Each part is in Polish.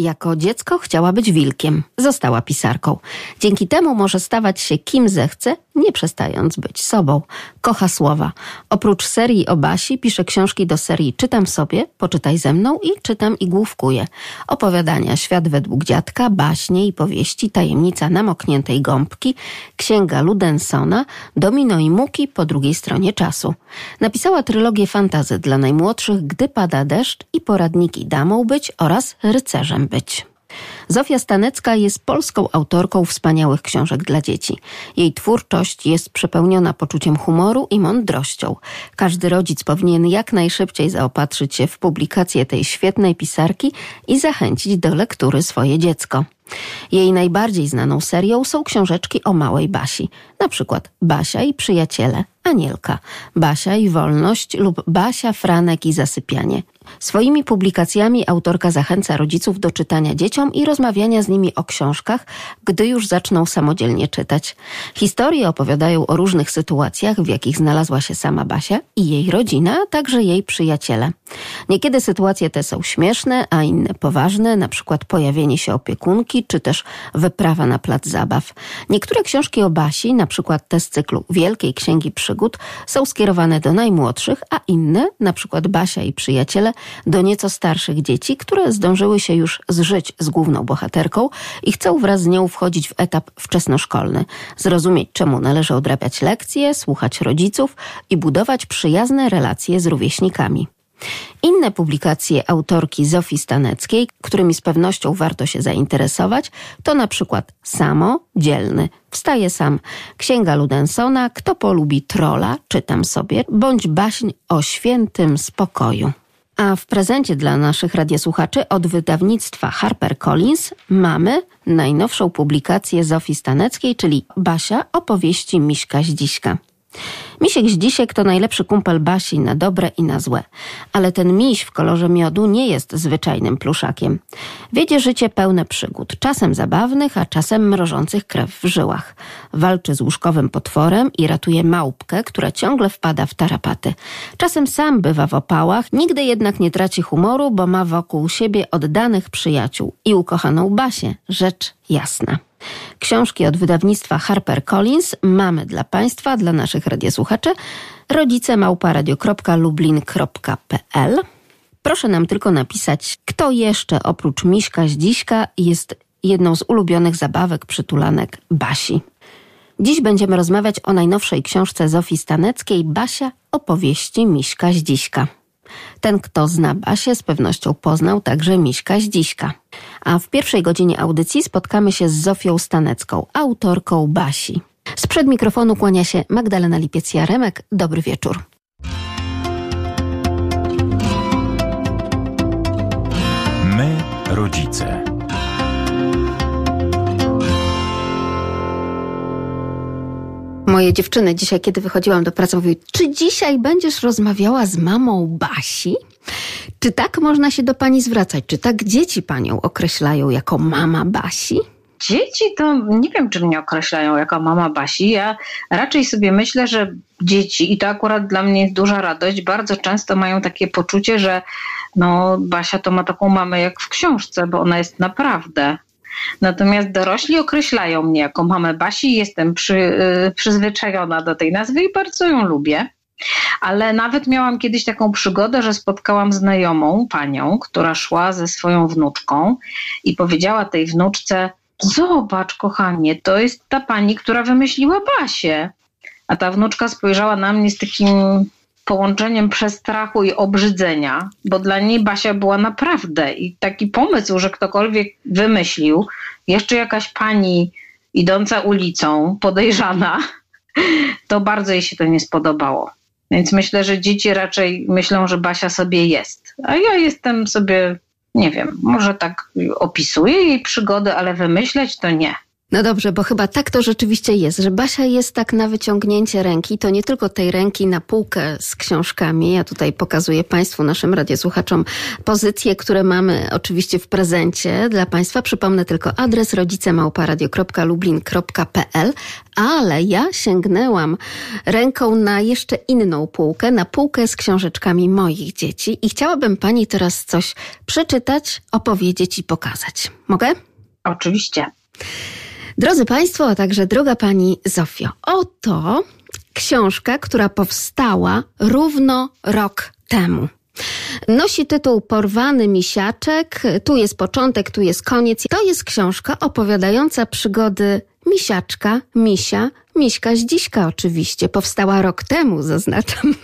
Jako dziecko chciała być wilkiem. Została pisarką. Dzięki temu może stawać się kim zechce, nie przestając być sobą. Kocha słowa. Oprócz serii o Basi pisze książki do serii Czytam sobie, poczytaj ze mną i czytam i główkuję. Opowiadania Świat według dziadka, baśnie i powieści Tajemnica namokniętej gąbki, Księga Ludensona, Domino i Muki po drugiej stronie czasu. Napisała trylogię fantazy dla najmłodszych Gdy pada deszcz i poradniki damą być oraz rycerzem być. Zofia Stanecka jest polską autorką wspaniałych książek dla dzieci. Jej twórczość jest przepełniona poczuciem humoru i mądrością. Każdy rodzic powinien jak najszybciej zaopatrzyć się w publikację tej świetnej pisarki i zachęcić do lektury swoje dziecko. Jej najbardziej znaną serią są książeczki o małej Basi, na przykład Basia i przyjaciele, Anielka, Basia i wolność lub Basia, Franek i zasypianie. Swoimi publikacjami autorka zachęca rodziców do czytania dzieciom i rozmawiania z nimi o książkach, gdy już zaczną samodzielnie czytać. Historie opowiadają o różnych sytuacjach, w jakich znalazła się sama Basia i jej rodzina, a także jej przyjaciele. Niekiedy sytuacje te są śmieszne, a inne poważne, na przykład pojawienie się opiekunki, czy też wyprawa na plac zabaw. Niektóre książki o Basi, na przykład te z cyklu Wielkiej Księgi Przygód, są skierowane do najmłodszych, a inne, na przykład Basia i przyjaciele, do nieco starszych dzieci, które zdążyły się już zżyć z główną bohaterką i chcą wraz z nią wchodzić w etap wczesnoszkolny, zrozumieć czemu należy odrabiać lekcje, słuchać rodziców i budować przyjazne relacje z rówieśnikami. Inne publikacje autorki Zofii Staneckiej, którymi z pewnością warto się zainteresować, to na przykład Samo, Dzielny, Wstaje sam, Księga Ludensona, Kto polubi trola, czytam sobie, bądź baśń o świętym spokoju. A w prezencie dla naszych radiosłuchaczy od wydawnictwa HarperCollins mamy najnowszą publikację Zofii Staneckiej, czyli Basia opowieści Miśka Zdziśka. Misiek Zdzisiek to najlepszy kumpel Basi na dobre i na złe. Ale ten miś w kolorze miodu nie jest zwyczajnym pluszakiem. Wiedzie życie pełne przygód, czasem zabawnych, a czasem mrożących krew w żyłach. Walczy z łóżkowym potworem i ratuje małpkę, która ciągle wpada w tarapaty. Czasem sam bywa w opałach, nigdy jednak nie traci humoru, bo ma wokół siebie oddanych przyjaciół i ukochaną Basię, rzecz jasna. Książki od wydawnictwa HarperCollins mamy dla Państwa, dla naszych radiosłuchaczy. Rodzice małparadio.lublin.pl Proszę nam tylko napisać, kto jeszcze oprócz Miśka Zdziśka jest jedną z ulubionych zabawek przytulanek Basi. Dziś będziemy rozmawiać o najnowszej książce Zofii Staneckiej Basia opowieści Miśka Zdziśka. Ten, kto zna Basię, z pewnością poznał także Miśka Zdziśka. A w pierwszej godzinie audycji spotkamy się z Zofią Stanecką, autorką Basi. Sprzed mikrofonu kłania się Magdalena Lipiec-Jaremek. Dobry wieczór. My, rodzice. Moje dziewczyny dzisiaj, kiedy wychodziłam do pracy, mówiły, czy dzisiaj będziesz rozmawiała z mamą Basi? Czy tak można się do pani zwracać? Czy tak dzieci panią określają jako mama Basi? Dzieci to nie wiem, czy mnie określają jako mama Basi. Ja raczej sobie myślę, że dzieci, i to akurat dla mnie jest duża radość, bardzo często mają takie poczucie, że no, Basia to ma taką mamę jak w książce, bo ona jest naprawdę. Natomiast dorośli określają mnie jako mamę Basi, jestem przy, y, przyzwyczajona do tej nazwy i bardzo ją lubię. Ale nawet miałam kiedyś taką przygodę, że spotkałam znajomą panią, która szła ze swoją wnuczką i powiedziała tej wnuczce: Zobacz, kochanie, to jest ta pani, która wymyśliła Basię. A ta wnuczka spojrzała na mnie z takim połączeniem przestrachu i obrzydzenia, bo dla niej Basia była naprawdę i taki pomysł, że ktokolwiek wymyślił, jeszcze jakaś pani idąca ulicą, podejrzana, to bardzo jej się to nie spodobało. Więc myślę, że dzieci raczej myślą, że Basia sobie jest. A ja jestem sobie, nie wiem, może tak opisuję jej przygody, ale wymyśleć to nie. No dobrze, bo chyba tak to rzeczywiście jest, że Basia jest tak na wyciągnięcie ręki, to nie tylko tej ręki na półkę z książkami. Ja tutaj pokazuję Państwu, naszym radiosłuchaczom, pozycje, które mamy oczywiście w prezencie dla Państwa. Przypomnę tylko adres rodzicemałparadio.lublin.pl, ale ja sięgnęłam ręką na jeszcze inną półkę, na półkę z książeczkami moich dzieci i chciałabym Pani teraz coś przeczytać, opowiedzieć i pokazać. Mogę? Oczywiście. Drodzy Państwo, a także droga Pani Zofio, oto książka, która powstała równo rok temu. Nosi tytuł Porwany misiaczek. Tu jest początek, tu jest koniec. To jest książka opowiadająca przygody misiaczka, misia, Miśka Zdziśka oczywiście. Powstała rok temu, zaznaczam.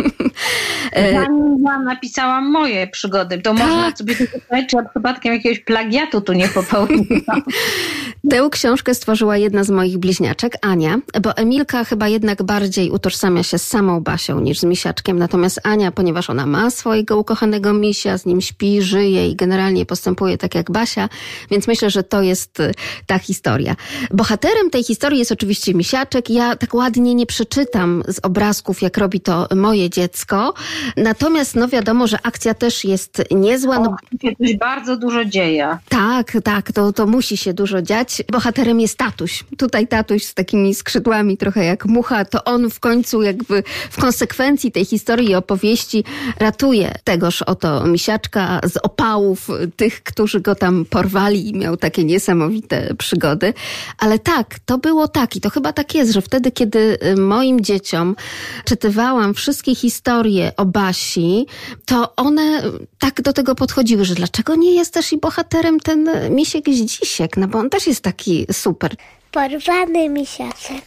Zanim ja napisałam moje przygody, to tak. można sobie zapytać, czy przypadkiem jakiegoś plagiatu tu nie popełniłam. Tę książkę stworzyła jedna z moich bliźniaczek, Ania, bo Emilka chyba jednak bardziej utożsamia się z samą Basią niż z misiaczkiem, natomiast Ania, ponieważ ona ma swojego ukochanego misia, z nim śpi, żyje i generalnie postępuje tak jak Basia, więc myślę, że to jest y, ta historia. Bohaterem tej historii jest oczywiście misiaczek. Ja tak ładnie nie przeczytam z obrazków, jak robi to moje dziecko, natomiast no wiadomo, że akcja też jest niezła. No, o, bardzo dużo dzieje. Tak, tak, to, to musi się dużo dziać bohaterem jest tatuś. Tutaj tatuś z takimi skrzydłami trochę jak mucha, to on w końcu jakby w konsekwencji tej historii i opowieści ratuje tegoż oto misiaczka z opałów tych, którzy go tam porwali i miał takie niesamowite przygody. Ale tak, to było tak i to chyba tak jest, że wtedy, kiedy y, moim dzieciom czytywałam wszystkie historie o Basi, to one tak do tego podchodziły, że dlaczego nie jest też i bohaterem ten misiek Zdzisiek, no bo on też jest taki super. Porwany misiaczek.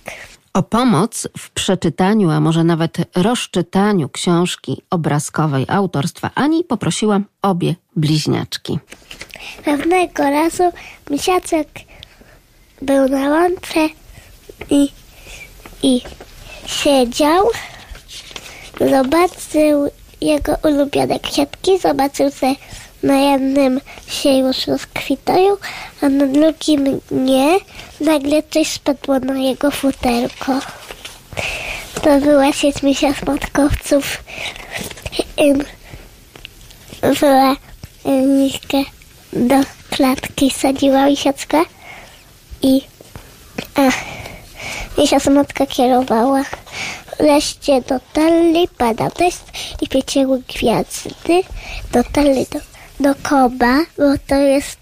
O pomoc w przeczytaniu, a może nawet rozczytaniu książki obrazkowej autorstwa Ani poprosiłam obie bliźniaczki. Pewnego razu misiaczek był na łące i, i siedział, zobaczył jego ulubione kwiatki, zobaczył, że na jednym się już rozkwitają, a na drugim nie. Nagle coś spadło na jego futerko. To była sieć misia spadkowców. Wzięła miskę do klatki, sadziła misiaczka i a, misia smatka kierowała. Wreszcie dotarli, pada deszcz i piecięły gwiazdy. Dotarli do do Koba, bo to jest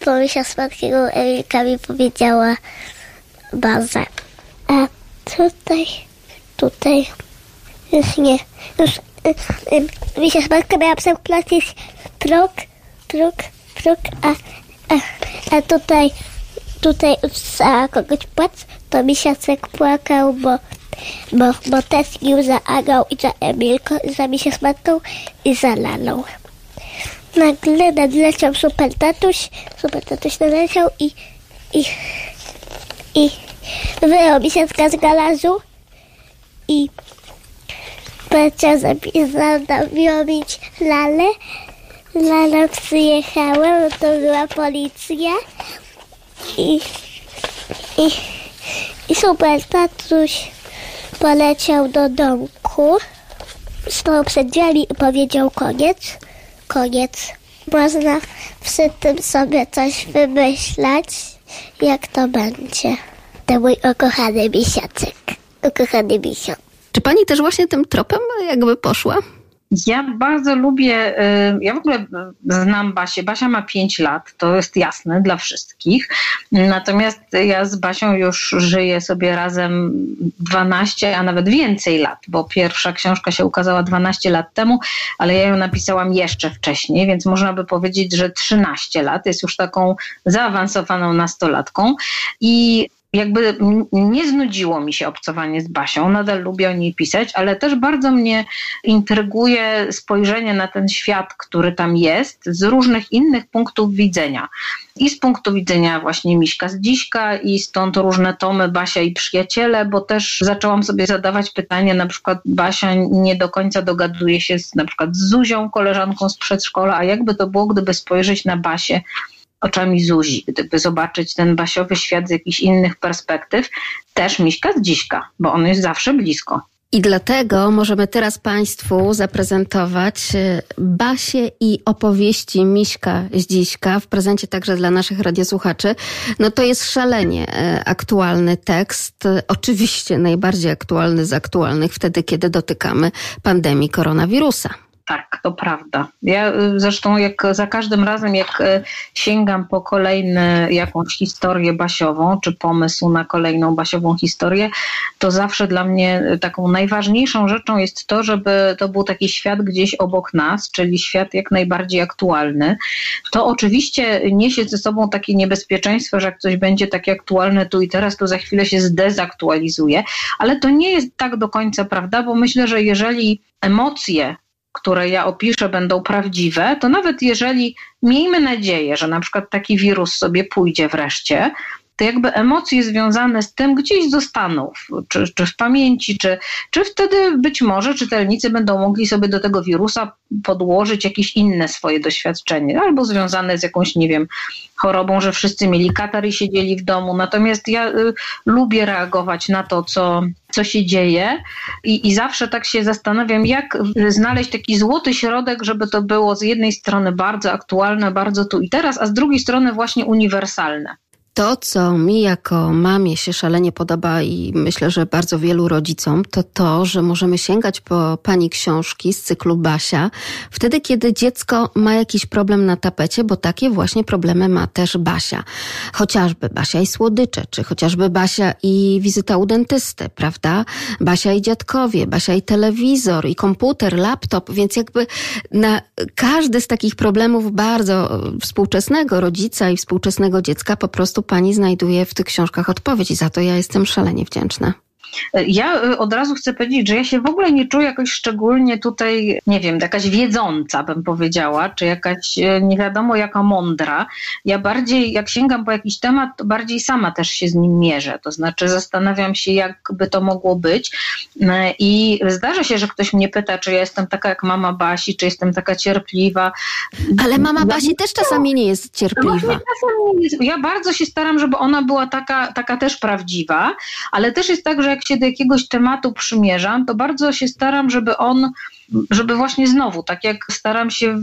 pomysł słodkiego Emilka mi powiedziała baza. A tutaj, tutaj już nie. Już y, y, Misia miała przeplatić próg, próg, próg, a, a, a tutaj tutaj za kogoś płac, to Misiacek płakał, bo, bo, bo tęsknił za Agą i za Emilką, za Misia Słodką i za Lalą nagle nadleciał super tatuś, super tatuś nadleciał i, i, i wyjął mi się z garażu i powiedział, zabić lalę. Lala przyjechała, bo to była policja i, i, i super tatuś poleciał do domku, stał przed drzwiami i powiedział koniec koniec. Można przy tym sobie coś wymyślać, jak to będzie. To mój ukochany misiaczek. Ukochany misiak. Czy pani też właśnie tym tropem jakby poszła? Ja bardzo lubię, y, ja w ogóle znam Basię. Basia ma 5 lat, to jest jasne dla wszystkich. Natomiast ja z Basią już żyję sobie razem 12, a nawet więcej lat, bo pierwsza książka się ukazała 12 lat temu, ale ja ją napisałam jeszcze wcześniej, więc można by powiedzieć, że 13 lat jest już taką zaawansowaną nastolatką. I jakby nie znudziło mi się obcowanie z Basią, nadal lubię o niej pisać, ale też bardzo mnie intryguje spojrzenie na ten świat, który tam jest, z różnych innych punktów widzenia. I z punktu widzenia właśnie Miśka z Dziśka i stąd różne tomy Basia i przyjaciele, bo też zaczęłam sobie zadawać pytanie, na przykład Basia nie do końca dogaduje się z, na przykład z Zuzią, koleżanką z przedszkola, a jakby to było, gdyby spojrzeć na Basię oczami Zuzi, gdyby zobaczyć ten basiowy świat z jakichś innych perspektyw, też miśka z dziśka, bo on jest zawsze blisko. I dlatego możemy teraz Państwu zaprezentować e, Basie i opowieści Miśka z Dziśka w prezencie także dla naszych radiosłuchaczy. No to jest szalenie e, aktualny tekst, oczywiście najbardziej aktualny z aktualnych wtedy, kiedy dotykamy pandemii koronawirusa. Tak, to prawda. Ja y, zresztą jak za każdym razem, jak y, sięgam po kolejną jakąś historię basiową, czy pomysł na kolejną basiową historię, to zawsze dla mnie taką najważniejszą rzeczą jest to, żeby to był taki świat gdzieś obok nas, czyli świat jak najbardziej aktualny. To oczywiście niesie ze sobą takie niebezpieczeństwo, że jak coś będzie takie aktualne tu i teraz, to za chwilę się zdezaktualizuje, ale to nie jest tak do końca prawda, bo myślę, że jeżeli emocje które ja opiszę, będą prawdziwe, to nawet jeżeli miejmy nadzieję, że na przykład taki wirus sobie pójdzie wreszcie, to jakby emocje związane z tym gdzieś zostaną, czy, czy w pamięci, czy, czy wtedy być może czytelnicy będą mogli sobie do tego wirusa podłożyć jakieś inne swoje doświadczenie, albo związane z jakąś, nie wiem, chorobą, że wszyscy mieli katar i siedzieli w domu. Natomiast ja y, lubię reagować na to, co, co się dzieje i, i zawsze tak się zastanawiam, jak znaleźć taki złoty środek, żeby to było z jednej strony bardzo aktualne, bardzo tu i teraz, a z drugiej strony właśnie uniwersalne. To, co mi jako mamie się szalenie podoba i myślę, że bardzo wielu rodzicom, to to, że możemy sięgać po pani książki z cyklu Basia wtedy, kiedy dziecko ma jakiś problem na tapecie, bo takie właśnie problemy ma też Basia. Chociażby Basia i słodycze, czy chociażby Basia i wizyta u dentysty, prawda? Basia i dziadkowie, Basia i telewizor, i komputer, laptop, więc jakby na każdy z takich problemów bardzo współczesnego rodzica i współczesnego dziecka po prostu pani znajduje w tych książkach odpowiedź i za to ja jestem szalenie wdzięczna. Ja y, od razu chcę powiedzieć, że ja się w ogóle nie czuję jakoś szczególnie tutaj, nie wiem, jakaś wiedząca, bym powiedziała, czy jakaś y, nie wiadomo jaka mądra. Ja bardziej, jak sięgam po jakiś temat, to bardziej sama też się z nim mierzę. To znaczy zastanawiam się, jakby to mogło być. Y, I zdarza się, że ktoś mnie pyta, czy ja jestem taka jak mama Basi, czy jestem taka cierpliwa. Ale mama Basi też czasami nie jest cierpliwa. Ja bardzo się staram, żeby ona była taka, taka też prawdziwa, ale też jest tak, że jak się do jakiegoś tematu przymierzam, to bardzo się staram, żeby on, żeby właśnie znowu, tak jak staram się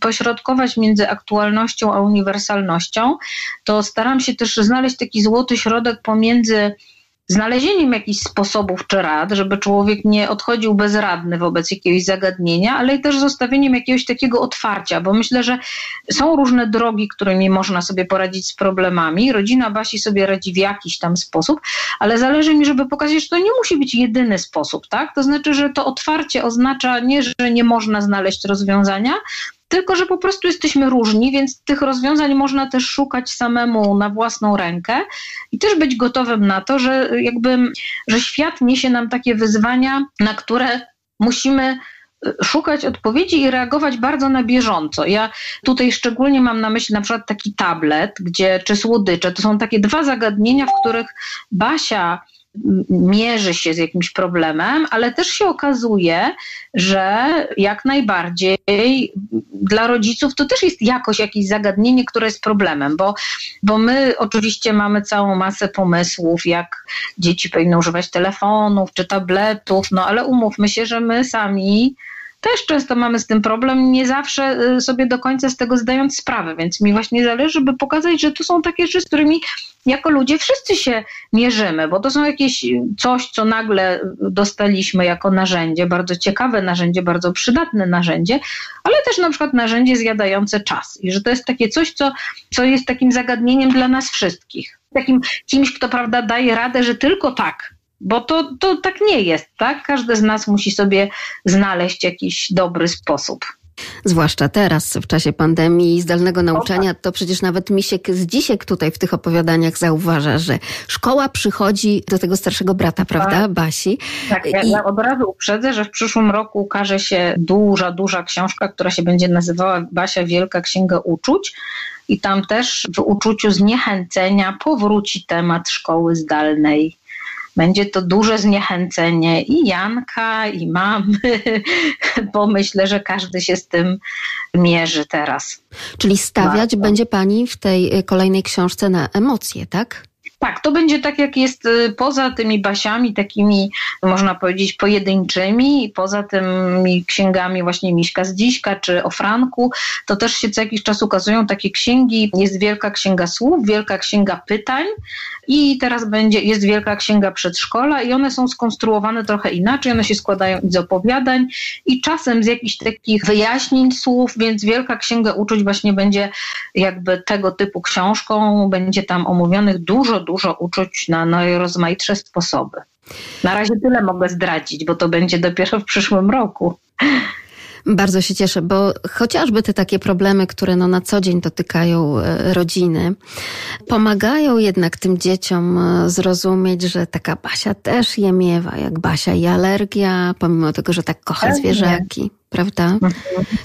pośrodkować między aktualnością a uniwersalnością, to staram się też znaleźć taki złoty środek pomiędzy znalezieniem jakichś sposobów czy rad, żeby człowiek nie odchodził bezradny wobec jakiegoś zagadnienia, ale też zostawieniem jakiegoś takiego otwarcia, bo myślę, że są różne drogi, którymi można sobie poradzić z problemami. Rodzina Basi sobie radzi w jakiś tam sposób, ale zależy mi, żeby pokazać, że to nie musi być jedyny sposób, tak? To znaczy, że to otwarcie oznacza nie, że nie można znaleźć rozwiązania, tylko że po prostu jesteśmy różni, więc tych rozwiązań można też szukać samemu na własną rękę i też być gotowym na to, że jakby, że świat niesie nam takie wyzwania, na które musimy y, szukać odpowiedzi i reagować bardzo na bieżąco. Ja tutaj szczególnie mam na myśli na przykład taki tablet, gdzie czy słodycze, to są takie dwa zagadnienia, w których Basia mierzy się z jakimś problemem, ale też się okazuje, że jak najbardziej dla rodziców to też jest jakoś jakieś zagadnienie, które jest problemem, bo, bo my oczywiście mamy całą masę pomysłów, jak dzieci powinny używać telefonów czy tabletów, no ale umówmy się, że my sami też często mamy z tym problem, nie zawsze y, sobie do końca z tego zdając sprawę, więc mi właśnie zależy, by pokazać, że to są takie rzeczy, z którymi jako ludzie wszyscy się mierzymy, bo to są jakieś coś, co nagle dostaliśmy jako narzędzie, bardzo ciekawe narzędzie, bardzo przydatne narzędzie, ale też na przykład narzędzie zjadające czas i że to jest takie coś, co, co jest takim zagadnieniem dla nas wszystkich. Takim kimś, kto prawda daje radę, że tylko tak bo to, to tak nie jest, tak? Każdy z nas musi sobie znaleźć jakiś dobry sposób. Zwłaszcza teraz, w czasie pandemii i zdalnego nauczania, to przecież nawet Misiek z dzisiek tutaj w tych opowiadaniach zauważa, że szkoła przychodzi do tego starszego brata, prawda, tak. Basi? Tak, ja, I... ja od razu uprzedzę, że w przyszłym roku ukaże się duża, duża książka, która się będzie nazywała Basia Wielka Księga Uczuć. I tam też w uczuciu zniechęcenia powróci temat szkoły zdalnej będzie to duże zniechęcenie i Janka, i mamy, bo myślę, że każdy się z tym mierzy teraz. Czyli stawiać będzie pani w tej kolejnej książce na emocje, tak? Tak, to będzie tak, jak jest y, poza tymi basiami, takimi można powiedzieć pojedynczymi, poza tymi księgami właśnie Miśka z Dziśka czy o Franku, to też się co jakiś czas ukazują takie księgi. Jest Wielka Księga Słów, Wielka Księga Pytań i teraz będzie, jest Wielka Księga Przedszkola i one są skonstruowane trochę inaczej, one się składają z opowiadań i czasem z jakichś takich wyjaśnień słów, więc Wielka Księga Uczuć właśnie będzie jakby tego typu książką, będzie tam omówionych dużo, dużo uczuć na najrozmaitsze sposoby. Na razie tyle mogę zdradzić, bo to będzie dopiero w przyszłym roku. Bardzo się cieszę, bo chociażby te takie problemy, które no na co dzień dotykają e, rodziny, pomagają jednak tym dzieciom e, zrozumieć, że taka Basia też je miewa, jak Basia i alergia, pomimo tego, że tak kocha zwierzaki prawda? Mhm.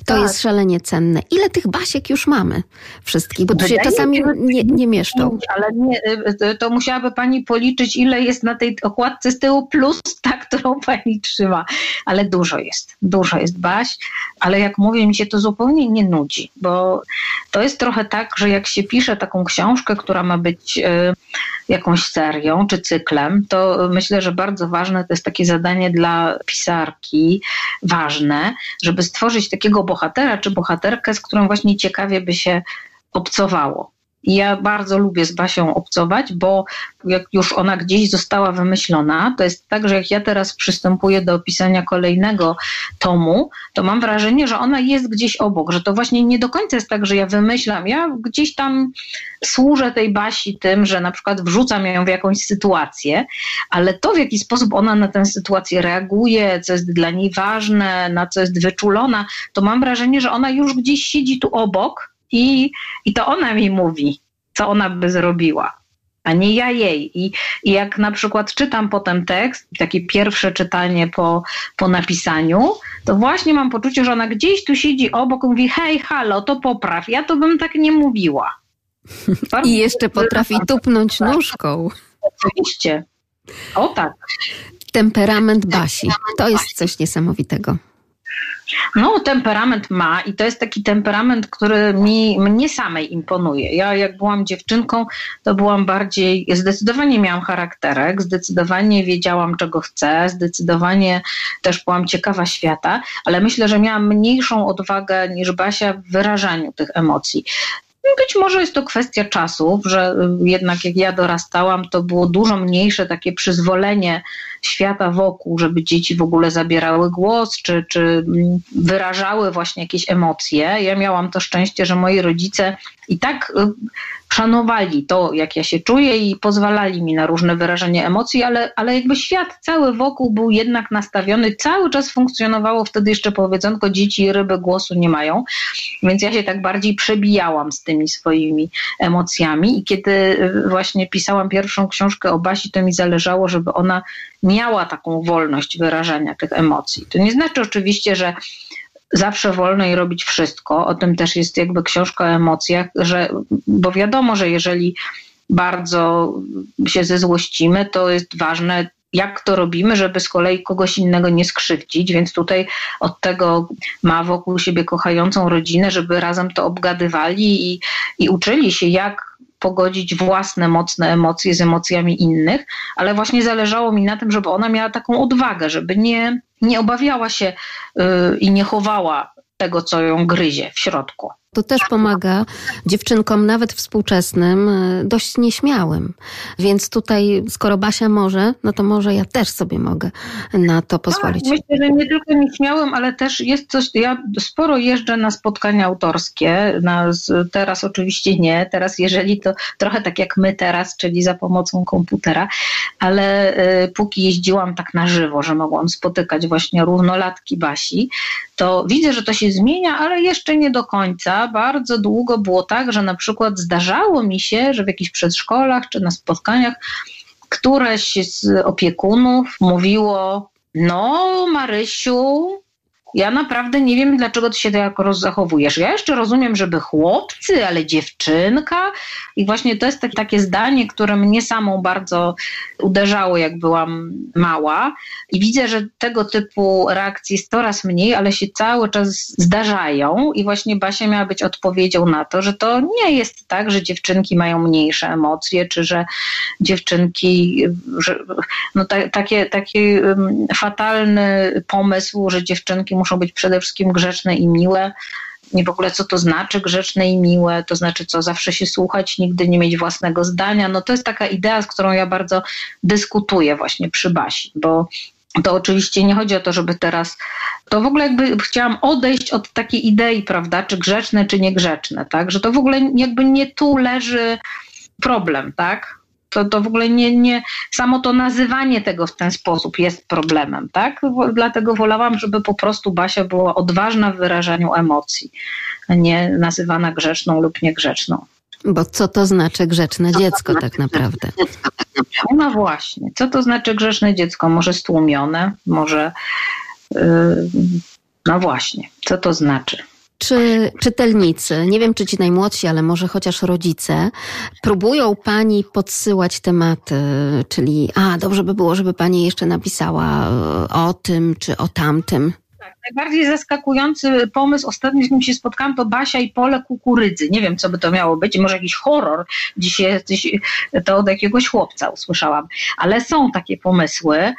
To tak. jest szalenie cenne. Ile tych basiek już mamy wszystkich? Bo tu się czasami nie, nie mieszczą. Ale nie, y, to musiałaby pani policzyć, ile jest na tej okładce z tyłu, plus ta, którą pani trzyma. Ale dużo jest, dużo jest baś, ale jak mówię, mi się to zupełnie nie nudzi, bo to jest trochę tak, że jak się pisze taką książkę, która ma być y, jakąś serią czy cyklem, to myślę, że bardzo ważne to jest takie zadanie dla pisarki, ważne, żeby stworzyć takiego bohatera czy bohaterkę, z którą właśnie ciekawie by się obcowało. Ja bardzo lubię z Basią obcować, bo jak już ona gdzieś została wymyślona, to jest tak, że jak ja teraz przystępuję do opisania kolejnego tomu, to mam wrażenie, że ona jest gdzieś obok, że to właśnie nie do końca jest tak, że ja wymyślam, ja gdzieś tam służę tej Basi tym, że na przykład wrzucam ją w jakąś sytuację, ale to w jaki sposób ona na tę sytuację reaguje, co jest dla niej ważne, na co jest wyczulona, to mam wrażenie, że ona już gdzieś siedzi tu obok i, i to ona mi mówi, co ona by zrobiła, a nie ja jej. I, I jak na przykład czytam potem tekst, takie pierwsze czytanie po, po napisaniu, to właśnie mam poczucie, że ona gdzieś tu siedzi obok i mówi: Hej, halo, to popraw. Ja to bym tak nie mówiła. I jeszcze potrafi tupnąć nóżką. Oczywiście. O tak. Temperament Basi. To jest coś niesamowitego. No, temperament ma i to jest taki temperament, który mi, mnie samej imponuje. Ja jak byłam dziewczynką, to byłam bardziej, zdecydowanie miałam charakterek, zdecydowanie wiedziałam, czego chcę, zdecydowanie też byłam ciekawa świata, ale myślę, że miałam mniejszą odwagę niż Basia w wyrażaniu tych emocji. Być może jest to kwestia czasów, że jednak jak ja dorastałam, to było dużo mniejsze takie przyzwolenie świata wokół, żeby dzieci w ogóle zabierały głos, czy, czy wyrażały właśnie jakieś emocje. Ja miałam to szczęście, że moi rodzice i tak y, szanowali to, jak ja się czuję i pozwalali mi na różne wyrażenie emocji, ale, ale jakby świat cały wokół był jednak nastawiony, cały czas funkcjonowało wtedy jeszcze powiedzonko, dzieci i ryby głosu nie mają, więc ja się tak bardziej przebijałam z tymi swoimi emocjami i kiedy y, właśnie pisałam pierwszą książkę o Basi, to mi zależało, żeby ona miała taką wolność wyrażania tych emocji. To nie znaczy oczywiście, że zawsze wolno jej robić wszystko. O tym też jest jakby książka o emocjach, że, bo wiadomo, że jeżeli bardzo się zezłościmy, to jest ważne, jak to robimy, żeby z kolei kogoś innego nie skrzywdzić, więc tutaj od tego ma wokół siebie kochającą rodzinę, żeby razem to obgadywali i, i uczyli się, jak pogodzić własne mocne emocje z emocjami innych, ale właśnie zależało mi na tym, żeby ona miała taką odwagę, żeby nie, nie obawiała się yy, i nie chowała tego, co ją gryzie w środku. To też pomaga dziewczynkom, nawet współczesnym, e, dość nieśmiałym. Więc tutaj, skoro Basia może, no to może ja też sobie mogę na to pozwolić. Tak, myślę, że nie tylko nieśmiałym, ale też jest coś. Ja sporo jeżdżę na spotkania autorskie. Na, teraz oczywiście nie. Teraz, jeżeli to trochę tak jak my teraz, czyli za pomocą komputera, ale y, póki jeździłam tak na żywo, że mogłam spotykać właśnie równolatki Basi, to widzę, że to się zmienia, ale jeszcze nie do końca. Bardzo długo było tak, że na przykład zdarzało mi się, że w jakichś przedszkolach czy na spotkaniach któreś z opiekunów mówiło: No, Marysiu, Ja naprawdę nie wiem, dlaczego ty się tak zachowujesz. Ja jeszcze rozumiem, żeby chłopcy, ale dziewczynka. I właśnie to jest takie zdanie, które mnie samą bardzo uderzało, jak byłam mała. I widzę, że tego typu reakcji jest coraz mniej, ale się cały czas zdarzają. I właśnie Basia miała być odpowiedzią na to, że to nie jest tak, że dziewczynki mają mniejsze emocje, czy że dziewczynki, że, no ta, takie, taki fatalny pomysł, że dziewczynki muszą być przede wszystkim grzeczne i miłe. Nie w ogóle co to znaczy grzeczne i miłe, to znaczy co, zawsze się słuchać, nigdy nie mieć własnego zdania. No to jest taka idea, z którą ja bardzo dyskutuję właśnie przy Basi, bo to oczywiście nie chodzi o to, żeby teraz. To w ogóle jakby chciałam odejść od takiej idei, prawda, czy grzeczne, czy niegrzeczne, tak? Że to w ogóle jakby nie tu leży problem, tak? To, to w ogóle nie, nie, samo to nazywanie tego w ten sposób jest problemem, tak? Dlatego wolałam, żeby po prostu Basia była odważna w wyrażaniu emocji, a nie nazywana grzeczną lub niegrzeczną. Bo co to znaczy grzeczne dziecko tak naprawdę? No właśnie, co to znaczy grzeczne dziecko? Może stłumione, może. Yy, no właśnie, co to znaczy? Czy czytelnicy, nie wiem czy ci najmłodsi, ale może chociaż rodzice, próbują pani podsyłać tematy, czyli a dobrze by było, żeby pani jeszcze napisała o tym czy o tamtym? Najbardziej zaskakujący pomysł ostatni, z którym się spotkałam, to Basia i pole kukurydzy. Nie wiem, co by to miało być, może jakiś horror. Dzisiaj to od jakiegoś chłopca usłyszałam. Ale są takie pomysły.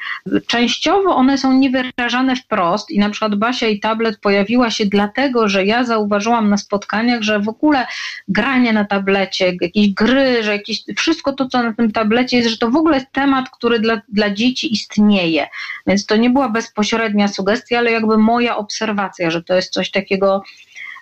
Częściowo one są niewyrażane wprost i na przykład Basia i tablet pojawiła się dlatego, że ja zauważyłam na spotkaniach, że w ogóle granie na tablecie, jakieś gry, że jakieś, wszystko to, co na tym tablecie jest, że to w ogóle jest temat, który dla, dla dzieci istnieje. Więc to nie była bezpośrednia sugestia, ale jakby moja obserwacja, że to jest coś takiego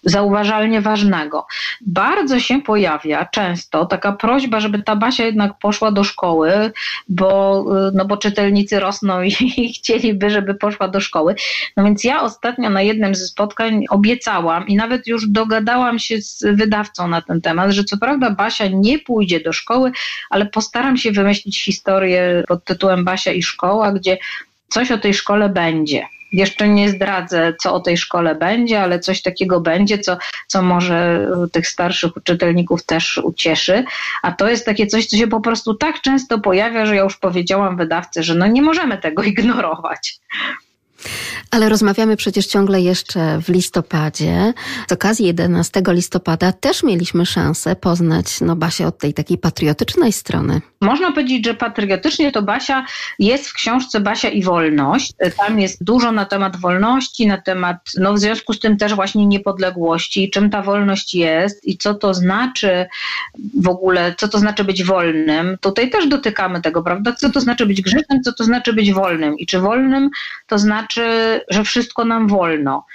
zauważalnie ważnego. Bardzo się pojawia często taka prośba, żeby ta Basia jednak poszła do szkoły, bo, no bo czytelnicy rosną i, i chcieliby, żeby poszła do szkoły. No więc ja ostatnio na jednym ze spotkań obiecałam i nawet już dogadałam się z wydawcą na ten temat, że co prawda Basia nie pójdzie do szkoły, ale postaram się wymyślić historię pod tytułem Basia i szkoła, gdzie coś o tej szkole będzie. Jeszcze nie zdradzę, co o tej szkole będzie, ale coś takiego będzie, co, co może tych starszych czytelników też ucieszy. A to jest takie coś, co się po prostu tak często pojawia, że ja już powiedziałam wydawcy, że no nie możemy tego ignorować. Ale rozmawiamy przecież ciągle jeszcze w listopadzie. Z okazji 11 listopada też mieliśmy szansę poznać no, Basię od tej takiej patriotycznej strony. Można powiedzieć, że patriotycznie to Basia jest w książce Basia i wolność. Tam jest dużo na temat wolności, na temat, no w związku z tym też właśnie niepodległości, czym ta wolność jest i co to znaczy w ogóle, co to znaczy być wolnym. Tutaj też dotykamy tego, prawda? Co to znaczy być grzecznym, co to znaczy być wolnym i czy wolnym to znaczy, że wszystko nam wolno.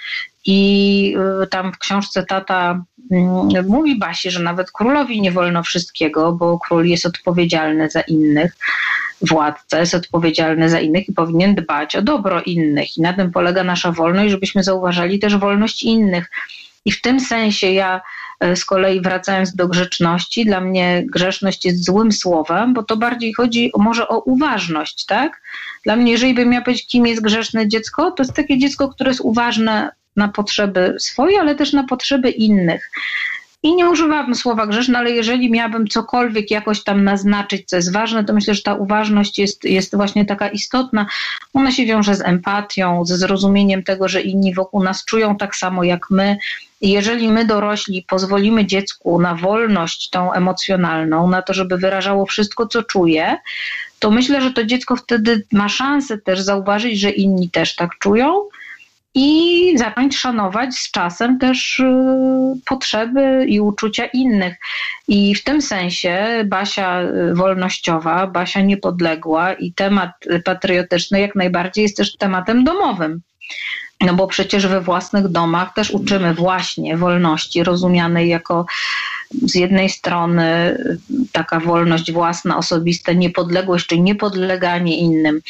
I y, tam w książce tata mm, mówi Basi, że nawet królowi nie wolno wszystkiego, bo król jest odpowiedzialny za innych, władca jest odpowiedzialny za innych i powinien dbać o dobro innych. I na tym polega nasza wolność, żebyśmy zauważali też wolność innych. I w tym sensie ja y, z kolei wracając do grzeczności, dla mnie grzeszność jest złym słowem, bo to bardziej chodzi może o uważność, tak? Dla mnie, jeżeli bym miała powiedzieć, kim jest grzeszne dziecko, to jest takie dziecko, które jest uważne na potrzeby swoje, ale też na potrzeby innych. I nie używałabym słowa grzeszne, ale jeżeli miałabym cokolwiek jakoś tam naznaczyć, co jest ważne, to myślę, że ta uważność jest, jest właśnie taka istotna. Ona się wiąże z empatią, ze zrozumieniem tego, że inni wokół nas czują tak samo jak my. I jeżeli my dorośli pozwolimy dziecku na wolność tą emocjonalną, na to, żeby wyrażało wszystko, co czuje, to myślę, że to dziecko wtedy ma szansę też zauważyć, że inni też tak czują i zacząć szanować z czasem też y, potrzeby i uczucia innych. I w tym sensie Basia y, wolnościowa, Basia niepodległa i temat patriotyczny jak najbardziej jest też tematem domowym. No bo przecież we własnych domach też uczymy właśnie wolności, rozumianej jako z jednej strony taka wolność własna, osobista, niepodległość czy niepodleganie innym,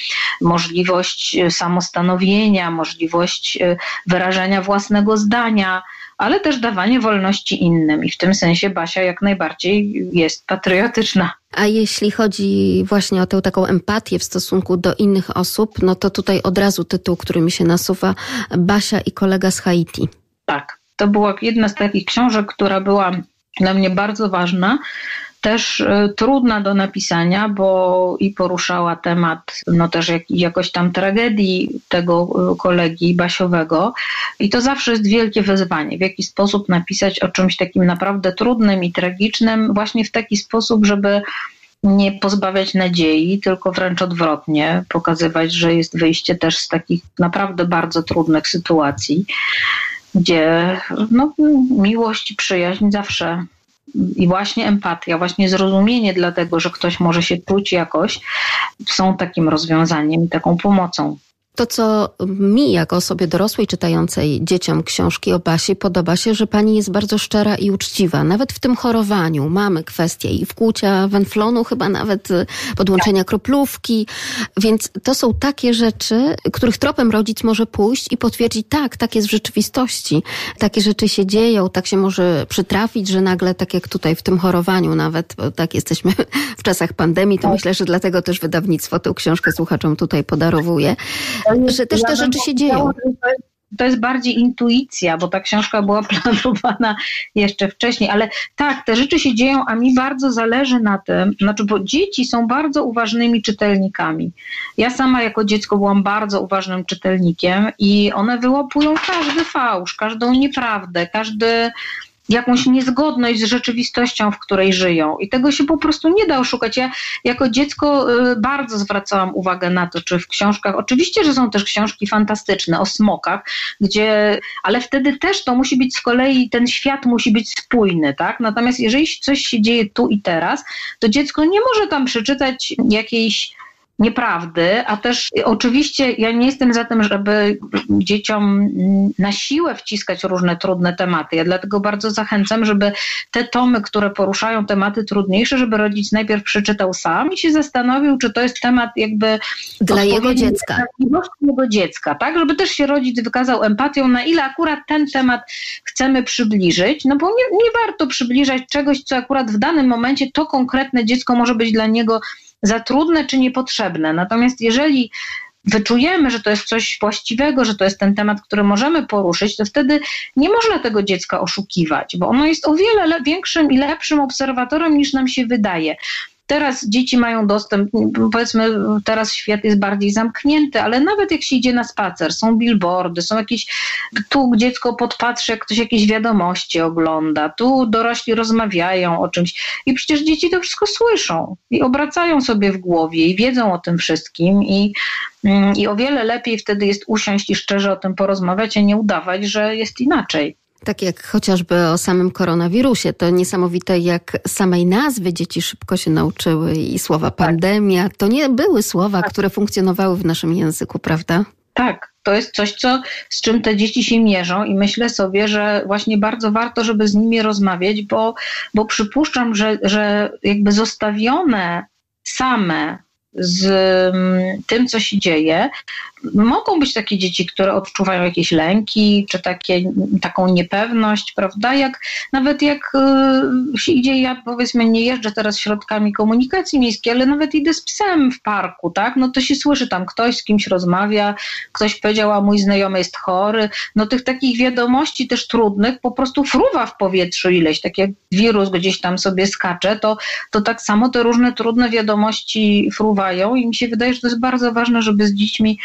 możliwość samostanowienia, możliwość e, wyrażenia własnego zdania, ale też dawanie wolności innym. I w tym sensie Basia jak najbardziej jest patriotyczna. A jeśli chodzi właśnie o tę taką empatię w stosunku do innych osób, no to tutaj od razu tytuł, który mi się nasuwa, Basia i kolega z Haiti. Tak, to była jedna z takich książek, która była dla mnie bardzo ważna, też e, trudna do napisania, bo i poruszała temat no też jak, jakoś tam tragedii tego e, kolegi Basiowego. I to zawsze jest wielkie wyzwanie, w jaki sposób napisać o czymś takim naprawdę trudnym i tragicznym właśnie w taki sposób, żeby nie pozbawiać nadziei, tylko wręcz odwrotnie, pokazywać, że jest wyjście też z takich naprawdę bardzo trudnych sytuacji, gdzie no, miłość i przyjaźń zawsze i właśnie empatia, właśnie zrozumienie dlatego, że ktoś może się czuć jakoś, są takim rozwiązaniem i taką pomocą. To, co mi, jako osobie dorosłej czytającej dzieciom książki o Basi, podoba się, że pani jest bardzo szczera i uczciwa. Nawet w tym chorowaniu mamy kwestie i wkłucia wenflonu, chyba nawet y, podłączenia kroplówki. Więc to są takie rzeczy, których tropem rodzic może pójść i potwierdzić, tak, tak jest w rzeczywistości. Takie rzeczy się dzieją, tak się może przytrafić, że nagle, tak jak tutaj w tym chorowaniu nawet, bo tak jesteśmy w czasach pandemii, to tak. myślę, że dlatego też wydawnictwo tę książkę słuchaczom tutaj podarowuje że też te rzeczy się dzieją. To jest bardziej intuicja, bo ta książka była planowana jeszcze wcześniej, ale tak, te rzeczy się dzieją, a mi bardzo zależy na tym, znaczy, bo dzieci są bardzo uważnymi czytelnikami. Ja sama jako dziecko byłam bardzo uważnym czytelnikiem i one wyłapują każdy fałsz, każdą nieprawdę, każdy jakąś niezgodność z rzeczywistością, w której żyją. I tego się po prostu nie da oszukać. Ja jako dziecko y, bardzo zwracałam uwagę na to, czy w książkach, oczywiście, że są też książki fantastyczne o smokach, gdzie, ale wtedy też to musi być z kolei, ten świat musi być spójny, tak? Natomiast jeżeli coś się dzieje tu i teraz, to dziecko nie może tam przeczytać jakiejś nieprawdy, a też oczywiście ja nie jestem za tym, żeby dzieciom na siłę wciskać różne trudne tematy. Ja dlatego bardzo zachęcam, żeby te tomy, które poruszają tematy trudniejsze, żeby rodzic najpierw przeczytał sam i się zastanowił, czy to jest temat jakby dla jego dziecka. jego dziecka, tak? Żeby też się rodzic wykazał empatią, na ile akurat ten temat chcemy przybliżyć, no bo nie, nie warto przybliżać czegoś, co akurat w danym momencie to konkretne dziecko może być dla niego za trudne czy niepotrzebne. Natomiast jeżeli wyczujemy, że to jest coś właściwego, że to jest ten temat, który możemy poruszyć, to wtedy nie można tego dziecka oszukiwać, bo ono jest o wiele większym i lepszym obserwatorem niż nam się wydaje. Teraz dzieci mają dostęp, powiedzmy, teraz świat jest bardziej zamknięty, ale nawet jak się idzie na spacer, są billboardy, są jakieś, tu dziecko podpatrzy, jak ktoś jakieś wiadomości ogląda, tu dorośli rozmawiają o czymś i przecież dzieci to wszystko słyszą i obracają sobie w głowie i wiedzą o tym wszystkim i, mm, i o wiele lepiej wtedy jest usiąść i szczerze o tym porozmawiać, a nie udawać, że jest inaczej. Tak jak chociażby o samym koronawirusie. To niesamowite, jak samej nazwy dzieci szybko się nauczyły i słowa tak. pandemia. To nie były słowa, tak. które funkcjonowały w naszym języku, prawda? Tak, to jest coś, co, z czym te dzieci się mierzą i myślę sobie, że właśnie bardzo warto, żeby z nimi rozmawiać, bo, bo przypuszczam, że, że jakby zostawione same z mm, tym, co się dzieje, mogą być takie dzieci, które odczuwają jakieś lęki, czy takie, taką niepewność, prawda? Jak, nawet jak y, się idzie, ja powiedzmy nie jeżdżę teraz środkami komunikacji miejskiej, ale nawet idę z psem w parku, tak? No to się słyszy tam ktoś z kimś rozmawia, ktoś powiedział, a mój znajomy jest chory. No tych takich wiadomości też trudnych po prostu fruwa w powietrzu ileś, tak jak wirus gdzieś tam sobie skacze, to, to tak samo te różne trudne wiadomości fruwają i mi się wydaje, że to jest bardzo ważne, żeby z dziećmi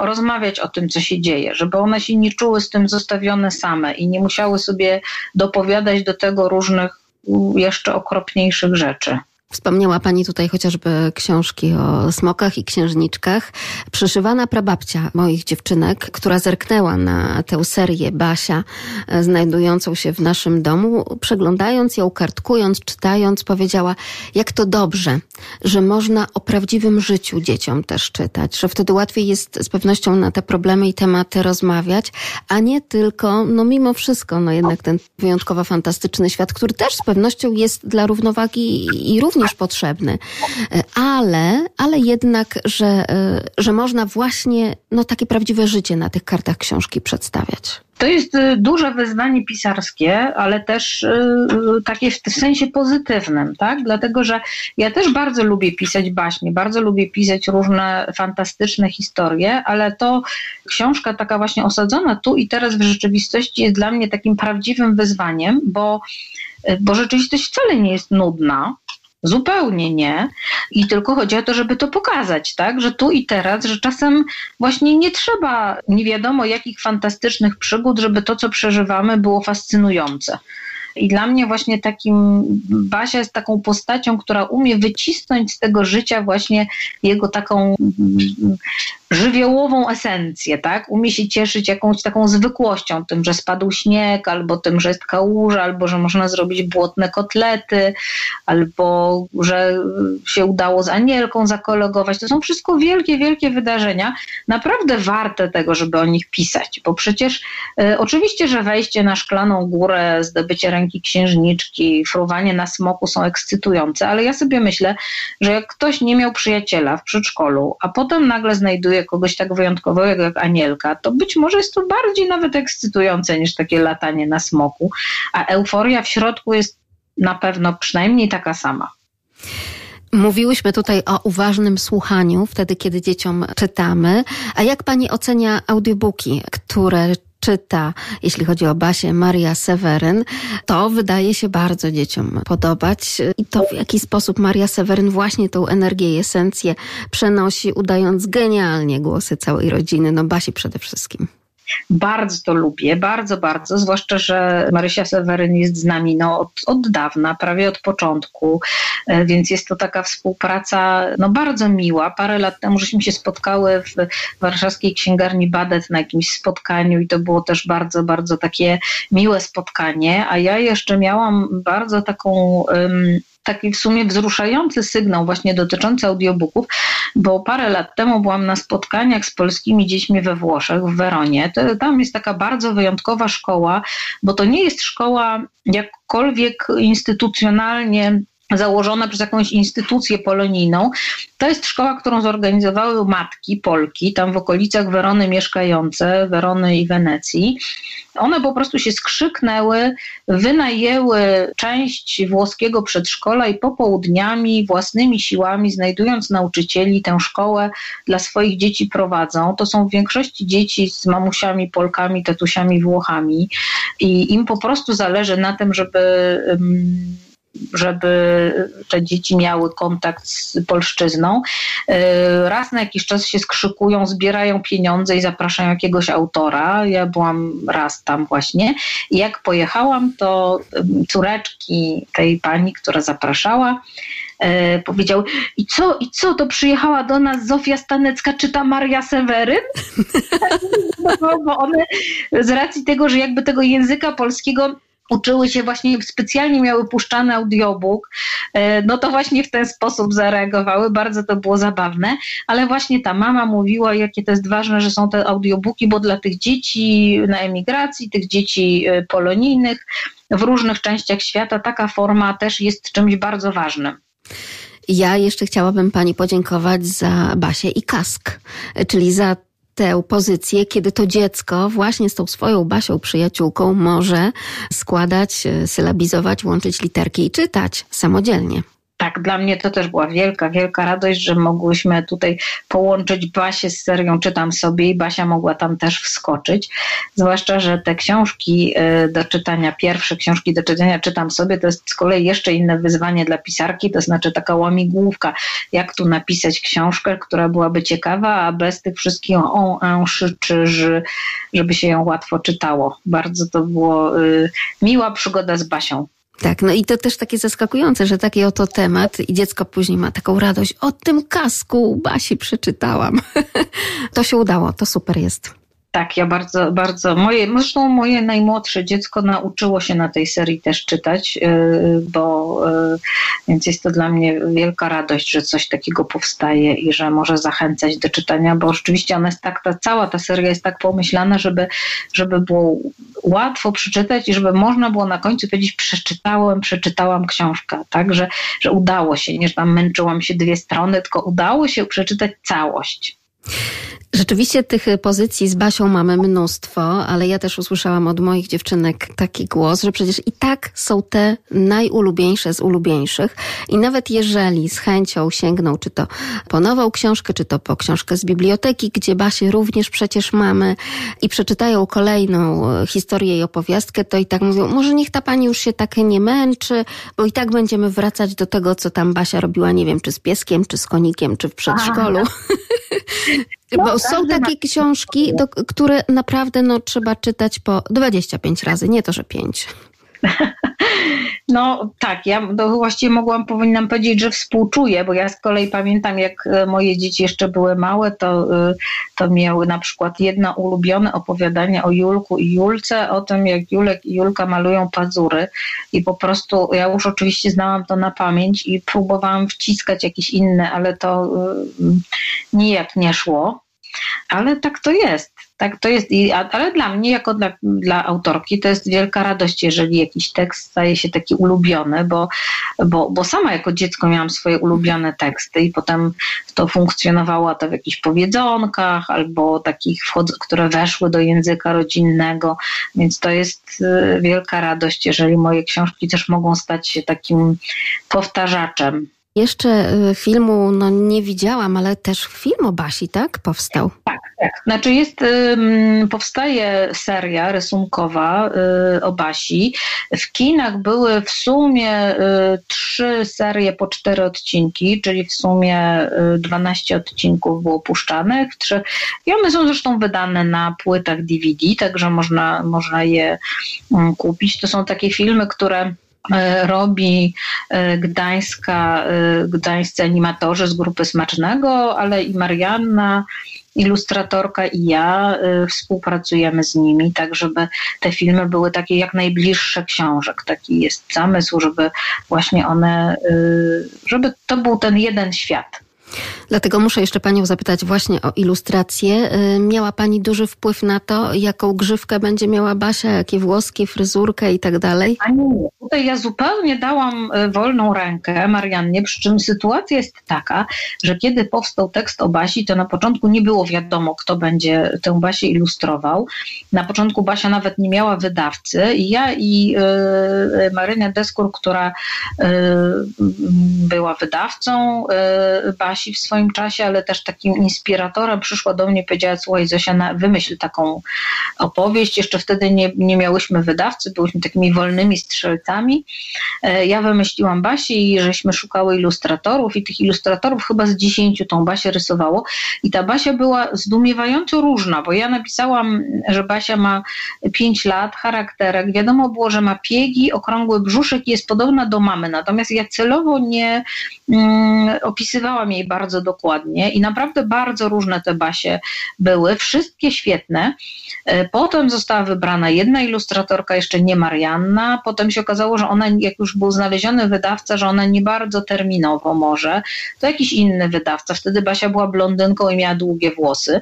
rozmawiać o tym, co się dzieje, żeby one się nie czuły z tym zostawione same i nie musiały sobie dopowiadać do tego różnych jeszcze okropniejszych rzeczy. Wspomniała Pani tutaj chociażby książki o smokach i księżniczkach. Przyszywana prababcia moich dziewczynek, która zerknęła na tę serię Basia, e, znajdującą się w naszym domu, przeglądając ją, kartkując, czytając, powiedziała, jak to dobrze, że można o prawdziwym życiu dzieciom też czytać, że wtedy łatwiej jest z pewnością na te problemy i tematy rozmawiać, a nie tylko, no mimo wszystko, no jednak ten wyjątkowo fantastyczny świat, który też z pewnością jest dla równowagi i równie również potrzebny, ale, ale jednak, że, że można właśnie no, takie prawdziwe życie na tych kartach książki przedstawiać. To jest y, duże wyzwanie pisarskie, ale też takie w sensie pozytywnym, tak? Dlatego, że ja też bardzo lubię pisać baśnie, bardzo lubię pisać różne fantastyczne historie, ale to książka taka właśnie osadzona tu i teraz w rzeczywistości jest dla mnie takim prawdziwym wyzwaniem, bo, bo rzeczywistość wcale nie jest nudna. Zupełnie nie. I tylko chodzi o to, żeby to pokazać, tak? Że tu i teraz, że czasem właśnie nie trzeba nie wiadomo jakich fantastycznych przygód, żeby to, co przeżywamy, było fascynujące. I dla mnie właśnie takim Basia jest taką postacią, która umie wycisnąć z tego życia właśnie jego taką żywiołową esencję, tak? Umie się cieszyć jakąś taką zwykłością, tym, że spadł śnieg, albo tym, że jest kałuża, albo że można zrobić błotne kotlety, albo że się udało z Anielką zakolegować. To są wszystko wielkie, wielkie wydarzenia, naprawdę warte tego, żeby o nich pisać, bo przecież e, oczywiście, że wejście na szklaną górę, zdobycie ręki księżniczki, fruwanie na smoku są ekscytujące, ale ja sobie myślę, że jak ktoś nie miał przyjaciela w przedszkolu, a potem nagle znajduje kogoś tak wyjątkowego jak Anielka, to być może jest to bardziej nawet ekscytujące niż takie latanie na smoku, a euforia w środku jest na pewno przynajmniej taka sama. Mówiłyśmy tutaj o uważnym słuchaniu, wtedy kiedy dzieciom czytamy. A jak pani ocenia audiobooki, które czyta, jeśli chodzi o Basię, Maria Seweryn, to wydaje się bardzo dzieciom podobać. I to w jaki sposób Maria Seweryn właśnie tą energię i esencję przenosi, udając genialnie głosy całej rodziny, no Basi przede wszystkim. Bardzo to lubię, bardzo, bardzo, zwłaszcza, że Marysia Seweryn jest z nami no, od, od dawna, prawie od początku, e, więc jest to taka współpraca no, bardzo miła. Parę lat temu żeśmy się spotkały w warszawskiej księgarni Badet na jakimś spotkaniu i to było też bardzo, bardzo takie miłe spotkanie, a ja jeszcze miałam bardzo taką um, taki w sumie wzruszający sygnał właśnie dotyczący audiobooków, bo parę lat temu byłam na spotkaniach z polskimi dziećmi we Włoszech, w Weronie. Tam jest taka bardzo wyjątkowa szkoła, bo to nie jest szkoła jakkolwiek instytucjonalnie założona przez jakąś instytucję polonijną. To jest szkoła, którą zorganizowały matki Polki, tam w okolicach Werony mieszkające, Werony i Wenecji. One po prostu się skrzyknęły, wynajęły część włoskiego przedszkola i popołudniami własnymi siłami, znajdując nauczycieli, tę szkołę dla swoich dzieci prowadzą. To są w większości dzieci z mamusiami Polkami, tatusiami Włochami i im po prostu zależy na tym, żeby żeby te dzieci miały kontakt z polszczyzną. E, raz na jakiś czas się skrzykują, zbierają pieniądze i zapraszają jakiegoś autora. Ja byłam raz tam właśnie. I jak pojechałam, to córeczki tej pani, która zapraszała, e, powiedział i co, i co, to przyjechała do nas Zofia Stanecka, czyta Maria Seweryn? bo one z racji tego, że jakby tego języka polskiego uczyły się właśnie, specjalnie miały puszczany audiobook, e, no to właśnie w ten sposób zareagowały, bardzo to było zabawne, ale właśnie ta mama mówiła, jakie to jest ważne, że są te audiobooki, bo dla tych dzieci na emigracji, tych dzieci e, polonijnych w różnych częściach świata taka forma też jest czymś bardzo ważnym. Ja jeszcze chciałabym Pani podziękować za Basię i Kask, czyli za tę pozycję, kiedy to dziecko właśnie z tą swoją Basią przyjaciółką może składać, e, sylabizować, łączyć literki i czytać samodzielnie tak, dla mnie to też była wielka, wielka radość, że mogłyśmy tutaj połączyć Basię z serią Czytam sobie i Basia mogła tam też wskoczyć. Zwłaszcza, że te książki y, do czytania, pierwsze książki do czytania Czytam sobie, to jest z kolei jeszcze inne wyzwanie dla pisarki, to znaczy taka łamigłówka, jak tu napisać książkę, która byłaby ciekawa, a bez tych wszystkich on, en, szy, czy, ży, żeby się ją łatwo czytało. Bardzo to było y, miła przygoda z Basią. Tak, no i to też takie zaskakujące, że taki oto temat i dziecko później ma taką radość. O tym kasku Basi przeczytałam. to się udało, to super jest. Tak, ja bardzo, bardzo. Moje, zresztą moje najmłodsze dziecko nauczyło się na tej serii też czytać, y, bo y, więc jest to dla mnie wielka radość, że coś takiego powstaje i że może zachęcać do czytania, bo rzeczywiście ona jest tak, ta, cała ta seria jest tak pomyślana, żeby, żeby było łatwo przeczytać i żeby można było na końcu powiedzieć, przeczytałem, przeczytałam książkę, tak, że, że udało się, nie że tam męczyłam się dwie strony, tylko udało się przeczytać całość. Rzeczywiście tych pozycji z Basią mamy mnóstwo, ale ja też usłyszałam od moich dziewczynek taki głos, że przecież i tak są te najulubieńsze z ulubieńszych i nawet jeżeli z chęcią sięgną, czy to po nową książkę, czy to po książkę z biblioteki, gdzie Basię również przecież mamy i przeczytają kolejną historię i opowiastkę, to i tak mówią, może niech ta pani już się tak nie męczy, bo i tak będziemy wracać do tego, co tam Basia robiła, nie wiem, czy z pieskiem, czy z konikiem, czy w przedszkolu. No, Bo są takie książki, do, które naprawdę no, trzeba czytać po 25 razy, nie to, że 5. No tak, ja właściwie mogłam, powinnam powiedzieć, że współczuję, bo ja z kolei pamiętam, jak e, moje dzieci jeszcze były małe, to, e, to miały na przykład jedno ulubione opowiadanie o Julku i Julce, o tym, jak Julek i Julka malują pazury i po prostu, ja już oczywiście znałam to na pamięć i próbowałam wciskać jakieś inne, ale to e, nijak nie szło. Ale tak to jest. Tak to jest. Ale dla mnie, jako dla, dla autorki, to jest wielka radość, jeżeli jakiś tekst staje się taki ulubiony, bo, bo, bo sama jako dziecko miałam swoje ulubione teksty i potem to funkcjonowało to w jakichś powiedzonkach albo takich, które weszły do języka rodzinnego, więc to jest y, wielka radość, jeżeli moje książki też mogą stać się takim powtarzaczem jeszcze y, filmu no, nie widziałam, ale też film o Basi, tak? Powstał. Tak, tak. Znaczy jest, powstaje seria rysunkowa y, o Basi. W kinach były w sumie y, trzy serie po cztery odcinki, czyli w sumie 12 odcinków było puszczanych. I one są zresztą wydane na płytach DVD, także można, można je mm, kupić. To są takie filmy, które robi e, gdańska, e, gdańscy animatorzy z grupy Smacznego, ale i Marianna, ilustratorka i ja współpracujemy z nimi, tak żeby te filmy były takie jak najbliższe książek. Taki jest zamysł, żeby właśnie one, żeby to był ten jeden świat. Dlatego muszę jeszcze Panią zapytać właśnie o ilustrację. Y, miała Pani duży wpływ na to, jaką grzywkę będzie miała Basia, jakie włoski, fryzurkę i tak dalej? A nie, tutaj ja zupełnie dałam y, wolną rękę Mariannie, przy czym sytuacja jest taka, że kiedy powstał tekst o Basi, to na początku nie było wiadomo, kto będzie tę Basię ilustrował. Na początku Basia nawet nie miała wydawcy i ja i y, Marynia Deskur, która y, była wydawcą y, Basi, W swoim czasie, ale też takim inspiratorem przyszła do mnie i powiedziała, słuchaj Zosia, na, wymyśl taką opowieść. Jeszcze wtedy nie, nie miałyśmy wydawcy, byłyśmy takimi wolnymi strzelcami. E, ja wymyśliłam Basię i żeśmy szukały ilustratorów i tych ilustratorów chyba z dziesięciu tą Basię rysowało i ta Basia była zdumiewająco różna, bo ja napisałam, że Basia ma pięć lat, charakterek, wiadomo było, że ma piegi, okrągły brzuszek i jest podobna do mamy, natomiast ja celowo nie mm, opisywałam jej bardzo dokładnie i naprawdę bardzo różne te basie były, wszystkie świetne. E, potem została wybrana jedna ilustratorka, jeszcze nie Marianna. Potem się okazało, że ona, jak już był znaleziony wydawca, że ona nie bardzo terminowo może, to jakiś inny wydawca. Wtedy Basia była blondynką i miała długie włosy.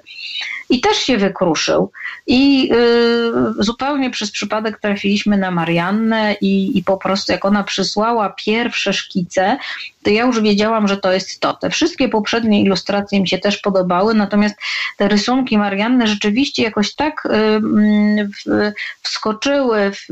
I też się wykruszył. I y, zupełnie przez przypadek trafiliśmy na Mariannę i, i po prostu jak ona przysłała pierwsze szkice, to ja już wiedziałam, że to jest to. Te wszystkie poprzednie ilustracje mi się też podobały, natomiast te rysunki Marianny rzeczywiście jakoś tak y, wskoczyły, w,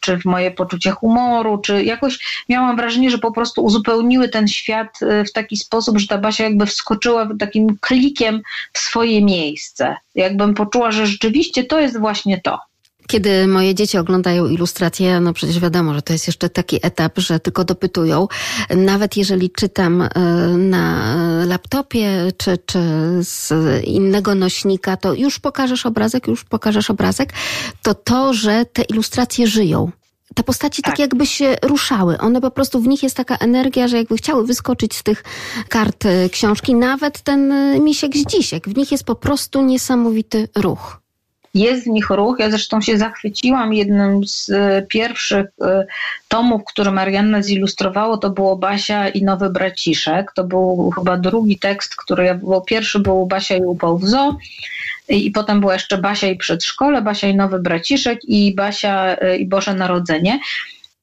czy w moje poczucie humoru, czy jakoś miałam wrażenie, że po prostu uzupełniły ten świat y, w taki sposób, że ta Basia jakby wskoczyła takim klikiem w swoje miejsce. Jakbym poczuła, że rzeczywiście to jest właśnie to. Kiedy moje dzieci oglądają ilustracje, no przecież wiadomo, że to jest jeszcze taki etap, że tylko dopytują. Nawet jeżeli czytam e, na laptopie czy, czy z innego nośnika, to już pokażesz obrazek, już pokażesz obrazek, to to, że te ilustracje żyją. Te postaci tak. tak jakby się ruszały. One po prostu, w nich jest taka energia, że jakby chciały wyskoczyć z tych kart e, książki. Nawet ten e, misiek z dzisiek. W nich jest po prostu niesamowity ruch. jest w nich ruch. Ja zresztą się zachwyciłam jednym z e, pierwszych tomów, który Marianna zilustrowało, to było Basia i Nowy Braciszek. To był chyba drugi tekst, który ja, bo pierwszy był Basia i upał w zoo. I potem była jeszcze Basia i przedszkole, Basia i Nowy Braciszek i Basia i Boże Narodzenie.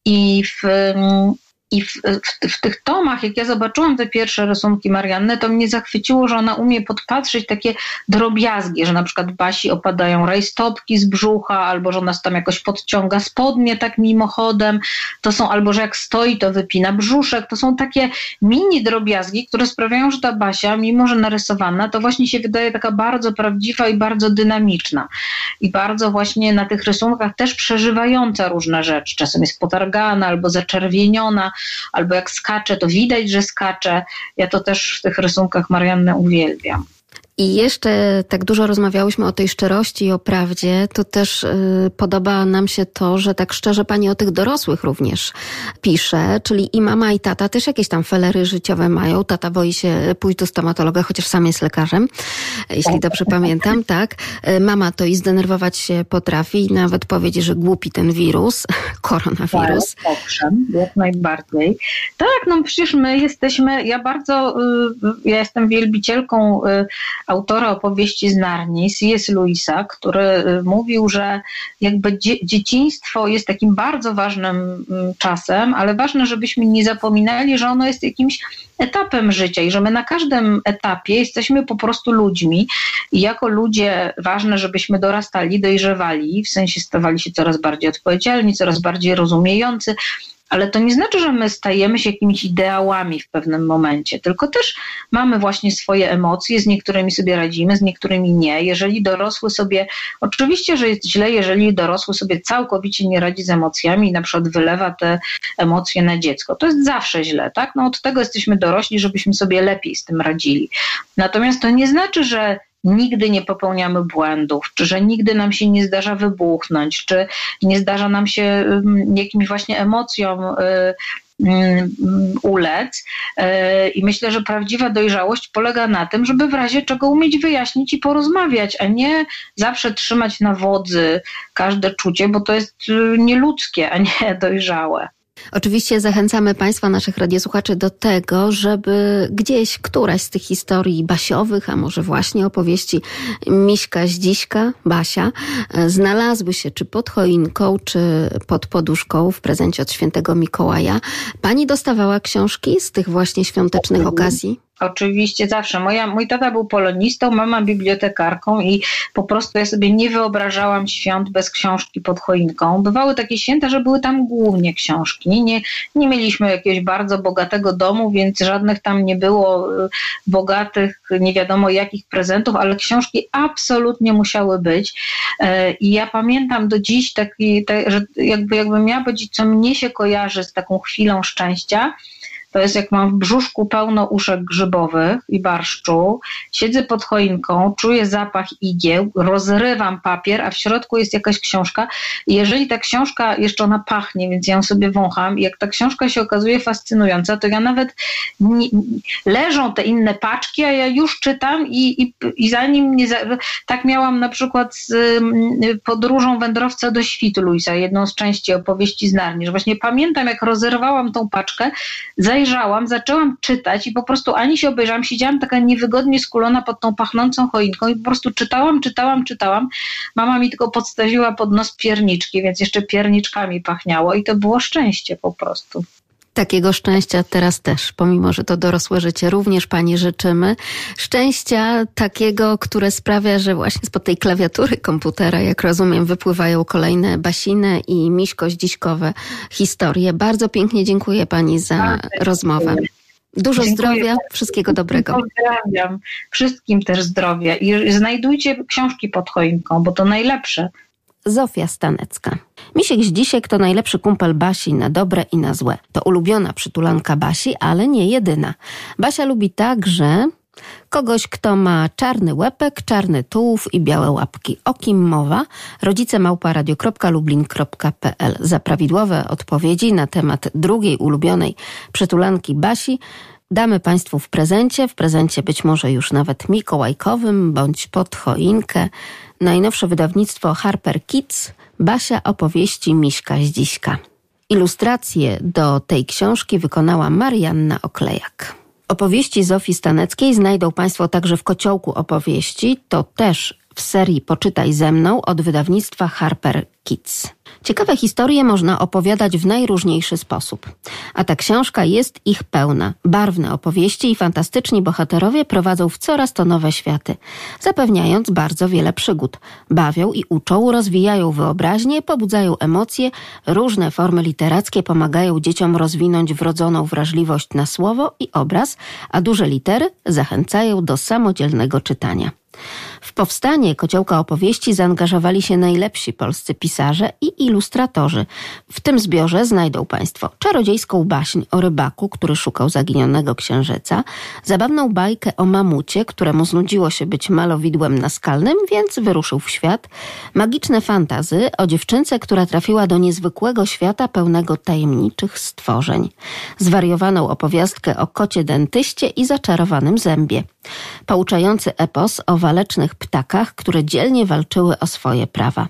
I w, i w, w, w, tych tomach, jak ja zobaczyłam te pierwsze rysunki Marianny, to mnie zachwyciło, że ona umie podpatrzeć takie drobiazgi, że na przykład Basi opadają rajstopki z brzucha, albo że ona tam jakoś podciąga spodnie tak mimochodem. To są, albo że jak stoi, to wypina brzuszek. To są takie mini drobiazgi, które sprawiają, że ta Basia, mimo że narysowana, to właśnie się wydaje taka bardzo prawdziwa i bardzo dynamiczna. I bardzo właśnie na tych rysunkach też przeżywająca różne rzeczy. Czasem jest potargana albo zaczerwieniona albo jak skacze, to widać, że skacze. Ja to też w tych rysunkach Mariannę uwielbiam. I jeszcze tak dużo rozmawiałyśmy o tej szczerości i o prawdzie, to też y, podoba nam się to, że tak szczerze pani o tych dorosłych również pisze, czyli i mama i tata też jakieś tam felery życiowe mają. Tata boi się pójść do stomatologa, chociaż sam jest lekarzem, jeśli dobrze pamiętam, tak. Y, mama to i zdenerwować się potrafi i nawet powiedzieć, że głupi ten wirus, koronawirus. Tak, owszem, jak najbardziej. Tak, no przecież my jesteśmy, ja bardzo, y, ja jestem wielbicielką y, autora opowieści z Narni, C.S. Lewisa, który y, mówił, że jakby dzie dzieciństwo jest takim bardzo ważnym mm, czasem, ale ważne, żebyśmy nie zapominali, że ono jest jakimś etapem życia i że my na każdym etapie jesteśmy po prostu ludźmi i jako ludzie ważne, żebyśmy dorastali, dojrzewali, w sensie stawali się coraz bardziej odpowiedzialni, coraz bardziej rozumiejący, ale to nie znaczy, że my stajemy się jakimiś ideałami w pewnym momencie, tylko też mamy właśnie swoje emocje, z niektórymi sobie radzimy, z niektórymi nie. Jeżeli dorosły sobie, oczywiście, że jest źle, jeżeli dorosły sobie całkowicie nie radzi z emocjami i na przykład wylewa te emocje na dziecko. To jest zawsze źle, tak? No od tego jesteśmy dorośli, żebyśmy sobie lepiej z tym radzili. Natomiast to nie znaczy, że nigdy nie popełniamy błędów, czy że nigdy nam się nie zdarza wybuchnąć, czy nie zdarza nam się jakimś właśnie emocjom y, y, ulec. Y, I myślę, że prawdziwa dojrzałość polega na tym, żeby w razie czego umieć wyjaśnić i porozmawiać, a nie zawsze trzymać na wodzy każde czucie, bo to jest nieludzkie, a nie dojrzałe. Oczywiście zachęcamy Państwa, naszych radiosłuchaczy, do tego, żeby gdzieś któraś z tych historii basiowych, a może właśnie opowieści Miśka Zdziśka, Basia, znalazły się czy pod choinką, czy pod poduszką w prezencie od świętego Mikołaja. Pani dostawała książki z tych właśnie świątecznych okazji? Oczywiście zawsze. Moja, mój tata był polonistą, mama bibliotekarką i po prostu ja sobie nie wyobrażałam świąt bez książki pod choinką. Bywały takie święta, że były tam głównie książki. Nie, nie mieliśmy jakiegoś bardzo bogatego domu, więc żadnych tam nie było y, bogatych, nie wiadomo jakich prezentów, ale książki absolutnie musiały być. E, I ja pamiętam do dziś taki, że jakby, jakbym miała powiedzieć, co mnie się kojarzy z taką chwilą szczęścia, to jest jak mam w brzuszku pełno uszek grzybowych i barszczu, siedzę pod choinką, czuję zapach igieł, rozrywam papier, a w środku jest jakaś książka. I jeżeli ta książka, jeszcze ona pachnie, więc ja ją sobie wącham, i jak ta książka się okazuje fascynująca, to ja nawet nie, leżą te inne paczki, a ja już czytam i, i, i zanim nie. Za, tak miałam na przykład z podróżą wędrowca do świtu Luisa, jedną z części opowieści z Narni, że właśnie pamiętam, jak rozerwałam tą paczkę, zajrzałam, zaczęłam czytać i po prostu ani się obejrzałam, siedziałam taka niewygodnie skulona pod tą pachnącą choinką i po prostu czytałam, czytałam, czytałam. Mama mi tylko podstawiła pod nos pierniczki, więc jeszcze pierniczkami pachniało i to było szczęście po prostu. Takiego szczęścia teraz też, pomimo że to dorosłe życie, również Pani życzymy. Szczęścia takiego, które sprawia, że właśnie spod tej klawiatury komputera, jak rozumiem, wypływają kolejne basiny i miśko-dziśkowe historie. Bardzo pięknie dziękuję Pani za Bardzo rozmowę. Dużo dziękuję zdrowia, wszystkiego dobrego. Pozdrawiam. Wszystkim też zdrowia i znajdujcie książki pod choinką, bo to najlepsze. Zofia Stanecka. Misiek Zdzisiek to najlepszy kumpel Basi na dobre i na złe. To ulubiona przytulanka Basi, ale nie jedyna. Basia lubi także kogoś, kto ma czarny łepek, czarny tułów i białe łapki. O kim mowa? Rodzice małparadio.lublin.pl Za prawidłowe odpowiedzi na temat drugiej ulubionej przytulanki Basi damy Państwu w prezencie, w prezencie być może już nawet mikołajkowym bądź pod choinkę najnowsze wydawnictwo Harper Kids, Basia opowieści Miśka Zdziśka. Ilustracje do tej książki wykonała Marianna Oklejak. Opowieści Zofii Staneckiej znajdą Państwo także w Kociołku Opowieści, to też w serii Poczytaj ze mną od wydawnictwa Harper Kids. Ciekawe historie można opowiadać w najróżniejszy sposób. A ta książka jest ich pełna. Barwne opowieści i fantastyczni bohaterowie prowadzą w coraz to nowe światy, zapewniając bardzo wiele przygód. Bawią i uczą, rozwijają wyobraźnię, pobudzają emocje, różne formy literackie pomagają dzieciom rozwinąć wrodzoną wrażliwość na słowo i obraz, a duże litery zachęcają do samodzielnego czytania. W powstanie Kociołka Opowieści zaangażowali się najlepsi polscy pisarze i ilustratorzy. W tym zbiorze znajdą Państwo czarodziejską baśń o rybaku, który szukał zaginionego księżyca, zabawną bajkę o mamucie, któremu znudziło się być malowidłem naskalnym, więc wyruszył w świat, magiczne fantazy o dziewczynce, która trafiła do niezwykłego świata pełnego tajemniczych stworzeń, zwariowaną opowiastkę o kocie dentyście i zaczarowanym zębie, pouczający epos o walecznych ptakach, które dzielnie walczyły o swoje prawa.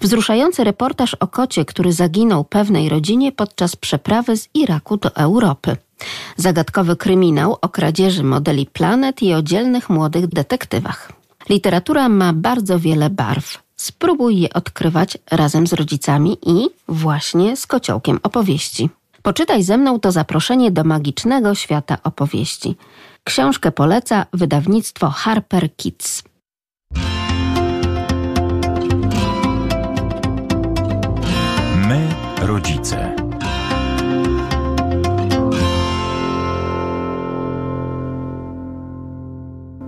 Wzruszający reportaż o kocie, który zaginął pewnej rodzinie podczas przeprawy z Iraku do Europy. Zagadkowy kryminał o kradzieży modeli planet i o dzielnych młodych detektywach. Literatura ma bardzo wiele barw. Spróbuj je odkrywać razem z rodzicami i właśnie z kociołkiem opowieści. Poczytaj ze mną to zaproszenie do magicznego świata opowieści. Książkę poleca wydawnictwo Harper Kids. Rodzice.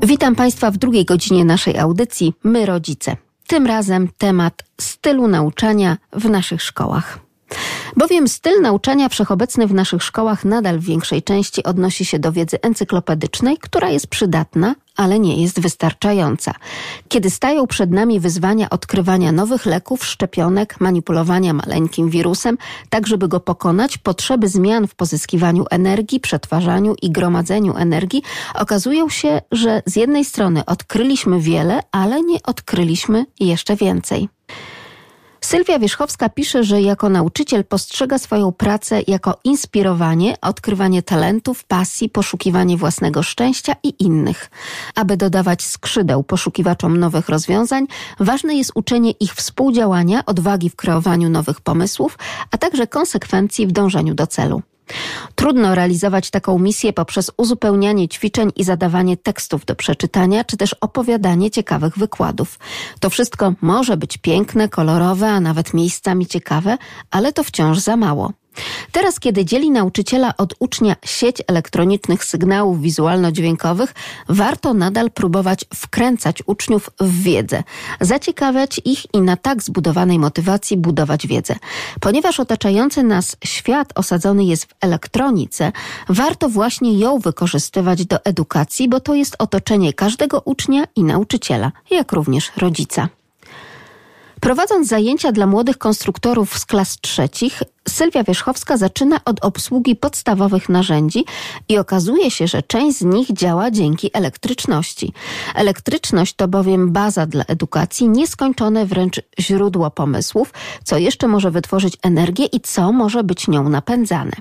Witam Państwa w drugiej godzinie naszej audycji My, rodzice. Tym razem temat stylu nauczania w naszych szkołach. Bowiem styl nauczania wszechobecny w naszych szkołach nadal w większej części odnosi się do wiedzy encyklopedycznej, która jest przydatna, ale nie jest wystarczająca. Kiedy stają przed nami wyzwania odkrywania nowych leków, szczepionek, manipulowania maleńkim wirusem, tak żeby go pokonać, potrzeby zmian w pozyskiwaniu energii, przetwarzaniu i gromadzeniu energii, okazują się, że z jednej strony odkryliśmy wiele, ale nie odkryliśmy jeszcze więcej. Sylwia Wierzchowska pisze, że jako nauczyciel postrzega swoją pracę jako inspirowanie, odkrywanie talentów, pasji, poszukiwanie własnego szczęścia i innych. Aby dodawać skrzydeł poszukiwaczom nowych rozwiązań, ważne jest uczenie ich współdziałania, odwagi w kreowaniu nowych pomysłów, a także konsekwencji w dążeniu do celu. Trudno realizować taką misję poprzez uzupełnianie ćwiczeń i zadawanie tekstów do przeczytania, czy też opowiadanie ciekawych wykładów. To wszystko może być piękne, kolorowe, a nawet miejscami ciekawe, ale to wciąż za mało. Teraz, kiedy dzieli nauczyciela od ucznia sieć elektronicznych sygnałów wizualno-dźwiękowych, warto nadal próbować wkręcać uczniów w wiedzę, zaciekawiać ich i na tak zbudowanej motywacji budować wiedzę. Ponieważ otaczający nas świat osadzony jest w elektronice, warto właśnie ją wykorzystywać do edukacji, bo to jest otoczenie każdego ucznia i nauczyciela, jak również rodzica. Prowadząc zajęcia dla młodych konstruktorów z klas trzecich, Sylwia Wierzchowska zaczyna od obsługi podstawowych narzędzi i okazuje się, że część z nich działa dzięki elektryczności. Elektryczność to bowiem baza dla edukacji, nieskończone wręcz źródło pomysłów, co jeszcze może wytworzyć energię i co może być nią napędzane.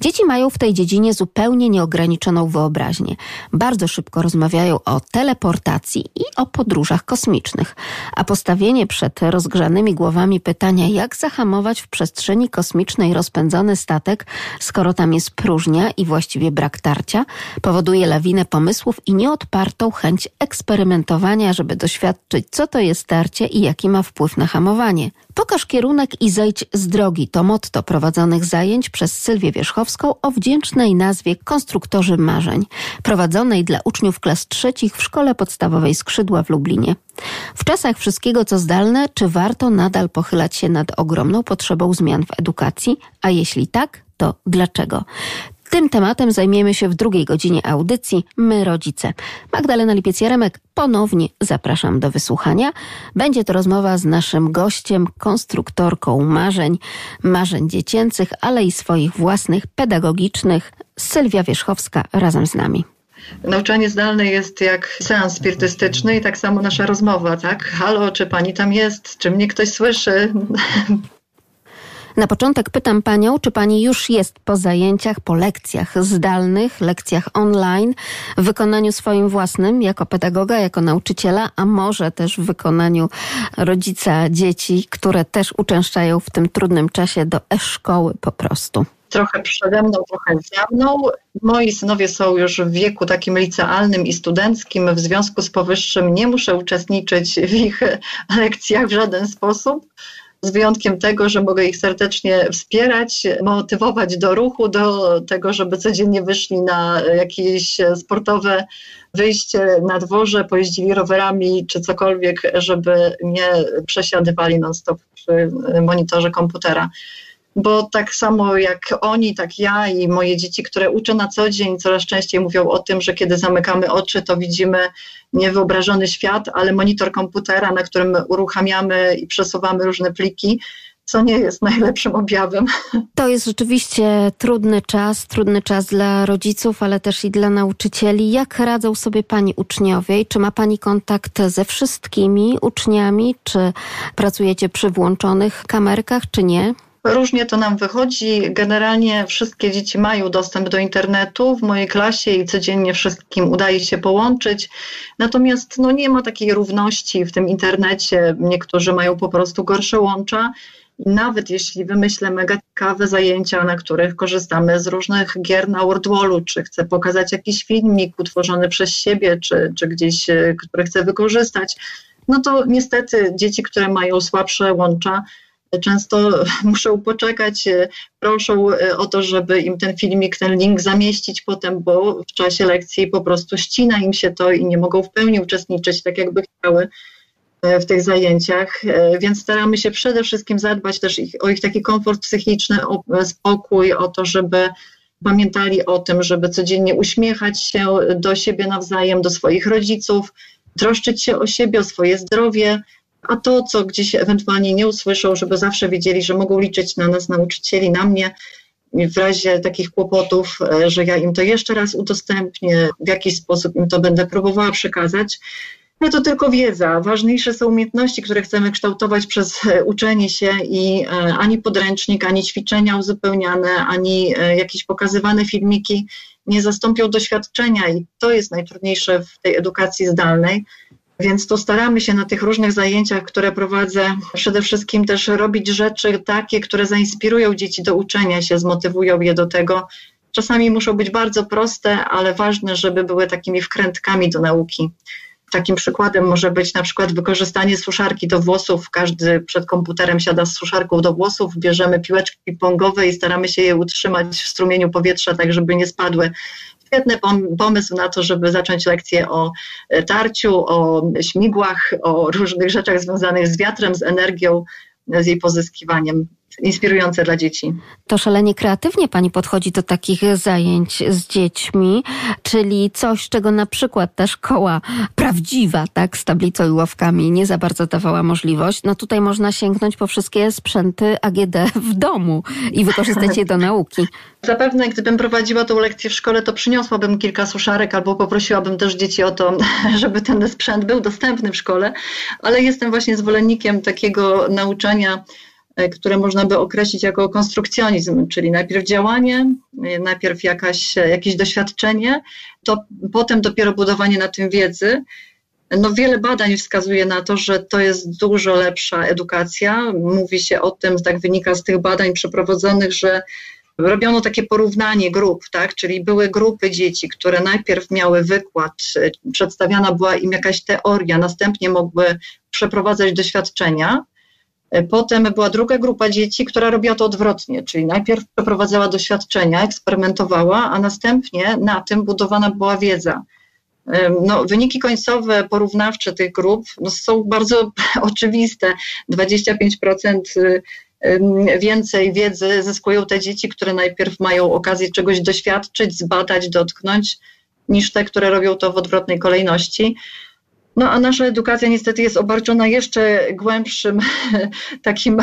Dzieci mają w tej dziedzinie zupełnie nieograniczoną wyobraźnię. Bardzo szybko rozmawiają o teleportacji i o podróżach kosmicznych. A postawienie przed rozgrzanymi głowami pytania, jak zahamować w przestrzeni kosmicznej rozpędzony statek, skoro tam jest próżnia i właściwie brak tarcia, powoduje lawinę pomysłów i nieodpartą chęć eksperymentowania, żeby doświadczyć, co to jest tarcie i jaki ma wpływ na hamowanie. Pokaż kierunek i zejdź z drogi to motto prowadzonych zajęć przez Sylwię Wierzchowską o wdzięcznej nazwie Konstruktorzy Marzeń, prowadzonej dla uczniów klas trzecich w Szkole Podstawowej Skrzydła w Lublinie. W czasach wszystkiego co zdalne, czy warto nadal pochylać się nad ogromną potrzebą zmian w edukacji? A jeśli tak, to dlaczego? Tym tematem zajmiemy się w drugiej godzinie audycji My Rodzice. Magdalena Lipiec-Jaremek ponownie zapraszam do wysłuchania. Będzie to rozmowa z naszym gościem, konstruktorką marzeń, marzeń dziecięcych, ale i swoich własnych, pedagogicznych. Sylwia Wierzchowska razem z nami. Nauczanie zdalne jest jak seans spirytystyczny i tak samo nasza rozmowa, tak? Halo, czy pani tam jest? Czy mnie ktoś słyszy? Na początek pytam panią, czy pani już jest po zajęciach, po lekcjach zdalnych, lekcjach online, w wykonaniu swoim własnym, jako pedagoga, jako nauczyciela, a może też w wykonaniu rodzica dzieci, które też uczęszczają w tym trudnym czasie do e-szkoły po prostu trochę przede mną, trochę za mną. Moi synowie są już w wieku takim licealnym i studenckim, w związku z powyższym nie muszę uczestniczyć w ich lekcjach w żaden sposób z wyjątkiem tego, że mogę ich serdecznie wspierać, motywować do ruchu, do tego, żeby codziennie wyszli na jakieś sportowe wyjście na dworze, pojeździli rowerami czy cokolwiek, żeby nie przesiadywali non-stop przy monitorze komputera bo tak samo jak oni, tak ja i moje dzieci, które uczę na co dzień, coraz częściej mówią o tym, że kiedy zamykamy oczy, to widzimy niewyobrażony świat, ale monitor komputera, na którym uruchamiamy i przesuwamy różne pliki, co nie jest najlepszym objawem. To jest rzeczywiście trudny czas, trudny czas dla rodziców, ale też i dla nauczycieli. Jak radzą sobie Pani uczniowie? Czy ma Pani kontakt ze wszystkimi uczniami? Czy pracujecie przy włączonych kamerkach, czy nie? Różnie to nam wychodzi. Generalnie wszystkie dzieci mają dostęp do internetu w mojej klasie i codziennie wszystkim udaje się połączyć. Natomiast no, nie ma takiej równości w tym internecie. Niektórzy mają po prostu gorsze łącza. Nawet jeśli wymyślę mega ciekawe zajęcia, na których korzystamy z różnych gier na WordWallu, czy chcę pokazać jakiś filmik utworzony przez siebie, czy, czy gdzieś, e, który chcę wykorzystać, no to niestety dzieci, które mają słabsze łącza, często muszą poczekać, e, proszą e, o to, żeby im ten filmik, ten link zamieścić potem, bo w czasie lekcji po prostu ścina im się to i nie mogą w pełni uczestniczyć tak, jakby chciały e, w tych zajęciach, więc staramy się przede wszystkim zadbać też ich, o ich taki komfort psychiczny, o spokój, o to, żeby pamiętali o tym, żeby codziennie uśmiechać się do siebie nawzajem, do swoich rodziców, troszczyć się o siebie, o swoje zdrowie, a to, co gdzieś ewentualnie nie usłyszą, żeby zawsze wiedzieli, że mogą liczyć na nas, nauczycieli, na mnie, w razie takich kłopotów, e, że ja im to jeszcze raz udostępnię, w jakiś sposób im to będę próbowała przekazać. No to tylko wiedza. Ważniejsze są umiejętności, które chcemy kształtować przez e, uczenie się i e, ani podręcznik, ani ćwiczenia uzupełniane, ani jakieś pokazywane filmiki nie zastąpią doświadczenia i to jest najtrudniejsze w tej edukacji zdalnej więc tu staramy się na tych różnych zajęciach, które prowadzę, przede wszystkim też robić rzeczy takie, które zainspirują dzieci do uczenia się, zmotywują je do tego. Czasami muszą być bardzo proste, ale ważne, żeby były takimi wkrętkami do nauki. Takim przykładem może być na przykład wykorzystanie suszarki do włosów. Każdy przed komputerem siada z suszarką do włosów, bierzemy piłeczki pongowe i staramy się je utrzymać w strumieniu powietrza, tak żeby nie spadły świetny pomysł na to, żeby zacząć lekcję o e, tarciu, o śmigłach, o różnych rzeczach związanych z wiatrem, z energią, z jej pozyskiwaniem inspirujące dla dzieci. To szalenie kreatywnie pani podchodzi do takich zajęć z dziećmi, czyli coś, czego na przykład ta szkoła prawdziwa, tak, z tablicą i ławkami nie za bardzo dawała możliwość. No tutaj można sięgnąć po wszystkie sprzęty AGD w domu i wykorzystać je do nauki. Zapewne gdybym prowadziła tą lekcję w szkole, to przyniosłabym kilka suszarek albo poprosiłabym też dzieci o to, żeby ten sprzęt był dostępny w szkole, ale jestem właśnie zwolennikiem takiego nauczania które można by określić jako konstrukcjonizm, czyli najpierw działanie, e, najpierw jakaś, e, jakieś doświadczenie, to potem dopiero budowanie na tym wiedzy. No, wiele badań wskazuje na to, że to jest dużo lepsza edukacja. Mówi się o tym, tak wynika z tych badań przeprowadzonych, że robiono takie porównanie grup, tak? czyli były grupy dzieci, które najpierw miały wykład, przedstawiana była im jakaś teoria, następnie mogły przeprowadzać doświadczenia Potem była druga grupa dzieci, która robiła to odwrotnie, czyli najpierw przeprowadzała doświadczenia, eksperymentowała, a następnie na tym budowana była wiedza. No, wyniki końcowe, porównawcze tych grup no, są bardzo oczywiste. 25% y, więcej wiedzy zyskują te dzieci, które najpierw mają okazję czegoś doświadczyć, zbadać, dotknąć, niż te, które robią to w odwrotnej kolejności. No a nasza edukacja niestety jest obarczona jeszcze głębszym takim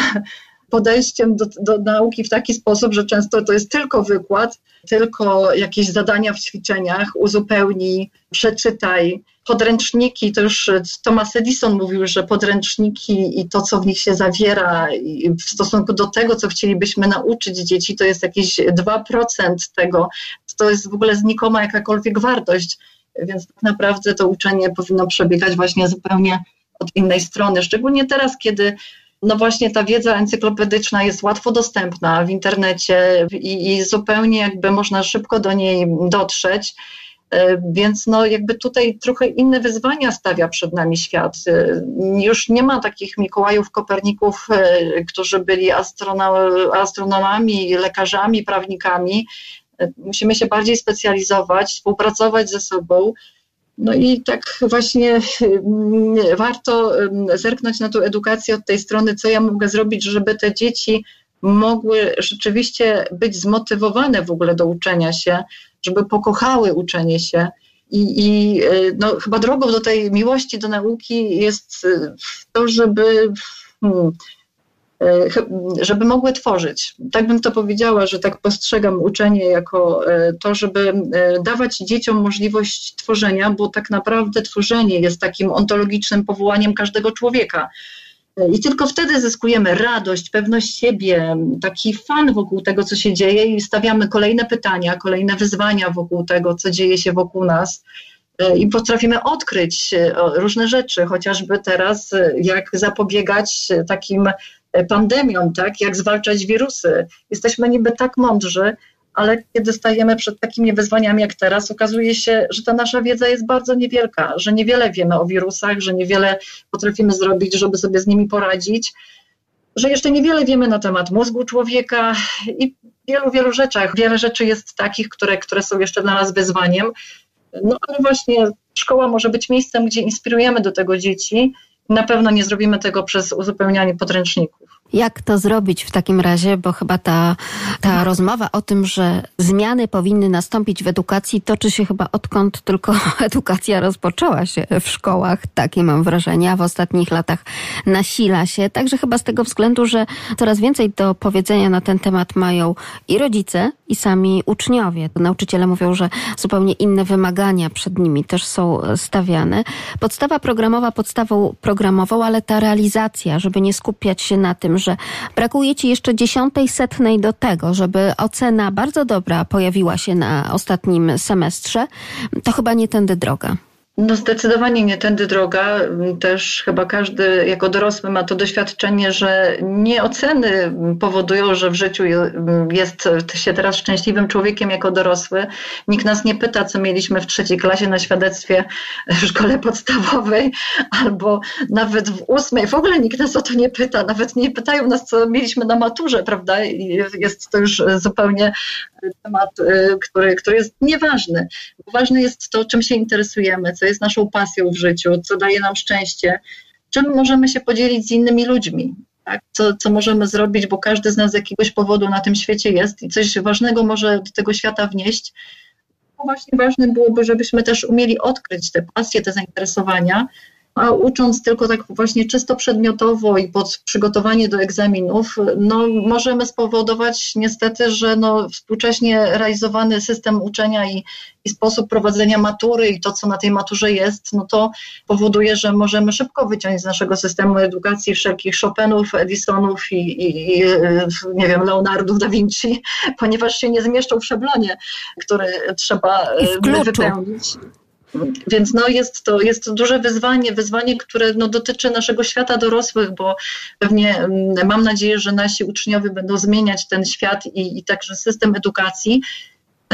podejściem do, do nauki w taki sposób, że często to jest tylko wykład, tylko jakieś zadania w ćwiczeniach, uzupełnij, przeczytaj. Podręczniki, to już Thomas Edison mówił, że podręczniki i to, co w nich się zawiera w stosunku do tego, co chcielibyśmy nauczyć dzieci, to jest jakieś 2% tego. To jest w ogóle znikoma jakakolwiek wartość, więc tak naprawdę to uczenie powinno przebiegać właśnie zupełnie od innej strony. Szczególnie teraz, kiedy no właśnie ta wiedza encyklopedyczna jest łatwo dostępna w internecie i, i zupełnie jakby można szybko do niej dotrzeć. E, więc no jakby tutaj trochę inne wyzwania stawia przed nami świat. E, już nie ma takich Mikołajów Koperników, e, którzy byli astronomami, lekarzami, prawnikami. Musimy się bardziej specjalizować, współpracować ze sobą. No i tak właśnie mm, warto mm, zerknąć na tą edukację od tej strony, co ja mogę zrobić, żeby te dzieci mogły rzeczywiście być zmotywowane w ogóle do uczenia się, żeby pokochały uczenie się. I, i no, chyba drogą do tej miłości do nauki jest to, żeby hmm, żeby mogły tworzyć. Tak bym to powiedziała, że tak postrzegam uczenie jako e, to, żeby e, dawać dzieciom możliwość tworzenia, bo tak naprawdę tworzenie jest takim ontologicznym powołaniem każdego człowieka. I tylko wtedy zyskujemy radość, pewność siebie, taki fan wokół tego, co się dzieje, i stawiamy kolejne pytania, kolejne wyzwania wokół tego, co dzieje się wokół nas. I potrafimy odkryć różne rzeczy, chociażby teraz, jak zapobiegać takim pandemią, tak, jak zwalczać wirusy. Jesteśmy niby tak mądrzy, ale kiedy stajemy przed takimi wyzwaniami jak teraz, okazuje się, że ta nasza wiedza jest bardzo niewielka, że niewiele wiemy o wirusach, że niewiele potrafimy zrobić, żeby sobie z nimi poradzić, że jeszcze niewiele wiemy na temat mózgu człowieka i wielu, wielu rzeczach. Wiele rzeczy jest takich, które, które są jeszcze dla nas wyzwaniem. No ale właśnie szkoła może być miejscem, gdzie inspirujemy do tego dzieci na pewno nie zrobimy tego przez uzupełnianie podręczników. Jak to zrobić w takim razie? Bo chyba ta, ta rozmowa o tym, że zmiany powinny nastąpić w edukacji, toczy się chyba odkąd tylko edukacja rozpoczęła się w szkołach. Takie mam wrażenie, a w ostatnich latach nasila się. Także chyba z tego względu, że coraz więcej do powiedzenia na ten temat mają i rodzice, i sami uczniowie. Nauczyciele mówią, że zupełnie inne wymagania przed nimi też są stawiane. Podstawa programowa podstawą programową, ale ta realizacja, żeby nie skupiać się na tym, że brakuje ci jeszcze dziesiątej, setnej do tego, żeby ocena bardzo dobra pojawiła się na ostatnim semestrze, to chyba nie tędy droga. No zdecydowanie nie tędy droga. Też chyba każdy jako dorosły ma to doświadczenie, że nie oceny powodują, że w życiu jest się teraz szczęśliwym człowiekiem jako dorosły. Nikt nas nie pyta, co mieliśmy w trzeciej klasie na świadectwie w szkole podstawowej albo nawet w ósmej. W ogóle nikt nas o to nie pyta. Nawet nie pytają nas, co mieliśmy na maturze, prawda? Jest to już zupełnie temat, y, który, który jest nieważny. Ważne jest to, czym się interesujemy, co jest naszą pasją w życiu, co daje nam szczęście, czym możemy się podzielić z innymi ludźmi. Tak? Co, co możemy zrobić, bo każdy z nas z jakiegoś powodu na tym świecie jest i coś ważnego może do tego świata wnieść. No właśnie ważne byłoby, żebyśmy też umieli odkryć te pasje, te zainteresowania, a ucząc tylko tak właśnie czysto przedmiotowo i pod przygotowanie do egzaminów, no możemy spowodować niestety, że no współcześnie realizowany system uczenia i, i sposób prowadzenia matury i to, co na tej maturze jest, no to powoduje, że możemy szybko wyciąć z naszego systemu edukacji wszelkich Chopinów, Edisonów i, i, i nie wiem, Leonardów da Vinci, ponieważ się nie zmieszczą w szablonie, który trzeba wypełnić. Więc no jest to jest duże wyzwanie, wyzwanie, które no dotyczy naszego świata dorosłych, bo pewnie mm, mam nadzieję, że nasi uczniowie będą zmieniać ten świat i, i także system edukacji.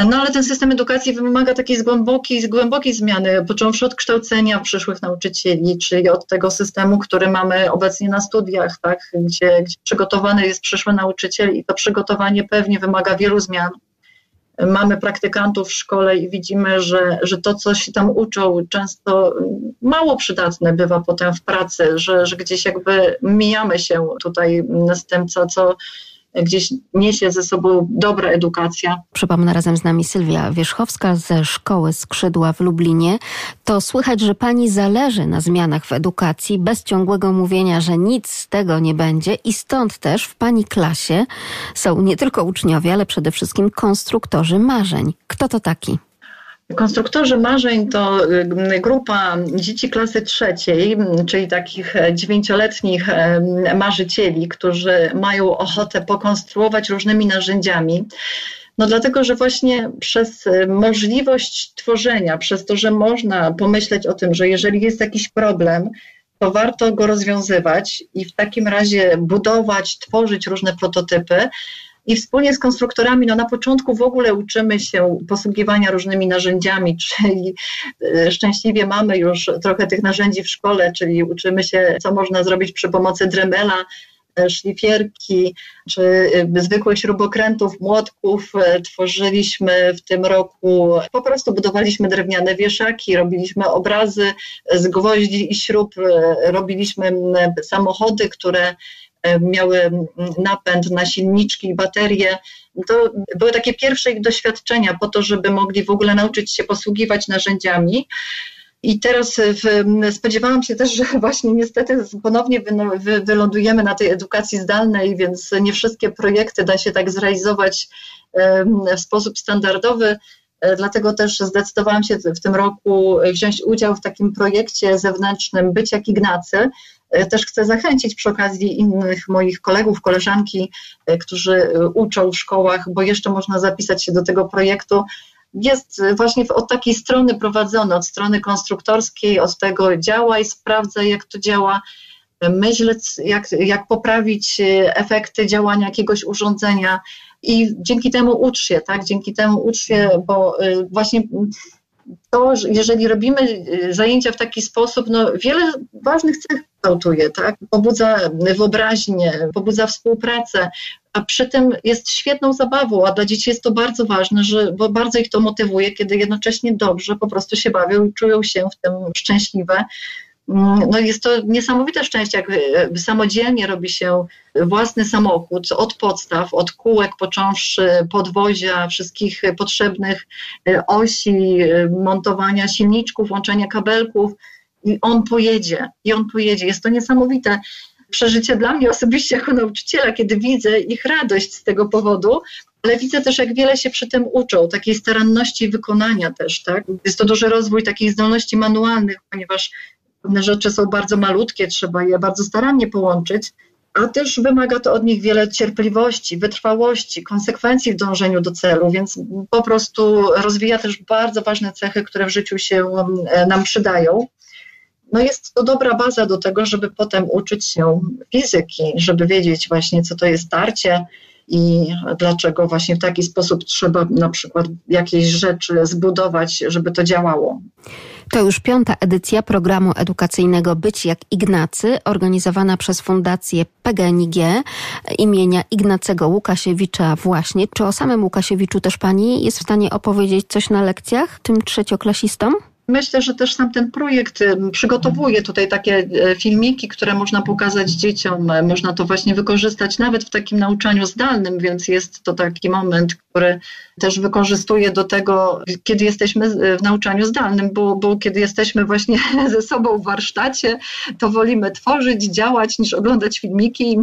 No ale ten system edukacji wymaga takiej głębokiej, głębokiej zmiany, począwszy od kształcenia przyszłych nauczycieli, czyli od tego systemu, który mamy obecnie na studiach, tak, gdzie, gdzie przygotowany jest przyszły nauczyciel i to przygotowanie pewnie wymaga wielu zmian mamy praktykantów w szkole i widzimy, że, że to, co się tam uczą, często mało przydatne bywa potem w pracy, że, że gdzieś jakby mijamy się tutaj z tym, co, co gdzieś niesie ze sobą dobra edukacja. Przypomnę razem z nami Sylwia Wierzchowska ze Szkoły Skrzydła w Lublinie. To słychać, że pani zależy na zmianach w edukacji, bez ciągłego mówienia, że nic z tego nie będzie i stąd też w pani klasie są nie tylko uczniowie, ale przede wszystkim konstruktorzy marzeń. Kto to taki? Konstruktorzy marzeń to y, grupa dzieci klasy trzeciej, czyli takich dziewięcioletnich marzycieli, którzy mają ochotę pokonstruować różnymi narzędziami. No dlatego, że właśnie przez możliwość tworzenia, przez to, że można pomyśleć o tym, że jeżeli jest jakiś problem, to warto go rozwiązywać i w takim razie budować, tworzyć różne prototypy, i wspólnie z konstruktorami, no na początku w ogóle uczymy się posługiwania różnymi narzędziami, czyli e, szczęśliwie mamy już trochę tych narzędzi w szkole, czyli uczymy się, co można zrobić przy pomocy dremela, e, szlifierki czy e, zwykłych śrubokrętów, młotków. Tworzyliśmy w tym roku, po prostu budowaliśmy drewniane wieszaki, robiliśmy obrazy z gwoździ i śrub, robiliśmy samochody, które miały napęd na silniczki i baterie. To były takie pierwsze ich doświadczenia po to, żeby mogli w ogóle nauczyć się posługiwać narzędziami. I teraz w, spodziewałam się też, że właśnie niestety ponownie wy, wy, wylądujemy na tej edukacji zdalnej, więc nie wszystkie projekty da się tak zrealizować w sposób standardowy. E, dlatego też zdecydowałam się w tym roku wziąć udział w takim projekcie zewnętrznym Być jak Ignacy, E, też chcę zachęcić przy okazji innych moich kolegów, koleżanki, e, którzy e, uczą w szkołach, bo jeszcze można zapisać się do tego projektu. Jest właśnie od takiej strony prowadzony, od strony konstruktorskiej, od tego działaj, sprawdzaj jak to działa, myśl jak, jak poprawić efekty działania jakiegoś urządzenia i dzięki temu ucz się, tak? Dzięki temu ucz się, bo właśnie to, jeżeli robimy y, zajęcia w taki sposób, no wiele ważnych cech kształtuje, tak? Pobudza wyobraźnię, pobudza współpracę, a przy tym jest świetną zabawą, a dla dzieci jest to bardzo ważne, że, bo bardzo ich to motywuje, kiedy jednocześnie dobrze po prostu się bawią i czują się w tym szczęśliwe. Mm, no jest to niesamowite szczęście, jak e, samodzielnie robi się własny samochód od podstaw, od kółek, począwszy podwozia, wszystkich potrzebnych e, osi, e, montowania silniczków, łączenia kabelków i on pojedzie, i on pojedzie. Jest to niesamowite przeżycie dla mnie osobiście jako nauczyciela, kiedy widzę ich radość z tego powodu, ale widzę też, jak wiele się przy tym uczą, takiej staranności wykonania też, tak? Jest to duży rozwój takich zdolności manualnych, ponieważ Pewne rzeczy są bardzo malutkie, trzeba je bardzo starannie połączyć, a też wymaga to od nich wiele cierpliwości, wytrwałości, konsekwencji w dążeniu do celu, więc po prostu rozwija też bardzo ważne cechy, które w życiu się e, nam przydają. No jest to dobra baza do tego, żeby potem uczyć się fizyki, żeby wiedzieć właśnie, co to jest tarcie i dlaczego właśnie w taki sposób trzeba na przykład jakieś rzeczy zbudować, żeby to działało. To już piąta edycja programu edukacyjnego Być jak Ignacy, organizowana przez Fundację PGNiG imienia Ignacego Łukasiewicza właśnie. Czy o samym Łukasiewiczu też pani jest w stanie opowiedzieć coś na lekcjach tym trzecioklasistom? Myślę, że też sam ten projekt przygotowuje tutaj takie e, filmiki, które można pokazać dzieciom. Można to właśnie wykorzystać nawet w takim nauczaniu zdalnym, więc jest to taki moment, który też wykorzystuje do tego, kiedy jesteśmy w nauczaniu zdalnym, bo, bo kiedy jesteśmy właśnie ze sobą w warsztacie, to wolimy tworzyć, działać niż oglądać filmiki,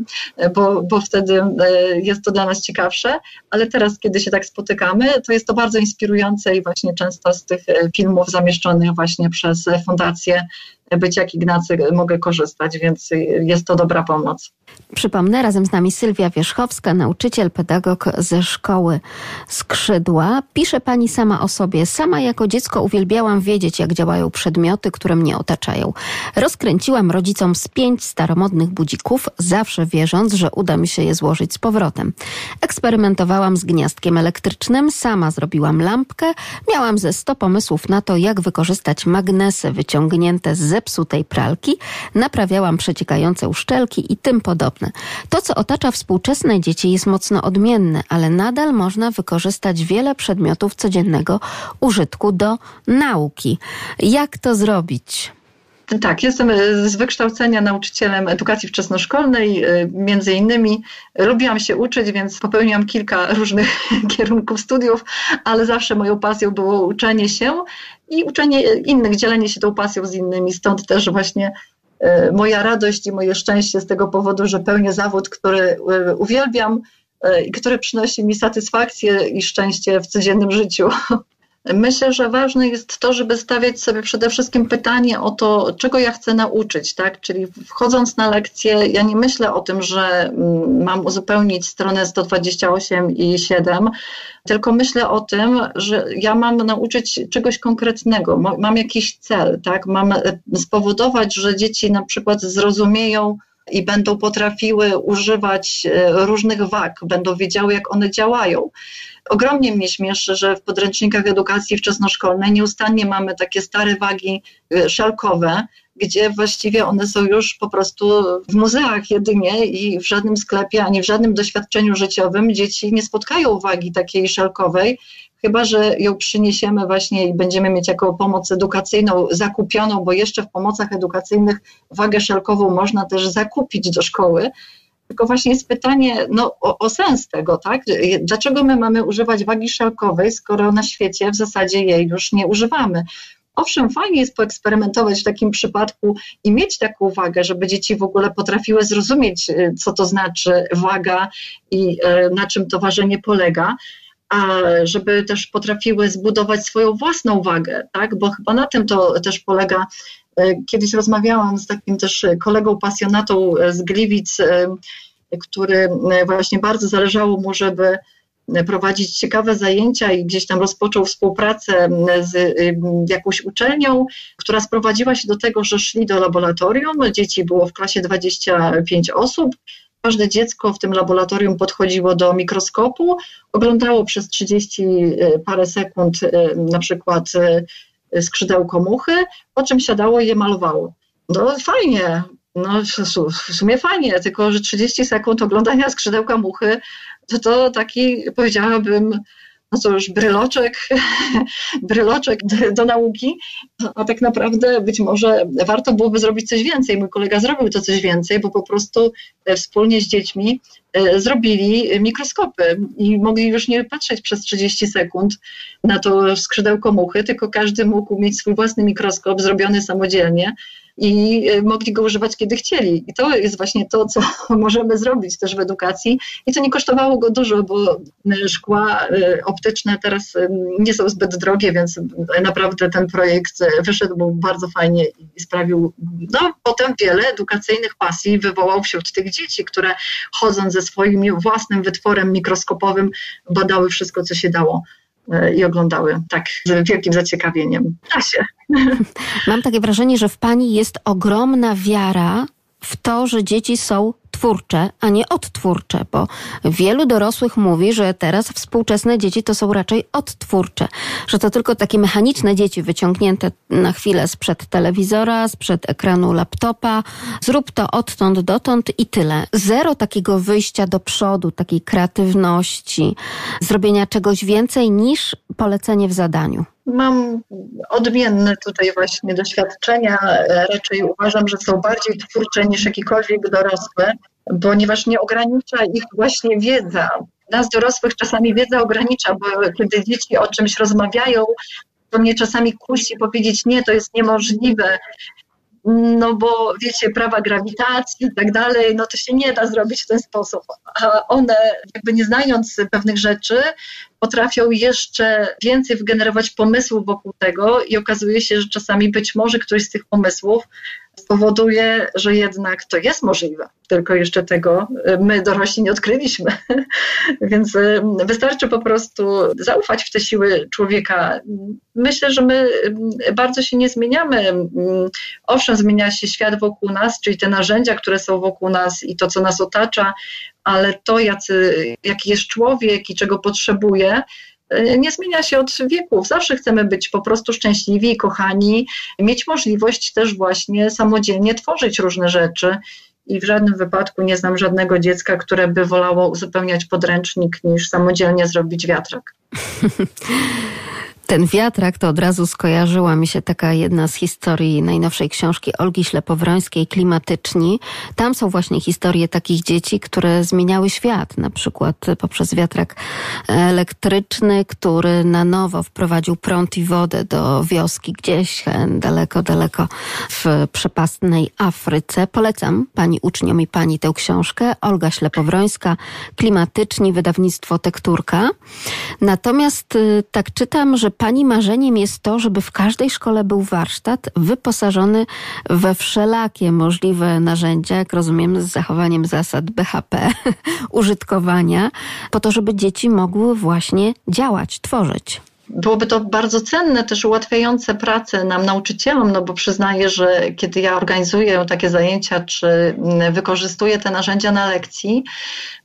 bo, bo wtedy e, jest to dla nas ciekawsze. Ale teraz, kiedy się tak spotykamy, to jest to bardzo inspirujące i właśnie często z tych e, filmów zamieszczonych właśnie przez fundację być jak Ignacy mogę korzystać, więc jest to dobra pomoc. Przypomnę, razem z nami Sylwia Wierzchowska, nauczyciel, pedagog ze szkoły Skrzydła. Pisze pani sama o sobie. Sama jako dziecko uwielbiałam wiedzieć, jak działają przedmioty, które mnie otaczają. Rozkręciłam rodzicom z pięć staromodnych budzików, zawsze wierząc, że uda mi się je złożyć z powrotem. Eksperymentowałam z gniazdkiem elektrycznym, sama zrobiłam lampkę, miałam ze sto pomysłów na to, jak wykorzystać magnesy wyciągnięte z zepsutej pralki, naprawiałam przeciekające uszczelki i tym podobne. To, co otacza współczesne dzieci jest mocno odmienne, ale nadal można wykorzystać wiele przedmiotów codziennego użytku do nauki. Jak to zrobić? Tak, jestem z wykształcenia nauczycielem edukacji wczesnoszkolnej. Między innymi lubiłam się uczyć, więc popełniłam kilka różnych kierunków studiów, ale zawsze moją pasją było uczenie się i uczenie innych, dzielenie się tą pasją z innymi. Stąd też właśnie e, moja radość i moje szczęście z tego powodu, że pełnię zawód, który e, uwielbiam e, i który przynosi mi satysfakcję i szczęście w codziennym życiu. Myślę, że ważne jest to, żeby stawiać sobie przede wszystkim pytanie o to, czego ja chcę nauczyć, tak? Czyli wchodząc na lekcję, ja nie myślę o tym, że mm, mam uzupełnić stronę 128 i 7, tylko myślę o tym, że ja mam nauczyć czegoś konkretnego, mam jakiś cel, tak? Mam e, spowodować, że dzieci na przykład zrozumieją, i będą potrafiły używać e, różnych wag, będą wiedziały, jak one działają. Ogromnie mnie śmieszy, że w podręcznikach edukacji wczesnoszkolnej nieustannie mamy takie stare wagi y, szalkowe, gdzie właściwie one są już po prostu w muzeach jedynie i w żadnym sklepie, ani w żadnym doświadczeniu życiowym dzieci nie spotkają wagi takiej szalkowej, chyba że ją przyniesiemy właśnie i będziemy mieć jako pomoc edukacyjną zakupioną, bo jeszcze w pomocach edukacyjnych wagę szalkową można też zakupić do szkoły. Tylko właśnie jest pytanie no, o, o, sens tego, tak? Dlaczego my mamy używać wagi szalkowej, skoro na świecie w zasadzie jej już nie używamy? Owszem, fajnie jest poeksperymentować w takim przypadku i mieć taką wagę, żeby dzieci w ogóle potrafiły zrozumieć, y, co to znaczy waga i y, na czym to ważenie polega, a żeby też potrafiły zbudować swoją własną wagę, tak? bo chyba na tym to też polega E, kiedyś rozmawiałam z takim też kolegą pasjonatą e, z Gliwic, e, który właśnie bardzo zależało mu, żeby prowadzić ciekawe zajęcia i gdzieś tam rozpoczął współpracę z jakąś uczelnią, która sprowadziła się do tego, że szli do laboratorium. Dzieci było w klasie 25 osób. Każde dziecko w tym laboratorium podchodziło do mikroskopu, oglądało przez 30 parę sekund na przykład skrzydełko muchy, po czym siadało i je malowało. No fajnie, no w sumie fajnie, tylko że 30 sekund oglądania skrzydełka muchy, to to taki powiedziałabym no już, bryloczek, bryloczek do nauki, a tak naprawdę być może warto byłoby zrobić coś więcej. Mój kolega zrobił to coś więcej, bo po prostu e, wspólnie z dziećmi e, zrobili mikroskopy i mogli już nie patrzeć przez 30 sekund na to skrzydełko muchy, tylko każdy mógł mieć swój własny mikroskop zrobiony samodzielnie i e, mogli go używać kiedy chcieli. I to jest właśnie to, co możemy zrobić też w edukacji. I to nie kosztowało go dużo, bo e, szkła e, optyczne teraz nie są zbyt drogie, więc naprawdę ten projekt wyszedł bardzo fajnie i sprawił, no potem wiele edukacyjnych pasji wywołał wśród tych dzieci, które chodząc ze swoim własnym wytworem mikroskopowym badały wszystko, co się dało i oglądały tak z wielkim zaciekawieniem. Da się. Mam takie wrażenie, że w Pani jest ogromna wiara w to, że dzieci są twórcze, a nie odtwórcze, bo wielu dorosłych mówi, że teraz współczesne dzieci to są raczej odtwórcze, że to tylko takie mechaniczne dzieci wyciągnięte na chwilę sprzed telewizora, sprzed ekranu laptopa. Zrób to odtąd dotąd i tyle. Zero takiego wyjścia do przodu, takiej kreatywności, zrobienia czegoś więcej niż polecenie w zadaniu. Mam odmienne tutaj właśnie doświadczenia. Raczej uważam, że są bardziej twórcze niż jakikolwiek dorosły, ponieważ nie ogranicza ich właśnie wiedza. Nas dorosłych czasami wiedza ogranicza, bo kiedy dzieci o czymś rozmawiają, to mnie czasami kusi powiedzieć, nie, to jest niemożliwe, no bo wiecie, prawa grawitacji i tak dalej, no to się nie da zrobić w ten sposób. A one, jakby nie znając pewnych rzeczy, potrafią jeszcze więcej wygenerować pomysłów wokół tego i okazuje się, że czasami być może któryś z tych pomysłów spowoduje, że jednak to jest możliwe, tylko jeszcze tego y, my dorośli nie odkryliśmy. Więc y, wystarczy po prostu zaufać w te siły człowieka. Myślę, że my y, bardzo się nie zmieniamy. Owszem, zmienia się świat wokół nas, czyli te narzędzia, które są wokół nas i to, co nas otacza, ale to, jacy, jaki jest człowiek i czego potrzebuje, nie zmienia się od wieków. Zawsze chcemy być po prostu szczęśliwi, kochani, mieć możliwość też właśnie samodzielnie tworzyć różne rzeczy. I w żadnym wypadku nie znam żadnego dziecka, które by wolało uzupełniać podręcznik niż samodzielnie zrobić wiatrak. Ten wiatrak to od razu skojarzyła mi się taka jedna z historii najnowszej książki Olgi Ślepowrońskiej Klimatyczni. Tam są właśnie historie takich dzieci, które zmieniały świat, na przykład poprzez wiatrak elektryczny, który na nowo wprowadził prąd i wodę do wioski gdzieś daleko, daleko w przepastnej Afryce. Polecam pani uczniom i pani tę książkę. Olga Ślepowrońska Klimatyczni, wydawnictwo Tekturka. Natomiast y, tak czytam, że pani marzeniem jest to, żeby w każdej szkole był warsztat wyposażony we wszelakie możliwe narzędzia, jak rozumiem, z zachowaniem zasad BHP, użytkowania, po to, żeby dzieci mogły właśnie działać, tworzyć. Byłoby to bardzo cenne, też ułatwiające pracę nam, nauczycielom, no bo przyznaję, że kiedy ja organizuję takie zajęcia, czy wykorzystuję te narzędzia na lekcji,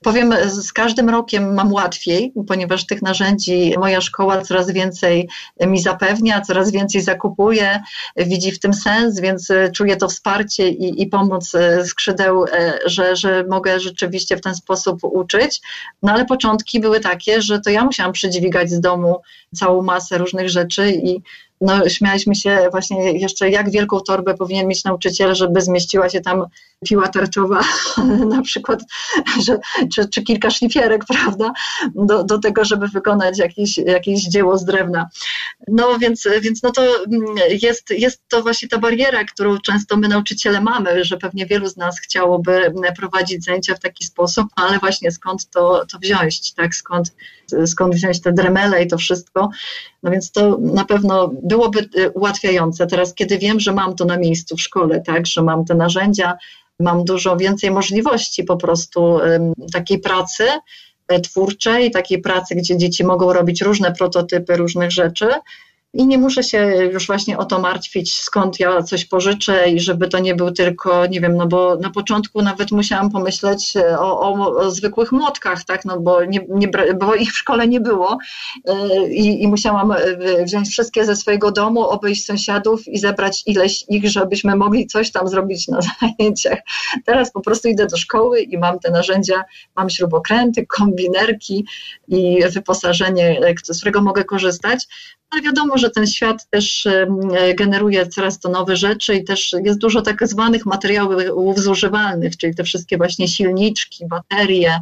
powiem, z każdym rokiem mam łatwiej, ponieważ tych narzędzi moja szkoła coraz więcej mi zapewnia, coraz więcej zakupuje, widzi w tym sens, więc czuję to wsparcie i, i pomoc skrzydeł, że, że mogę rzeczywiście w ten sposób uczyć. No ale początki były takie, że to ja musiałam przydźwigać z domu całą masę różnych rzeczy i no, śmialiśmy się właśnie jeszcze, jak wielką torbę powinien mieć nauczyciel, żeby zmieściła się tam piła tarczowa, na przykład, że, czy, czy kilka szlifierek, prawda, do, do tego, żeby wykonać jakieś, jakieś dzieło z drewna. No więc, więc no to mm, jest, jest to właśnie ta bariera, którą często my nauczyciele mamy, że pewnie wielu z nas chciałoby prowadzić zajęcia w taki sposób, ale właśnie skąd to, to wziąć, tak, skąd, skąd wziąć te dremele i to wszystko. No więc to na pewno byłoby y, ułatwiające. Teraz, kiedy wiem, że mam to na miejscu w szkole, tak, że mam te narzędzia, mam dużo więcej możliwości po prostu takiej pracy e, twórczej, takiej pracy, gdzie dzieci mogą robić różne prototypy różnych rzeczy i nie muszę się już właśnie o to martwić, skąd ja coś pożyczę i żeby to nie był tylko, nie wiem, no bo na początku nawet musiałam pomyśleć e, o, o, o zwykłych młotkach, tak, no bo, nie, nie, bo ich w szkole nie było. E, i, i musiałam e, wziąć wszystkie ze swojego domu, obejść sąsiadów i zebrać ileś ich, żebyśmy mogli coś tam zrobić na zajęciach. Teraz po prostu idę do szkoły i mam te narzędzia, mam śrubokręty, kombinerki i wyposażenie, z którego mogę korzystać, ale wiadomo, że ten świat też generuje coraz to nowe rzeczy i też jest dużo tak zwanych materiałów zużywalnych, czyli te wszystkie właśnie silniczki, baterie,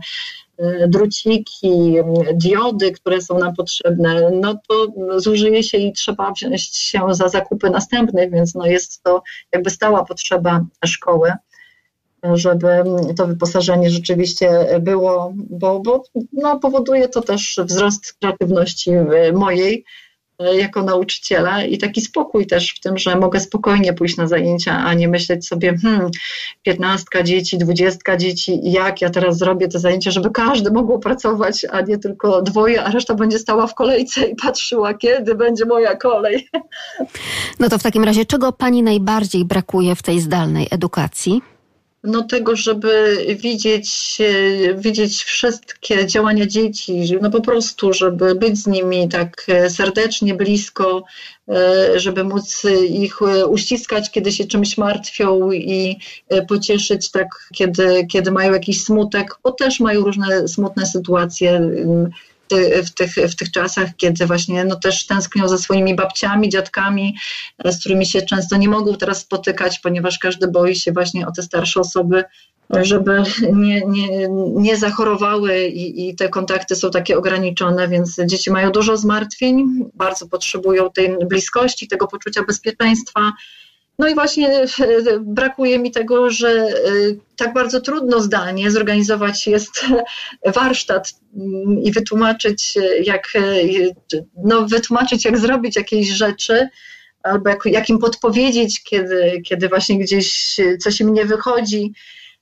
e, druciki, diody, które są nam potrzebne, no to zużyje się i trzeba wziąć się za zakupy następnych, więc no jest to jakby stała potrzeba szkoły żeby to wyposażenie rzeczywiście było, bo, bo no, powoduje to też wzrost kreatywności mojej, E, jako nauczyciela i taki spokój też w tym, że mogę spokojnie pójść na zajęcia, a nie myśleć sobie, hmm, piętnastka dzieci, dwudziestka dzieci, jak ja teraz zrobię te zajęcia, żeby każdy mógł pracować, a nie tylko dwoje, a reszta będzie stała w kolejce i patrzyła, kiedy będzie moja kolej. No to w takim razie, czego pani najbardziej brakuje w tej zdalnej edukacji? No, tego, żeby widzieć, e, widzieć wszystkie działania dzieci, no po prostu, żeby być z nimi tak e, serdecznie, blisko, e, żeby móc ich uściskać, kiedy się czymś martwią i pocieszyć tak, kiedy, kiedy mają jakiś smutek, bo też mają różne smutne sytuacje w tych, w tych czasach, kiedy właśnie no, też tęsknią za swoimi babciami, dziadkami, z którymi się często nie mogą teraz spotykać, ponieważ każdy boi się właśnie o te starsze osoby, żeby nie, nie, nie zachorowały i, i te kontakty są takie ograniczone, więc dzieci mają dużo zmartwień, bardzo potrzebują tej bliskości, tego poczucia bezpieczeństwa. No i właśnie e, brakuje mi tego, że e, tak bardzo trudno zdalnie zorganizować jest warsztat mm, i wytłumaczyć, jak, e, no, wytłumaczyć, jak zrobić jakieś rzeczy, albo jak, jak im podpowiedzieć, kiedy, kiedy właśnie gdzieś coś im nie wychodzi.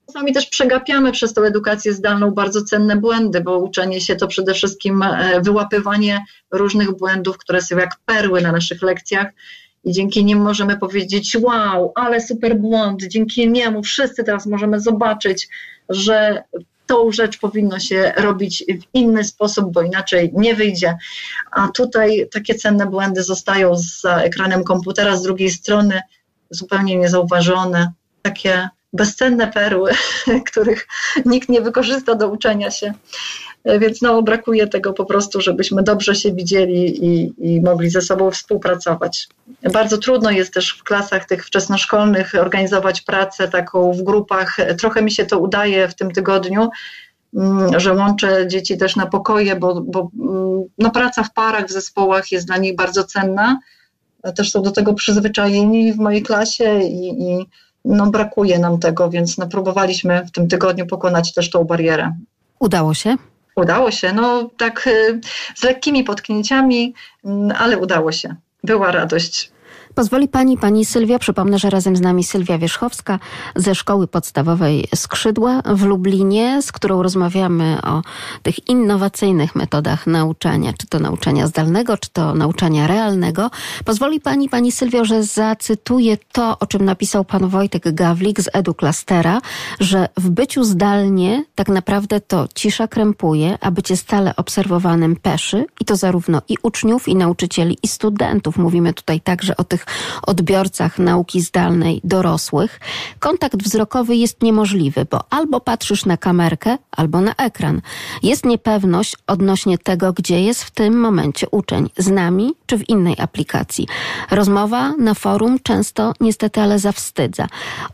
Czasami też przegapiamy przez tą edukację zdalną bardzo cenne błędy, bo uczenie się to przede wszystkim wyłapywanie różnych błędów, które są jak perły na naszych lekcjach i dzięki nim możemy powiedzieć: Wow, ale super błąd. Dzięki niemu wszyscy teraz możemy zobaczyć, że tą rzecz powinno się robić w inny sposób, bo inaczej nie wyjdzie. A tutaj takie cenne błędy zostają za ekranem komputera z drugiej strony zupełnie niezauważone. Takie bezcenne perły, których nikt nie wykorzysta do uczenia się. Więc no, brakuje tego po prostu, żebyśmy dobrze się widzieli i, i mogli ze sobą współpracować. Bardzo trudno jest też w klasach tych wczesnoszkolnych organizować pracę taką w grupach. Trochę mi się to udaje w tym tygodniu, mm, że łączę dzieci też na pokoje, bo, bo mm, no, praca w parach, w zespołach jest dla nich bardzo cenna. Też są do tego przyzwyczajeni w mojej klasie i, i no, brakuje nam tego, więc no, próbowaliśmy w tym tygodniu pokonać też tą barierę. Udało się? Udało się, no tak y, z lekkimi potknięciami, mm, ale udało się. Była radość. Pozwoli Pani, Pani Sylwia, przypomnę, że razem z nami Sylwia Wierzchowska ze Szkoły Podstawowej Skrzydła w Lublinie, z którą rozmawiamy o tych innowacyjnych metodach nauczania, czy to nauczania zdalnego, czy to nauczania realnego. Pozwoli Pani, Pani Sylwio, że zacytuję to, o czym napisał Pan Wojtek Gawlik z Eduklastera, że w byciu zdalnie tak naprawdę to cisza krępuje, a bycie stale obserwowanym peszy i to zarówno i uczniów, i nauczycieli, i studentów. Mówimy tutaj także o tych odbiorcach nauki zdalnej dorosłych, kontakt wzrokowy jest niemożliwy, bo albo patrzysz na kamerkę, albo na ekran. Jest niepewność odnośnie tego, gdzie jest w tym momencie uczeń, z nami czy w innej aplikacji. Rozmowa na forum często niestety ale zawstydza.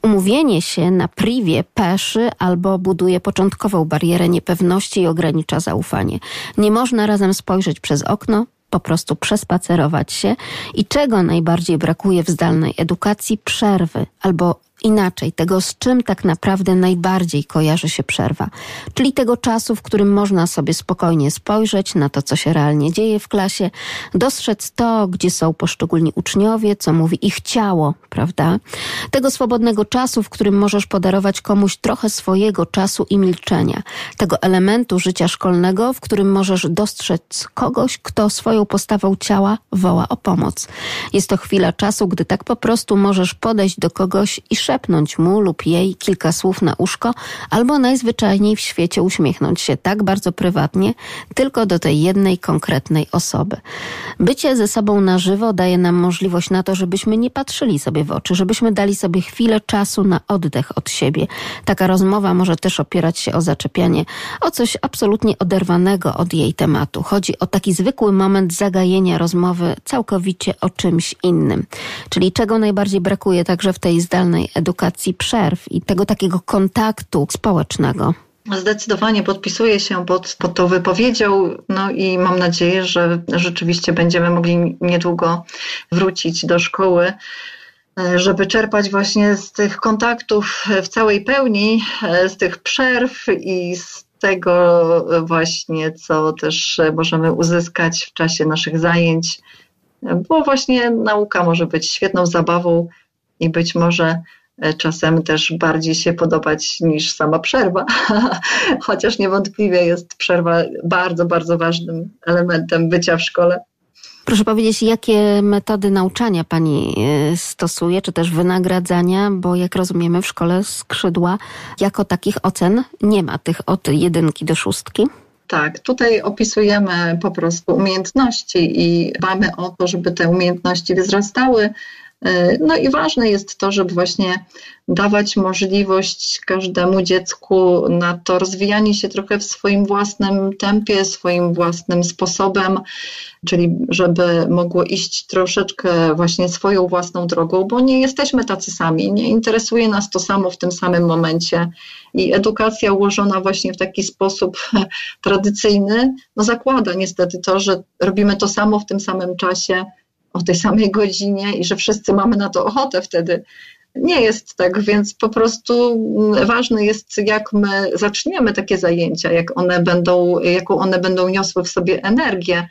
Umówienie się na privie peszy albo buduje początkową barierę niepewności i ogranicza zaufanie. Nie można razem spojrzeć przez okno, po prostu przespacerować się i czego najbardziej brakuje w zdalnej edukacji? Przerwy albo inaczej, tego z czym tak naprawdę najbardziej kojarzy się przerwa, czyli tego czasu, w którym można sobie spokojnie spojrzeć na to, co się realnie dzieje w klasie, dostrzec to, gdzie są poszczególni uczniowie, co mówi ich ciało, prawda? Tego swobodnego czasu, w którym możesz podarować komuś trochę swojego czasu i milczenia, tego elementu życia szkolnego, w którym możesz dostrzec kogoś, kto swoją postawą ciała woła o pomoc. Jest to chwila czasu, gdy tak po prostu możesz podejść do kogoś i szepnąć szepnąć mu lub jej kilka słów na uszko, albo najzwyczajniej w świecie uśmiechnąć się tak bardzo prywatnie, tylko do tej jednej konkretnej osoby. Bycie ze sobą na żywo daje nam możliwość na to, żebyśmy nie patrzyli sobie w oczy, żebyśmy dali sobie chwilę czasu na oddech od siebie. Taka rozmowa może też opierać się o zaczepianie, o coś absolutnie oderwanego od jej tematu. Chodzi o taki zwykły moment zagajenia rozmowy całkowicie o czymś innym. Czyli czego najbardziej brakuje także w tej zdalnej edukacji edukacji przerw i tego takiego kontaktu społecznego. Zdecydowanie podpisuję się pod, pod tą wypowiedzią, no i mam nadzieję, że rzeczywiście będziemy mogli niedługo wrócić do szkoły, żeby czerpać właśnie z tych kontaktów w całej pełni, z tych przerw i z tego właśnie, co też możemy uzyskać w czasie naszych zajęć, bo właśnie nauka może być świetną zabawą i być może czasem też bardziej się podobać niż sama przerwa, chociaż niewątpliwie jest przerwa bardzo, bardzo ważnym elementem bycia w szkole. Proszę powiedzieć, jakie metody nauczania Pani e, stosuje, czy też wynagradzania, bo jak rozumiemy w szkole skrzydła jako takich ocen nie ma tych od jedynki do szóstki? Tak, tutaj opisujemy po prostu umiejętności i dbamy o to, żeby te umiejętności wzrastały E, no i ważne jest to, żeby właśnie dawać możliwość każdemu dziecku na to rozwijanie się trochę w swoim własnym tempie, swoim własnym sposobem, czyli żeby mogło iść troszeczkę właśnie swoją własną drogą, bo nie jesteśmy tacy sami, nie interesuje nas to samo w tym samym momencie. I edukacja ułożona właśnie w taki sposób tradycyjny, no zakłada niestety to, że robimy to samo w tym samym czasie o tej samej godzinie i że wszyscy mamy na to ochotę wtedy. Nie jest tak, więc po prostu ważne jest, jak my zaczniemy takie zajęcia, jak one będą, jaką one będą niosły w sobie energię.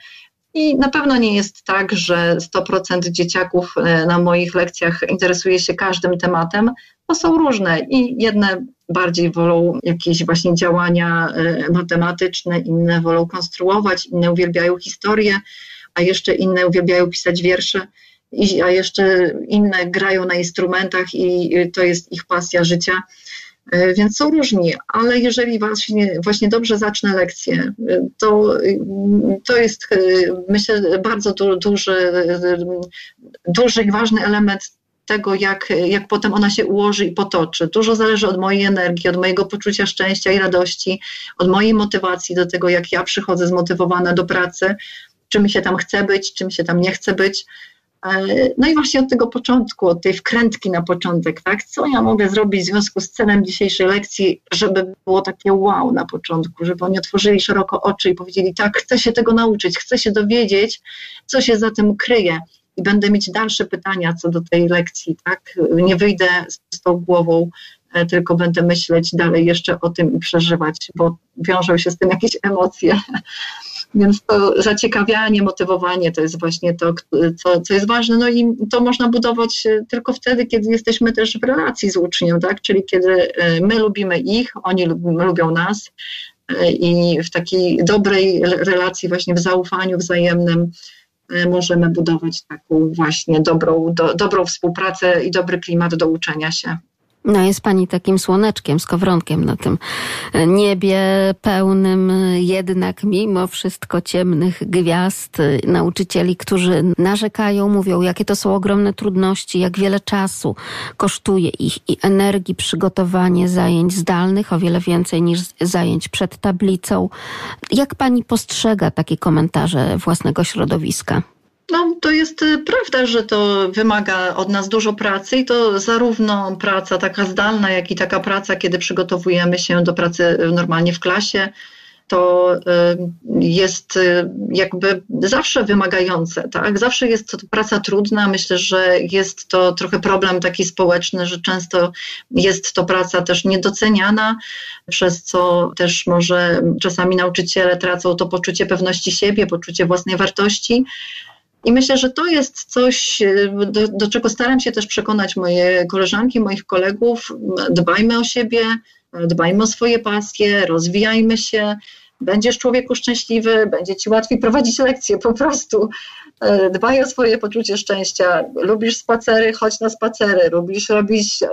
I na pewno nie jest tak, że 100% dzieciaków e, na moich lekcjach interesuje się każdym tematem. To są różne i jedne bardziej wolą jakieś właśnie działania e, matematyczne, inne wolą konstruować, inne uwielbiają historię a jeszcze inne uwielbiają pisać wiersze, a jeszcze inne grają na instrumentach i to jest ich pasja życia. E, więc są różni, ale jeżeli właśnie, właśnie dobrze zacznę lekcję, e, to, to jest myślę bardzo du, duży, duży i ważny element tego, jak, jak potem ona się ułoży i potoczy. Dużo zależy od mojej energii, od mojego poczucia szczęścia i radości, od mojej motywacji do tego, jak ja przychodzę zmotywowana do pracy, czym się tam chce być, czym się tam nie chce być. E, no i właśnie od tego początku, od tej wkrętki na początek, tak? Co ja mogę zrobić w związku z celem dzisiejszej lekcji, żeby było takie wow na początku, żeby oni otworzyli szeroko oczy i powiedzieli, tak, chcę się tego nauczyć, chcę się dowiedzieć, co się za tym kryje i będę mieć dalsze pytania co do tej lekcji, tak? Nie wyjdę z tą głową, e, tylko będę myśleć dalej jeszcze o tym i przeżywać, bo wiążą się z tym jakieś emocje. Więc to zaciekawianie, motywowanie to jest właśnie to, co, co jest ważne. No i to można budować e, tylko wtedy, kiedy jesteśmy też w relacji z uczniem, tak? Czyli kiedy e, my lubimy ich, oni lubią nas i w takiej dobrej relacji, właśnie w zaufaniu wzajemnym, możemy budować taką właśnie dobrą, do, dobrą współpracę i dobry klimat do uczenia się. No jest pani takim słoneczkiem, skowronkiem na tym niebie pełnym jednak mimo wszystko ciemnych gwiazd, nauczycieli, którzy narzekają, mówią, jakie to są ogromne trudności, jak wiele czasu kosztuje ich i energii przygotowanie zajęć zdalnych, o wiele więcej niż zajęć przed tablicą. Jak pani postrzega takie komentarze własnego środowiska? No, to jest y, prawda, że to wymaga od nas dużo pracy i to zarówno praca taka zdalna, jak i taka praca, kiedy przygotowujemy się do pracy normalnie w klasie. To y, jest y, jakby zawsze wymagające, tak? Zawsze jest to praca trudna. Myślę, że jest to trochę problem taki społeczny, że często jest to praca też niedoceniana, przez co też może czasami nauczyciele tracą to poczucie pewności siebie, poczucie własnej wartości. I myślę, że to jest coś, e, do, do, czego staram się też przekonać moje koleżanki, moich kolegów. Dbajmy o siebie, dbajmy o swoje pasje, rozwijajmy się. Będziesz człowieku szczęśliwy, będzie ci łatwiej prowadzić lekcje po prostu. E, dbaj o swoje poczucie szczęścia. Lubisz spacery, chodź na spacery. Lubisz robić e,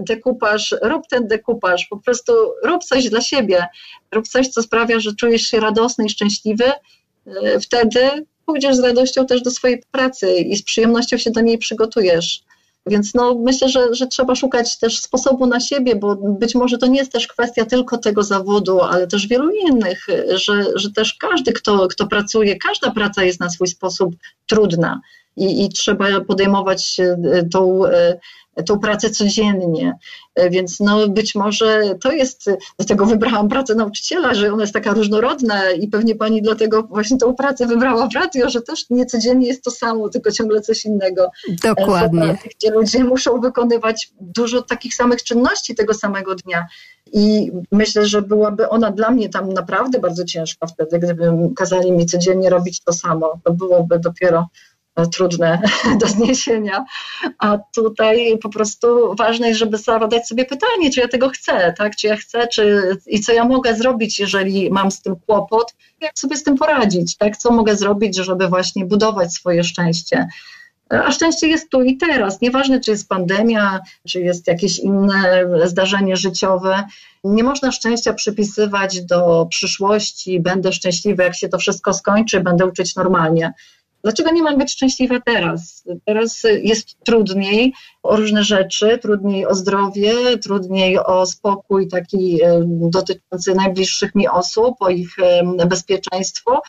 dekupaż, rób ten dekupaż. Po prostu rób coś dla siebie. Rób coś, co sprawia, że czujesz się radosny i szczęśliwy. Wtedy pójdziesz z radością też do swojej pracy i z przyjemnością się do niej przygotujesz. Więc no, myślę, że, że trzeba szukać też sposobu na siebie, bo być może to nie jest też kwestia tylko tego zawodu, ale też wielu innych, że, że też każdy, kto, kto pracuje, każda praca jest na swój sposób trudna i, i trzeba podejmować tą tą pracę codziennie. E, więc no być może to jest, dlatego wybrałam pracę nauczyciela, że ona jest taka różnorodna i pewnie pani dlatego właśnie tą pracę wybrała w radio, że też nie codziennie jest to samo, tylko ciągle coś innego. Dokładnie. Pracy, gdzie ludzie muszą wykonywać dużo takich samych czynności tego samego dnia. I myślę, że byłaby ona dla mnie tam naprawdę bardzo ciężka wtedy, gdyby kazali mi codziennie robić to samo. To byłoby dopiero trudne do zniesienia, a tutaj po prostu ważne jest, żeby zadać sobie pytanie, czy ja tego chcę, tak? czy ja chcę, czy, i co ja mogę zrobić, jeżeli mam z tym kłopot, jak sobie z tym poradzić, tak? co mogę zrobić, żeby właśnie budować swoje szczęście. A szczęście jest tu i teraz. Nieważne, czy jest pandemia, czy jest jakieś inne zdarzenie życiowe. Nie można szczęścia przypisywać do przyszłości. Będę szczęśliwy, jak się to wszystko skończy, będę uczyć normalnie. Dlaczego nie mam być szczęśliwa teraz? Teraz jest trudniej o różne rzeczy, trudniej o zdrowie, trudniej o spokój taki dotyczący najbliższych mi osób, o ich bezpieczeństwo,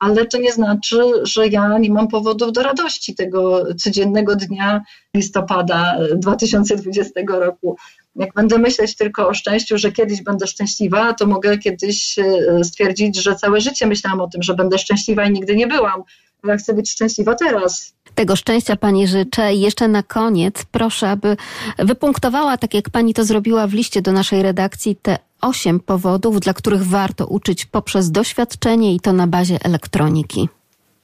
ale to nie znaczy, że ja nie mam powodów do radości tego codziennego dnia listopada 2020 roku. Jak będę myśleć tylko o szczęściu, że kiedyś będę szczęśliwa, to mogę kiedyś e, stwierdzić, że całe życie myślałam o tym, że będę szczęśliwa i nigdy nie byłam ja chcę być szczęśliwa teraz. Tego szczęścia Pani życzę. I jeszcze na koniec proszę, aby wypunktowała, tak jak Pani to zrobiła w liście do naszej redakcji, te osiem powodów, dla których warto uczyć poprzez doświadczenie i to na bazie elektroniki.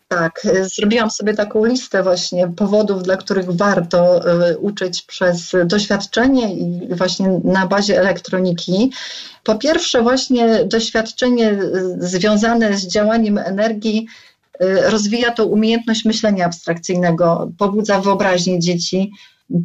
Tak, zrobiłam sobie taką listę właśnie powodów, dla których warto y, uczyć przez doświadczenie i właśnie na bazie elektroniki. Po pierwsze, właśnie doświadczenie y, związane z działaniem energii Y, rozwija to umiejętność myślenia abstrakcyjnego, pobudza wyobraźnię dzieci,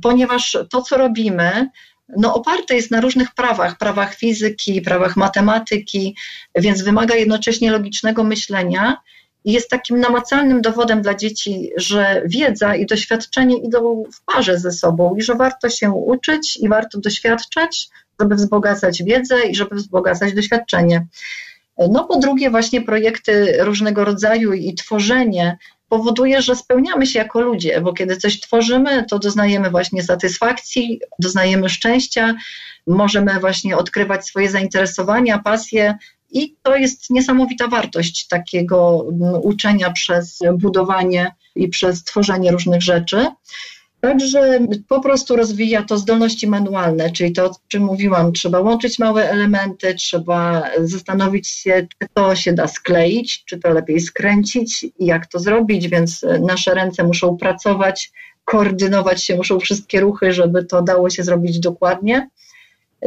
ponieważ to, co robimy, no, oparte jest na różnych prawach, prawach fizyki, prawach matematyki, więc wymaga jednocześnie logicznego myślenia jest takim namacalnym dowodem dla dzieci, że wiedza i doświadczenie idą w parze ze sobą i że warto się uczyć i warto doświadczać, żeby wzbogacać wiedzę i żeby wzbogacać doświadczenie. No po drugie właśnie projekty różnego rodzaju i tworzenie powoduje, że spełniamy się jako ludzie, bo kiedy coś tworzymy, to doznajemy właśnie satysfakcji, doznajemy szczęścia, możemy właśnie odkrywać swoje zainteresowania, pasje i to jest niesamowita wartość takiego mm, uczenia przez budowanie i przez tworzenie różnych rzeczy. Także po prostu rozwija to zdolności manualne, czyli to, o czym mówiłam, trzeba łączyć małe elementy, trzeba zastanowić się, czy to się da skleić, czy to lepiej skręcić i jak to zrobić, więc nasze ręce muszą pracować, koordynować się, muszą wszystkie ruchy, żeby to dało się zrobić dokładnie.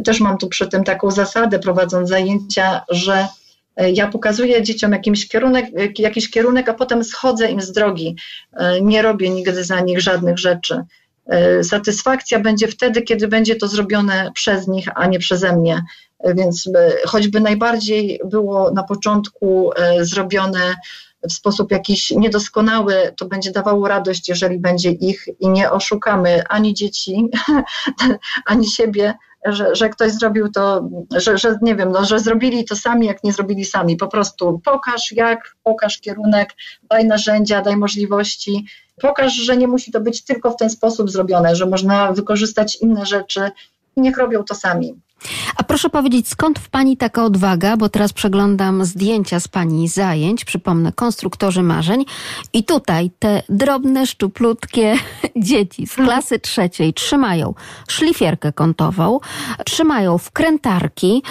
Też mam tu przy tym taką zasadę, prowadząc zajęcia, że ja pokazuję dzieciom jakiś kierunek, jakiś kierunek, a potem schodzę im z drogi. E, nie robię nigdy za nich żadnych rzeczy. E, satysfakcja będzie wtedy, kiedy będzie to zrobione przez nich, a nie przeze mnie. Więc choćby najbardziej było na początku zrobione w sposób jakiś niedoskonały, to będzie dawało radość, jeżeli będzie ich i nie oszukamy ani dzieci, ani siebie, że, że ktoś zrobił to, że, że nie wiem, no, że zrobili to sami, jak nie zrobili sami. Po prostu pokaż jak, pokaż kierunek, daj narzędzia, daj możliwości. Pokaż, że nie musi to być tylko w ten sposób zrobione, że można wykorzystać inne rzeczy i niech robią to sami. A proszę powiedzieć, skąd w Pani taka odwaga? Bo teraz przeglądam zdjęcia z Pani zajęć, przypomnę, konstruktorzy marzeń. I tutaj te drobne, szczuplutkie dzieci z klasy trzeciej trzymają szlifierkę kątową, trzymają wkrętarki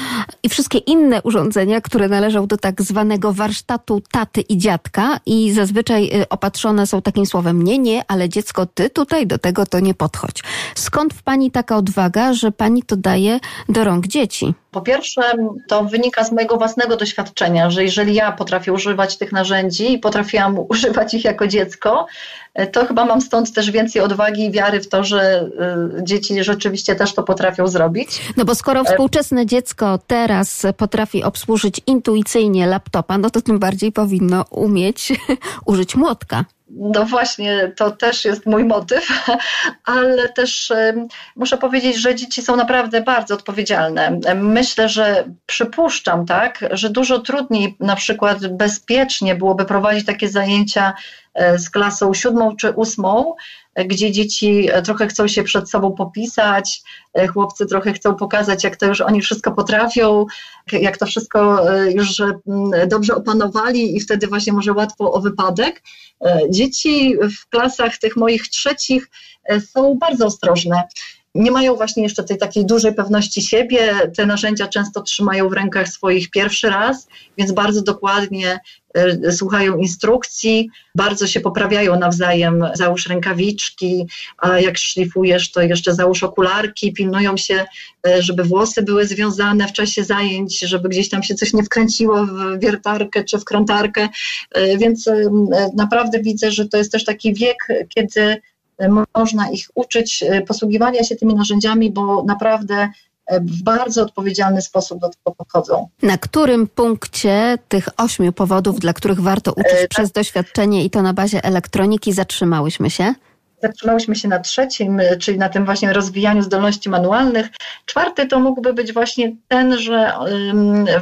i wszystkie inne urządzenia, które należą do tak zwanego warsztatu taty i dziadka i zazwyczaj y, opatrzone są takim słowem nie, nie, ale dziecko, ty tutaj do tego to nie podchodź. Skąd w Pani taka odwaga, że Pani to daje do rąk dzieci? Po pierwsze, to wynika z mojego własnego doświadczenia, że jeżeli ja potrafię używać tych narzędzi i potrafiłam używać ich jako dziecko, to chyba mam stąd też więcej odwagi i wiary w to, że y, dzieci rzeczywiście też to potrafią zrobić. No bo skoro współczesne dziecko teraz potrafi obsłużyć intuicyjnie laptopa, no to tym bardziej powinno umieć użyć młotka. No właśnie, to też jest mój motyw, ale też muszę powiedzieć, że dzieci są naprawdę bardzo odpowiedzialne. Myślę, że przypuszczam, tak, że dużo trudniej na przykład bezpiecznie byłoby prowadzić takie zajęcia e, z klasą siódmą czy ósmą, gdzie dzieci trochę chcą się przed sobą popisać, e, chłopcy trochę chcą pokazać, jak to już oni wszystko potrafią, jak to wszystko e, już mm, dobrze opanowali i wtedy właśnie może łatwo o wypadek. E, dzieci w klasach tych moich trzecich są bardzo ostrożne nie mają właśnie jeszcze tej takiej dużej pewności siebie. Te narzędzia często trzymają w rękach swoich pierwszy raz, więc bardzo dokładnie e, słuchają instrukcji, bardzo się poprawiają nawzajem. Załóż rękawiczki, a jak szlifujesz, to jeszcze załóż okularki, pilnują się, e, żeby włosy były związane w czasie zajęć, żeby gdzieś tam się coś nie wkręciło w wiertarkę czy wkrętarkę. E, więc naprawdę widzę, że to jest też taki wiek, kiedy można ich uczyć e, posługiwania się tymi narzędziami, bo naprawdę e, w bardzo odpowiedzialny sposób do tego podchodzą. Na którym punkcie tych ośmiu powodów, dla których warto uczyć e, przez doświadczenie i to na bazie elektroniki, zatrzymałyśmy się? Zatrzymałyśmy się na trzecim, y, czyli na tym właśnie rozwijaniu zdolności manualnych. Czwarty to mógłby być właśnie ten, że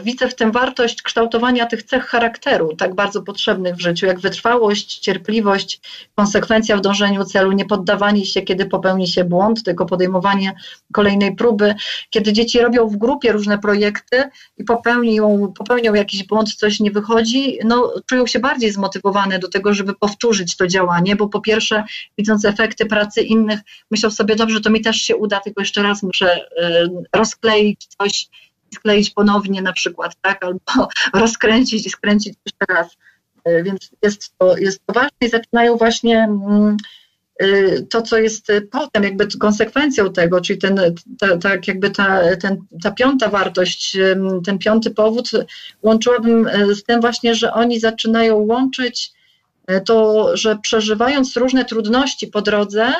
widzę w tym wartość kształtowania tych cech charakteru, tak bardzo potrzebnych w życiu, jak wytrwałość, cierpliwość, konsekwencja w dążeniu celu, nie poddawanie się, kiedy popełni się błąd, tylko podejmowanie kolejnej próby. Kiedy dzieci robią w grupie różne projekty i popełnią, popełnią jakiś błąd, coś nie wychodzi, no, czują się bardziej zmotywowane do tego, żeby powtórzyć to działanie, bo po pierwsze, widząc efekty pracy innych, myślą sobie, dobrze, to mi też się uda, tylko jeszcze raz muszę y, rozkleić coś, skleić ponownie na przykład, tak, albo rozkręcić i skręcić jeszcze raz. Y, więc jest to, jest to ważne i zaczynają właśnie mm, y, to, co jest potem jakby konsekwencją tego, czyli ten, ta, tak jakby ta, ten, ta piąta wartość, ten piąty powód, łączyłabym z tym właśnie, że oni zaczynają łączyć to że przeżywając różne trudności po drodze,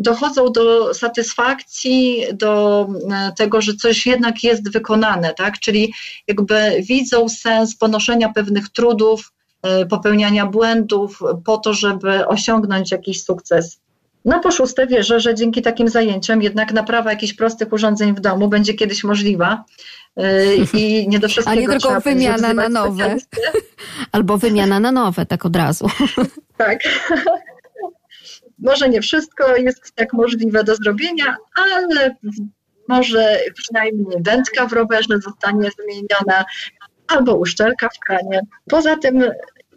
dochodzą do satysfakcji, do e, tego, że coś jednak jest wykonane, tak? Czyli jakby widzą sens ponoszenia pewnych trudów, e, popełniania błędów po to, żeby osiągnąć jakiś sukces. No po szóste wierzę, że dzięki takim zajęciom jednak naprawa jakichś prostych urządzeń w domu będzie kiedyś możliwa e, i nie do wszystkiego A nie tylko wymiana na nowe. Albo wymiana na nowe, tak od razu. Tak. Może nie wszystko jest tak możliwe do zrobienia, ale może przynajmniej wędka w rowerze zostanie zmieniona albo uszczelka w kranie. Poza tym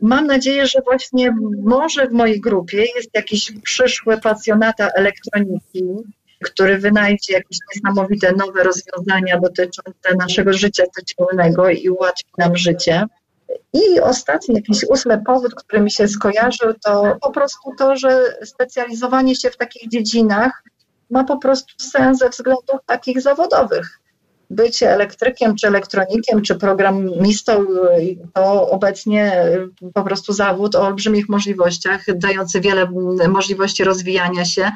mam nadzieję, że właśnie może w mojej grupie jest jakiś przyszły pasjonata elektroniki, który wynajdzie jakieś niesamowite nowe rozwiązania dotyczące naszego życia codziennego i ułatwi nam życie. I ostatni, jakiś ósmy powód, który mi się skojarzył, to po prostu to, że specjalizowanie się w takich dziedzinach ma po prostu sens ze względów takich zawodowych. Bycie elektrykiem, czy elektronikiem, czy programistą to obecnie po prostu zawód o olbrzymich możliwościach, dający wiele możliwości rozwijania się,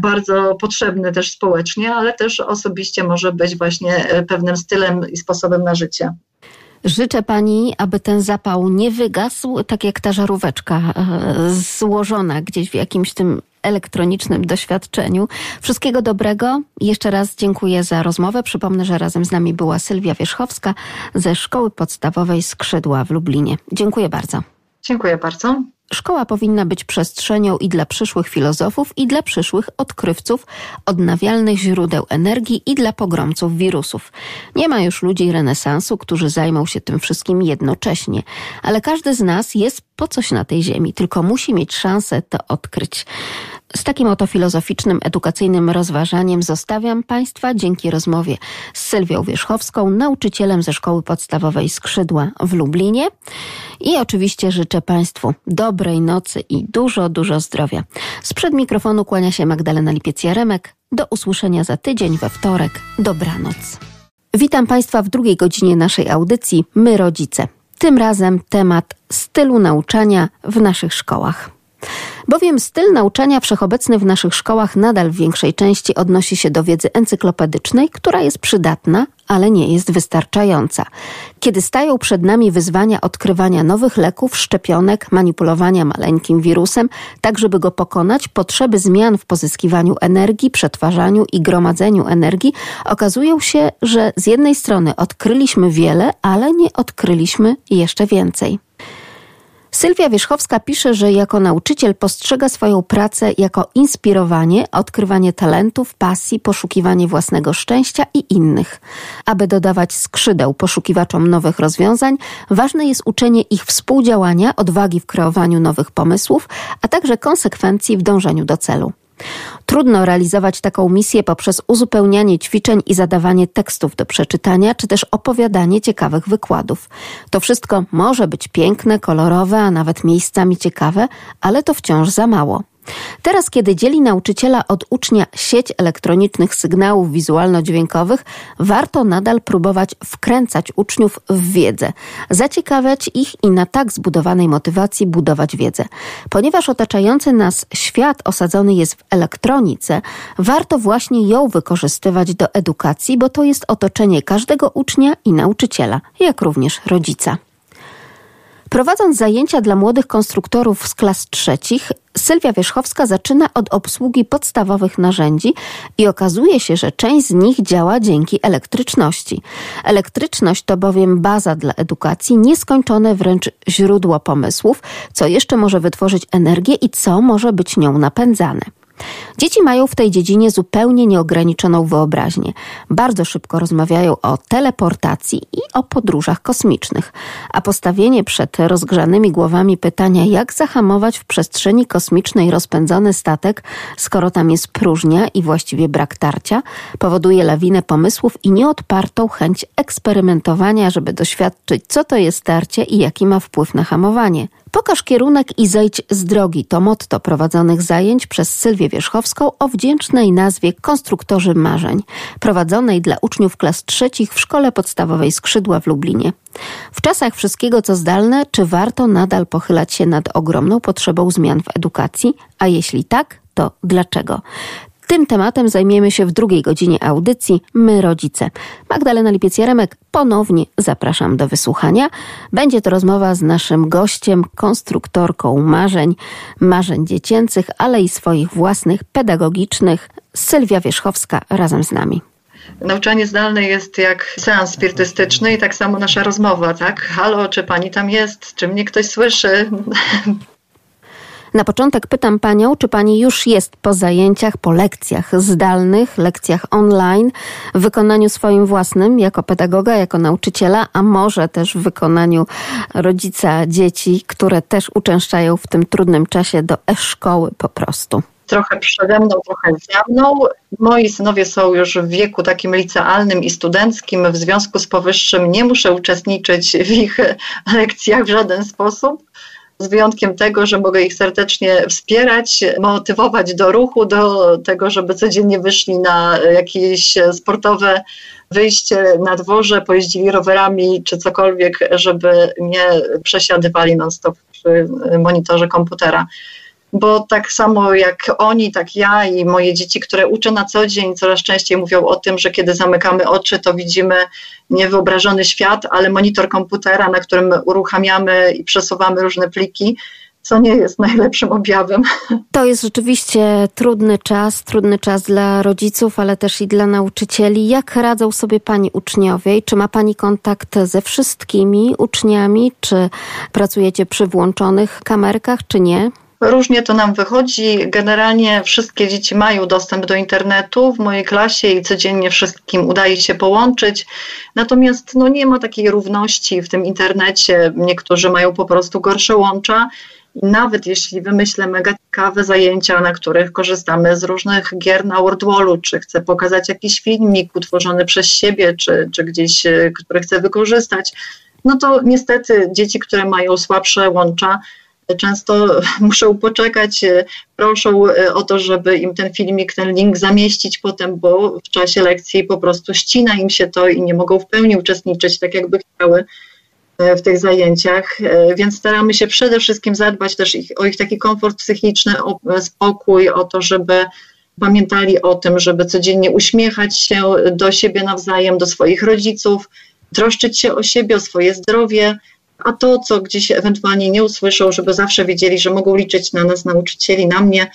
bardzo potrzebny też społecznie, ale też osobiście może być właśnie pewnym stylem i sposobem na życie. Życzę pani, aby ten zapał nie wygasł, tak jak ta żaróweczka e, złożona gdzieś w jakimś tym elektronicznym doświadczeniu. Wszystkiego dobrego. Jeszcze raz dziękuję za rozmowę. Przypomnę, że razem z nami była Sylwia Wierzchowska ze Szkoły Podstawowej Skrzydła w Lublinie. Dziękuję bardzo. Dziękuję bardzo. Szkoła powinna być przestrzenią i dla przyszłych filozofów, i dla przyszłych odkrywców odnawialnych źródeł energii, i dla pogromców wirusów. Nie ma już ludzi renesansu, którzy zajmą się tym wszystkim jednocześnie, ale każdy z nas jest po coś na tej ziemi, tylko musi mieć szansę to odkryć. Z takim oto filozoficznym, edukacyjnym rozważaniem zostawiam Państwa dzięki rozmowie z Sylwią Wierzchowską, nauczycielem ze Szkoły Podstawowej Skrzydła w Lublinie. I oczywiście życzę Państwu dobrej nocy i dużo, dużo zdrowia. Sprzed mikrofonu kłania się Magdalena Lipiec-Jaremek. Do usłyszenia za tydzień we wtorek. Dobranoc. Witam Państwa w drugiej godzinie naszej audycji My Rodzice. Tym razem temat stylu nauczania w naszych szkołach. Bowiem styl nauczania wszechobecny w naszych szkołach nadal w większej części odnosi się do wiedzy encyklopedycznej, która jest przydatna, ale nie jest wystarczająca. Kiedy stają przed nami wyzwania odkrywania nowych leków, szczepionek, manipulowania maleńkim wirusem, tak żeby go pokonać, potrzeby zmian w pozyskiwaniu energii, przetwarzaniu i gromadzeniu energii, okazują się, że z jednej strony odkryliśmy wiele, ale nie odkryliśmy jeszcze więcej. Sylwia Wierzchowska pisze, że jako nauczyciel postrzega swoją pracę jako inspirowanie, odkrywanie talentów, pasji, poszukiwanie własnego szczęścia i innych. Aby dodawać skrzydeł poszukiwaczom nowych rozwiązań, ważne jest uczenie ich współdziałania, odwagi w kreowaniu nowych pomysłów, a także konsekwencji w dążeniu do celu. Trudno realizować taką misję poprzez uzupełnianie ćwiczeń i zadawanie tekstów do przeczytania, czy też opowiadanie ciekawych wykładów. To wszystko może być piękne, kolorowe, a nawet miejscami ciekawe, ale to wciąż za mało. Teraz, kiedy dzieli nauczyciela od ucznia sieć elektronicznych sygnałów wizualno-dźwiękowych, warto nadal próbować wkręcać uczniów w wiedzę, zaciekawiać ich i na tak zbudowanej motywacji budować wiedzę. Ponieważ otaczający nas świat osadzony jest w elektronice, warto właśnie ją wykorzystywać do edukacji, bo to jest otoczenie każdego ucznia i nauczyciela, jak również rodzica. Prowadząc zajęcia dla młodych konstruktorów z klas trzecich, Sylwia Wierzchowska zaczyna od obsługi podstawowych narzędzi i okazuje się, że część z nich działa dzięki elektryczności. Elektryczność to bowiem baza dla edukacji, nieskończone wręcz źródło pomysłów, co jeszcze może wytworzyć energię i co może być nią napędzane. Dzieci mają w tej dziedzinie zupełnie nieograniczoną wyobraźnię. Bardzo szybko rozmawiają o teleportacji i o podróżach kosmicznych. A postawienie przed rozgrzanymi głowami pytania, jak zahamować w przestrzeni kosmicznej rozpędzony statek, skoro tam jest próżnia i właściwie brak tarcia, powoduje lawinę pomysłów i nieodpartą chęć eksperymentowania, żeby doświadczyć, co to jest tarcie i jaki ma wpływ na hamowanie. Pokaż kierunek i zejdź z drogi to motto prowadzonych zajęć przez Sylwię Wierzchowską o wdzięcznej nazwie Konstruktorzy Marzeń, prowadzonej dla uczniów klas trzecich w Szkole Podstawowej Skrzydła w Lublinie. W czasach wszystkiego co zdalne, czy warto nadal pochylać się nad ogromną potrzebą zmian w edukacji? A jeśli tak, to dlaczego? Tym tematem zajmiemy się w drugiej godzinie audycji My Rodzice. Magdalena Lipiec-Jaremek ponownie zapraszam do wysłuchania. Będzie to rozmowa z naszym gościem, konstruktorką marzeń, marzeń dziecięcych, ale i swoich własnych, pedagogicznych. Sylwia Wierzchowska razem z nami. Nauczanie zdalne jest jak seans spirytystyczny i tak samo nasza rozmowa, tak? Halo, czy pani tam jest? Czy mnie ktoś słyszy? Na początek pytam panią, czy pani już jest po zajęciach, po lekcjach zdalnych, lekcjach online, w wykonaniu swoim własnym, jako pedagoga, jako nauczyciela, a może też w wykonaniu rodzica dzieci, które też uczęszczają w tym trudnym czasie do e-szkoły po prostu trochę przede mną, trochę za mną. Moi synowie są już w wieku takim licealnym i studenckim, w związku z powyższym nie muszę uczestniczyć w ich lekcjach w żaden sposób z wyjątkiem tego, że mogę ich serdecznie wspierać, motywować do ruchu, do tego, żeby codziennie wyszli na jakieś sportowe wyjście na dworze, pojeździli rowerami czy cokolwiek, żeby nie przesiadywali non-stop przy monitorze komputera bo tak samo jak oni, tak ja i moje dzieci, które uczę na co dzień, coraz częściej mówią o tym, że kiedy zamykamy oczy, to widzimy niewyobrażony świat, ale monitor komputera, na którym uruchamiamy i przesuwamy różne pliki, co nie jest najlepszym objawem. To jest rzeczywiście trudny czas, trudny czas dla rodziców, ale też i dla nauczycieli. Jak radzą sobie Pani uczniowie? Czy ma Pani kontakt ze wszystkimi uczniami? Czy pracujecie przy włączonych kamerkach, czy nie? Różnie to nam wychodzi. Generalnie wszystkie dzieci mają dostęp do internetu w mojej klasie i codziennie wszystkim udaje się połączyć. Natomiast no, nie ma takiej równości w tym internecie. Niektórzy mają po prostu gorsze łącza. Nawet jeśli wymyślę mega ciekawe zajęcia, na których korzystamy z różnych gier na WordWallu, czy chcę pokazać jakiś filmik utworzony przez siebie, czy, czy gdzieś, e, który chcę wykorzystać, no to niestety dzieci, które mają słabsze łącza, często muszą poczekać, e, proszą e, o to, żeby im ten filmik, ten link zamieścić potem, bo w czasie lekcji po prostu ścina im się to i nie mogą w pełni uczestniczyć tak, jakby chciały e, w tych zajęciach, więc staramy się przede wszystkim zadbać też ich, o ich taki komfort psychiczny, o spokój, o to, żeby pamiętali o tym, żeby codziennie uśmiechać się do siebie nawzajem, do swoich rodziców, troszczyć się o siebie, o swoje zdrowie, a to, co gdzieś ewentualnie nie usłyszą, żeby zawsze wiedzieli, że mogą liczyć na nas, nauczycieli, na mnie,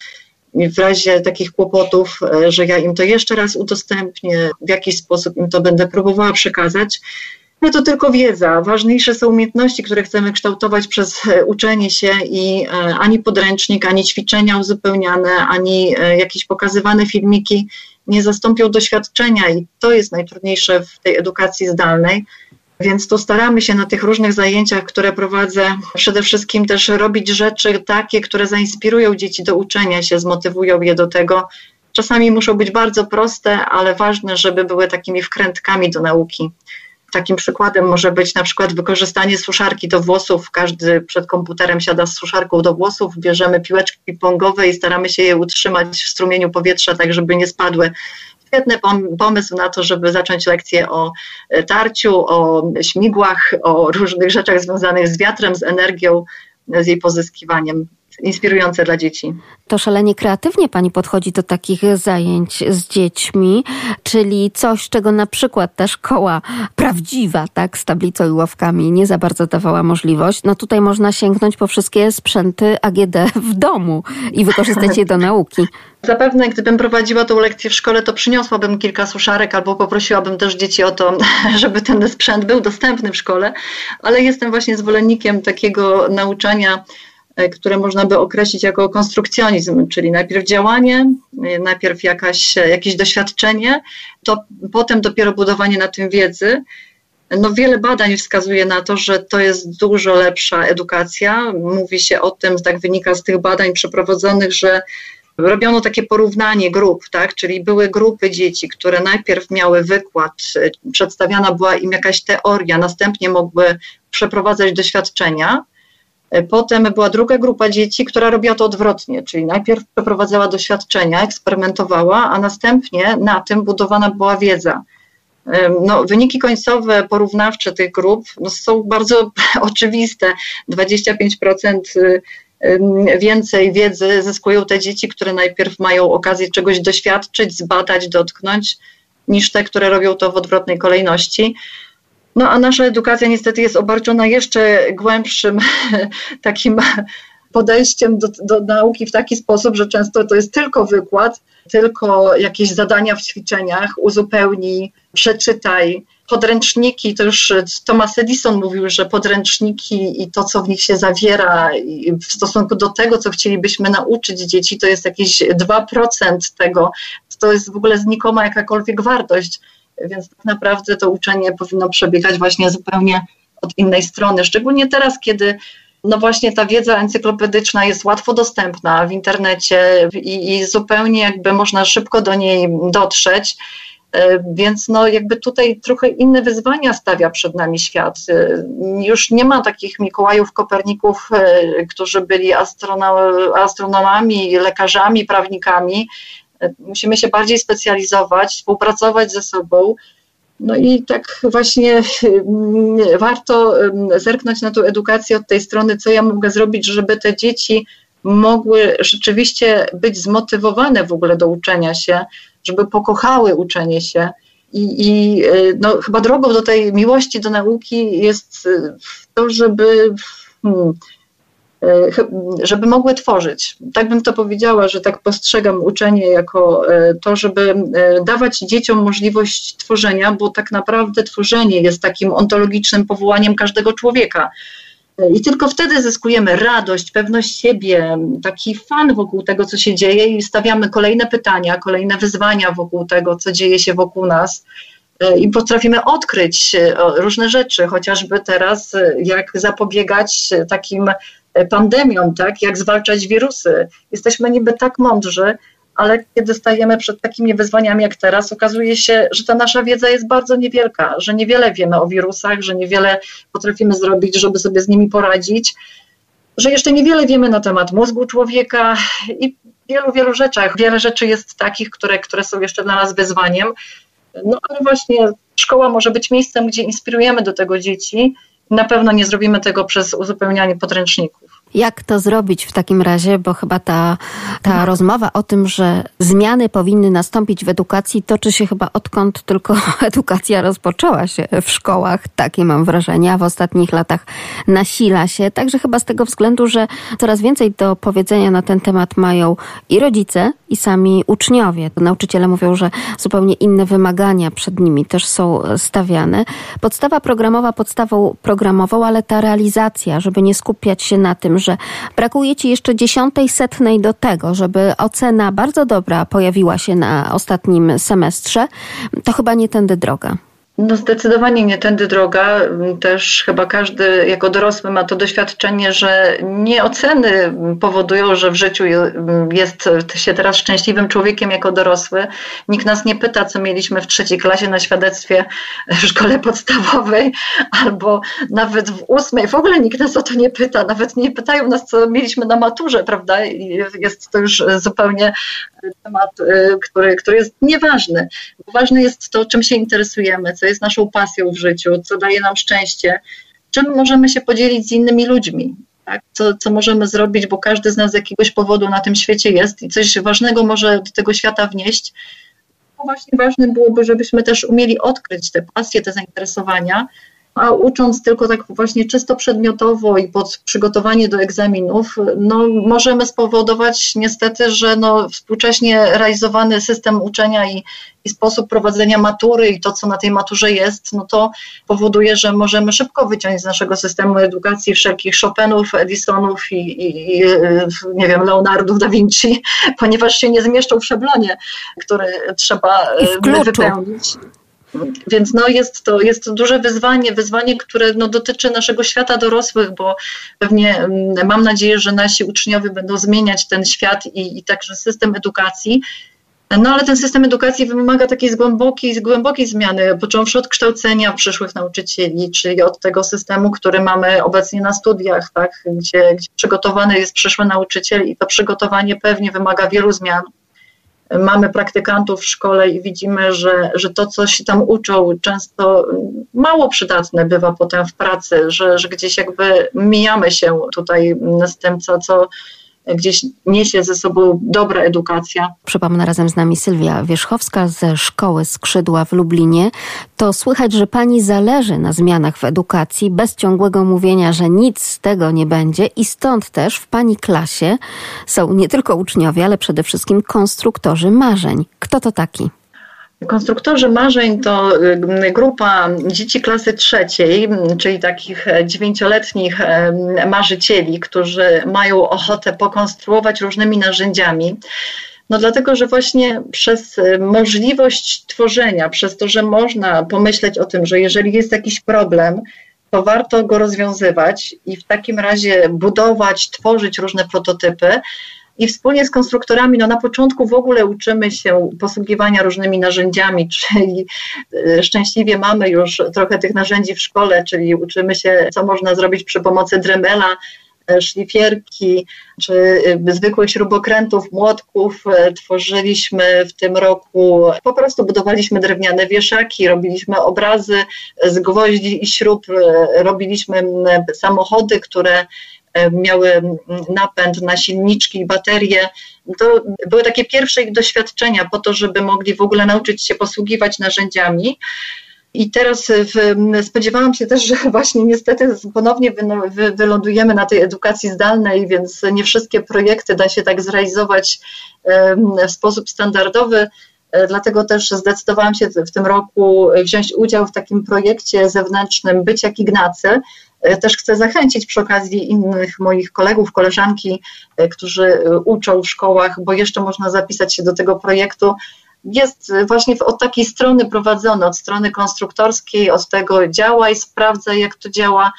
w razie takich kłopotów, e, że ja im to jeszcze raz udostępnię, w jakiś sposób im to będę próbowała przekazać. No to tylko wiedza. Ważniejsze są umiejętności, które chcemy kształtować przez e, uczenie się i e, ani podręcznik, ani ćwiczenia uzupełniane, ani jakieś pokazywane filmiki nie zastąpią doświadczenia i to jest najtrudniejsze w tej edukacji zdalnej więc tu staramy się na tych różnych zajęciach, które prowadzę, przede wszystkim też robić rzeczy takie, które zainspirują dzieci do uczenia się, zmotywują je do tego. Czasami muszą być bardzo proste, ale ważne, żeby były takimi wkrętkami do nauki. Takim przykładem może być na przykład wykorzystanie suszarki do włosów. Każdy przed komputerem siada z suszarką do włosów, bierzemy piłeczki pongowe i staramy się je utrzymać w strumieniu powietrza, tak żeby nie spadły świetny pomysł na to, żeby zacząć lekcję o e, tarciu, o śmigłach, o różnych rzeczach związanych z wiatrem, z energią, z jej pozyskiwaniem inspirujące dla dzieci. To szalenie kreatywnie pani podchodzi do takich zajęć z dziećmi, czyli coś, czego na przykład ta szkoła prawdziwa, tak, z tablicą i ławkami nie za bardzo dawała możliwość. No tutaj można sięgnąć po wszystkie sprzęty AGD w domu i wykorzystać je do nauki. Zapewne, gdybym prowadziła tą lekcję w szkole, to przyniosłabym kilka suszarek albo poprosiłabym też dzieci o to, żeby ten sprzęt był dostępny w szkole, ale jestem właśnie zwolennikiem takiego nauczania które można by określić jako konstrukcjonizm, czyli najpierw działanie, e, najpierw jakaś, jakieś doświadczenie, to potem dopiero budowanie na tym wiedzy. No, wiele badań wskazuje na to, że to jest dużo lepsza edukacja. Mówi się o tym, tak wynika z tych badań przeprowadzonych, że robiono takie porównanie grup, tak? czyli były grupy dzieci, które najpierw miały wykład, e, przedstawiana była im jakaś teoria, następnie mogły przeprowadzać doświadczenia E, potem była druga grupa dzieci, która robiła to odwrotnie, czyli najpierw przeprowadzała doświadczenia, eksperymentowała, a następnie na tym budowana była wiedza. E, no, wyniki końcowe, porównawcze tych grup no, są bardzo oczywiste. 25% y, więcej wiedzy zyskują te dzieci, które najpierw mają okazję czegoś doświadczyć, zbadać, dotknąć, niż te, które robią to w odwrotnej kolejności. No a nasza edukacja niestety jest obarczona jeszcze głębszym takim podejściem do, do nauki w taki sposób, że często to jest tylko wykład, tylko jakieś zadania w ćwiczeniach, uzupełnij, przeczytaj. Podręczniki, to już Thomas Edison mówił, że podręczniki i to, co w nich się zawiera w stosunku do tego, co chcielibyśmy nauczyć dzieci, to jest jakieś 2% tego. To jest w ogóle znikoma jakakolwiek wartość. Więc tak naprawdę to uczenie powinno przebiegać właśnie zupełnie od innej strony. Szczególnie teraz, kiedy no właśnie ta wiedza encyklopedyczna jest łatwo dostępna w internecie i, i zupełnie jakby można szybko do niej dotrzeć. E, więc no jakby tutaj trochę inne wyzwania stawia przed nami świat. E, już nie ma takich Mikołajów Koperników, e, którzy byli astronomami, lekarzami, prawnikami. Musimy się bardziej specjalizować, współpracować ze sobą no i tak właśnie mm, warto mm, zerknąć na tę edukację od tej strony, co ja mogę zrobić, żeby te dzieci mogły rzeczywiście być zmotywowane w ogóle do uczenia się, żeby pokochały uczenie się. I, i y, no, chyba drogą do tej miłości do nauki jest y, to, żeby hmm, E, żeby mogły tworzyć. Tak bym to powiedziała, że tak postrzegam uczenie jako e, to, żeby e, dawać dzieciom możliwość tworzenia, bo tak naprawdę tworzenie jest takim ontologicznym powołaniem każdego człowieka. I tylko wtedy zyskujemy radość, pewność siebie, taki fan wokół tego, co się dzieje, i stawiamy kolejne pytania, kolejne wyzwania wokół tego, co dzieje się wokół nas. I potrafimy odkryć różne rzeczy, chociażby teraz, jak zapobiegać takim pandemią, tak? jak zwalczać wirusy. Jesteśmy niby tak mądrzy, ale kiedy stajemy przed takimi wyzwaniami jak teraz, okazuje się, że ta nasza wiedza jest bardzo niewielka, że niewiele wiemy o wirusach, że niewiele potrafimy zrobić, żeby sobie z nimi poradzić, że jeszcze niewiele wiemy na temat mózgu człowieka i wielu, wielu rzeczach. Wiele rzeczy jest takich, które, które są jeszcze dla nas wyzwaniem. No ale właśnie szkoła może być miejscem, gdzie inspirujemy do tego dzieci. Na pewno nie zrobimy tego przez uzupełnianie podręczników. Jak to zrobić w takim razie, bo chyba ta, ta rozmowa o tym, że zmiany powinny nastąpić w edukacji, toczy się chyba odkąd tylko edukacja rozpoczęła się w szkołach. Takie mam wrażenie, a w ostatnich latach nasila się. Także chyba z tego względu, że coraz więcej do powiedzenia na ten temat mają i rodzice, i sami uczniowie. Nauczyciele mówią, że zupełnie inne wymagania przed nimi też są stawiane. Podstawa programowa podstawą programową, ale ta realizacja, żeby nie skupiać się na tym, że brakuje ci jeszcze dziesiątej, setnej do tego, żeby ocena bardzo dobra pojawiła się na ostatnim semestrze, to chyba nie tędy droga. No zdecydowanie nie tędy droga. Też chyba każdy jako dorosły ma to doświadczenie, że nie oceny powodują, że w życiu jest się teraz szczęśliwym człowiekiem jako dorosły. Nikt nas nie pyta, co mieliśmy w trzeciej klasie na świadectwie w szkole podstawowej albo nawet w ósmej. W ogóle nikt nas o to nie pyta. Nawet nie pytają nas, co mieliśmy na maturze, prawda? Jest to już zupełnie temat, y, który, który jest nieważny. Ważne jest to, czym się interesujemy, co jest naszą pasją w życiu, co daje nam szczęście, czym możemy się podzielić z innymi ludźmi. Tak? Co, co możemy zrobić, bo każdy z nas z jakiegoś powodu na tym świecie jest i coś ważnego może do tego świata wnieść. No właśnie ważne byłoby, żebyśmy też umieli odkryć te pasje, te zainteresowania, a ucząc tylko tak właśnie czysto przedmiotowo i pod przygotowanie do egzaminów, no możemy spowodować niestety, że no współcześnie realizowany system uczenia i, i sposób prowadzenia matury i to, co na tej maturze jest, no to powoduje, że możemy szybko wyciąć z naszego systemu edukacji wszelkich Chopinów, Edisonów i, i, i nie wiem, Leonardów da Vinci, ponieważ się nie zmieszczą w szablonie, który trzeba wypełnić. Więc no jest, to, jest to duże wyzwanie, wyzwanie, które no dotyczy naszego świata dorosłych, bo pewnie mm, mam nadzieję, że nasi uczniowie będą zmieniać ten świat i, i także system edukacji. No ale ten system edukacji wymaga takiej głębokiej, głębokiej zmiany, począwszy od kształcenia przyszłych nauczycieli, czyli od tego systemu, który mamy obecnie na studiach, tak, gdzie, gdzie przygotowany jest przyszły nauczyciel i to przygotowanie pewnie wymaga wielu zmian mamy praktykantów w szkole i widzimy, że, że to, co się tam uczą, często mało przydatne bywa potem w pracy, że, że gdzieś jakby mijamy się tutaj z tym, co, co gdzieś niesie ze sobą dobra edukacja. Przypomnę razem z nami Sylwia Wierzchowska ze Szkoły Skrzydła w Lublinie. To słychać, że pani zależy na zmianach w edukacji, bez ciągłego mówienia, że nic z tego nie będzie i stąd też w pani klasie są nie tylko uczniowie, ale przede wszystkim konstruktorzy marzeń. Kto to taki? Konstruktorzy marzeń to y, grupa dzieci klasy trzeciej, czyli takich dziewięcioletnich marzycieli, którzy mają ochotę pokonstruować różnymi narzędziami. No dlatego, że właśnie przez możliwość tworzenia, przez to, że można pomyśleć o tym, że jeżeli jest jakiś problem, to warto go rozwiązywać i w takim razie budować, tworzyć różne prototypy, i wspólnie z konstruktorami, no na początku w ogóle uczymy się posługiwania różnymi narzędziami, czyli e, szczęśliwie mamy już trochę tych narzędzi w szkole, czyli uczymy się, co można zrobić przy pomocy dremela, e, szlifierki czy e, zwykłych śrubokrętów, młotków. Tworzyliśmy w tym roku, po prostu budowaliśmy drewniane wieszaki, robiliśmy obrazy z gwoździ i śrub, robiliśmy samochody, które miały napęd na silniczki baterie. To były takie pierwsze ich doświadczenia po to, żeby mogli w ogóle nauczyć się posługiwać narzędziami. I teraz w, spodziewałam się też, że właśnie niestety ponownie wy, wy, wylądujemy na tej edukacji zdalnej, więc nie wszystkie projekty da się tak zrealizować w sposób standardowy. E, dlatego też zdecydowałam się w tym roku wziąć udział w takim projekcie zewnętrznym Być jak Ignacy, E, też chcę zachęcić przy okazji innych moich kolegów, koleżanki, e, którzy e, uczą w szkołach, bo jeszcze można zapisać się do tego projektu. Jest właśnie od takiej strony prowadzony, od strony konstruktorskiej, od tego działaj, sprawdzaj jak to działa,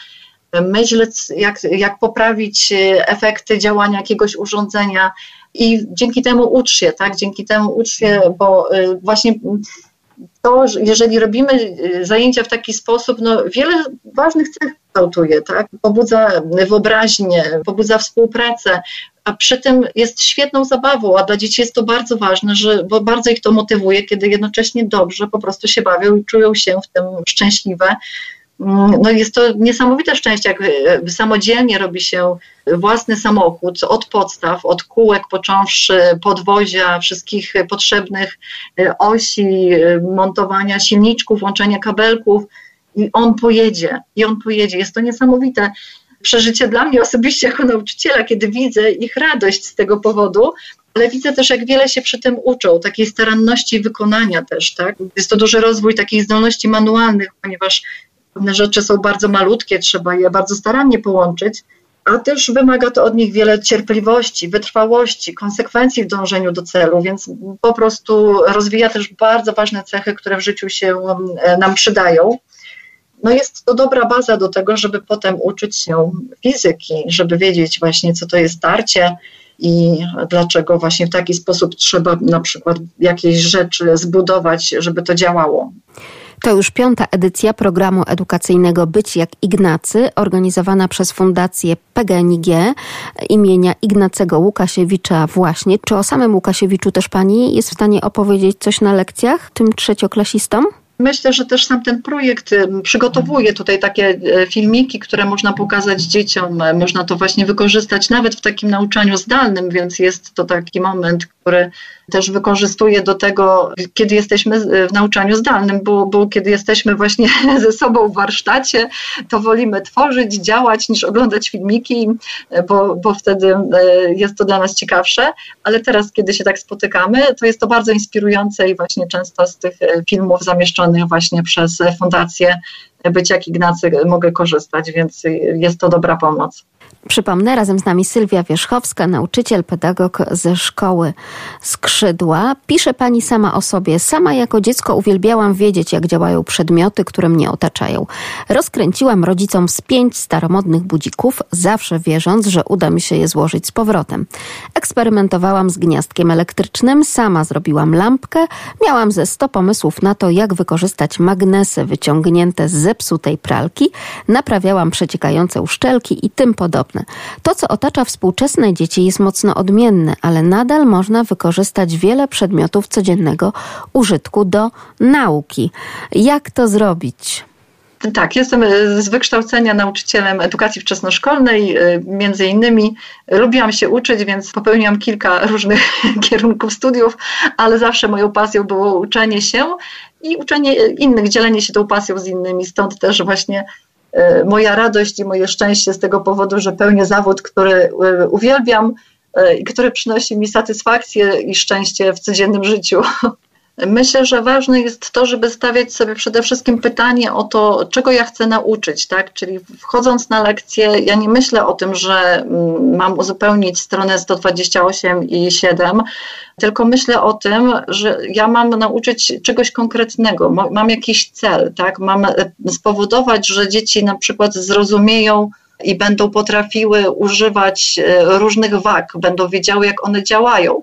myśl jak, jak poprawić efekty działania jakiegoś urządzenia i dzięki temu ucz się, tak? Dzięki temu ucz się, bo właśnie to, jeżeli robimy y, zajęcia w taki sposób, no wiele ważnych cech kształtuje, tak? Pobudza wyobraźnię, pobudza współpracę, a przy tym jest świetną zabawą, a dla dzieci jest to bardzo ważne, że, bo bardzo ich to motywuje, kiedy jednocześnie dobrze po prostu się bawią i czują się w tym szczęśliwe. Mm, no jest to niesamowite szczęście, jak e, samodzielnie robi się własny samochód od podstaw, od kółek począwszy, podwozia, wszystkich potrzebnych e, osi, e, montowania silniczków, łączenia kabelków i on pojedzie, i on pojedzie. Jest to niesamowite przeżycie dla mnie osobiście jako nauczyciela, kiedy widzę ich radość z tego powodu, ale widzę też, jak wiele się przy tym uczą, takiej staranności wykonania też, tak? Jest to duży rozwój takich zdolności manualnych, ponieważ Pewne rzeczy są bardzo malutkie, trzeba je bardzo starannie połączyć, a też wymaga to od nich wiele cierpliwości, wytrwałości, konsekwencji w dążeniu do celu, więc po prostu rozwija też bardzo ważne cechy, które w życiu się e, nam przydają. No jest to dobra baza do tego, żeby potem uczyć się fizyki, żeby wiedzieć właśnie, co to jest tarcie i dlaczego właśnie w taki sposób trzeba na przykład jakieś rzeczy zbudować, żeby to działało. To już piąta edycja programu edukacyjnego Być jak Ignacy, organizowana przez Fundację PGNiG imienia Ignacego Łukasiewicza właśnie. Czy o samym Łukasiewiczu też pani jest w stanie opowiedzieć coś na lekcjach tym trzecioklasistom? Myślę, że też sam ten projekt przygotowuje tutaj takie e, filmiki, które można pokazać dzieciom. E, można to właśnie wykorzystać nawet w takim nauczaniu zdalnym, więc jest to taki moment, który też wykorzystuję do tego, kiedy jesteśmy w nauczaniu zdalnym, bo, bo kiedy jesteśmy właśnie ze sobą w warsztacie, to wolimy tworzyć, działać niż oglądać filmiki, bo, bo wtedy e, jest to dla nas ciekawsze, ale teraz, kiedy się tak spotykamy, to jest to bardzo inspirujące i właśnie często z tych e, filmów zamieszczonych właśnie przez Fundację Być jak Ignacy mogę korzystać, więc jest to dobra pomoc. Przypomnę, razem z nami Sylwia Wierzchowska, nauczyciel, pedagog ze szkoły Skrzydła. Pisze pani sama o sobie. Sama jako dziecko uwielbiałam wiedzieć, jak działają przedmioty, które mnie otaczają. Rozkręciłam rodzicom z pięć staromodnych budzików, zawsze wierząc, że uda mi się je złożyć z powrotem. Eksperymentowałam z gniazdkiem elektrycznym, sama zrobiłam lampkę, miałam ze sto pomysłów na to, jak wykorzystać magnesy wyciągnięte z zepsutej pralki, naprawiałam przeciekające uszczelki i tym podobne podobne. To, co otacza współczesne dzieci, jest mocno odmienne, ale nadal można wykorzystać wiele przedmiotów codziennego użytku do nauki. Jak to zrobić? Tak, jestem e, z wykształcenia nauczycielem edukacji wczesnoszkolnej. E, między innymi lubiłam się uczyć, więc popełniłam kilka różnych kierunków studiów, ale zawsze moją pasją było uczenie się i uczenie innych, dzielenie się tą pasją z innymi. Stąd też właśnie e, moja radość i moje szczęście z tego powodu, że pełnię zawód, który uwielbiam i który przynosi mi satysfakcję i szczęście w codziennym życiu. Myślę, że ważne jest to, żeby stawiać sobie przede wszystkim pytanie o to, czego ja chcę nauczyć, tak? Czyli wchodząc na lekcję, ja nie myślę o tym, że mm, mam uzupełnić stronę 128 i 7, tylko myślę o tym, że ja mam nauczyć czegoś konkretnego, mam jakiś cel, tak? Mam e, spowodować, że dzieci na przykład zrozumieją, i będą potrafiły używać e, różnych wag, będą wiedziały, jak one działają.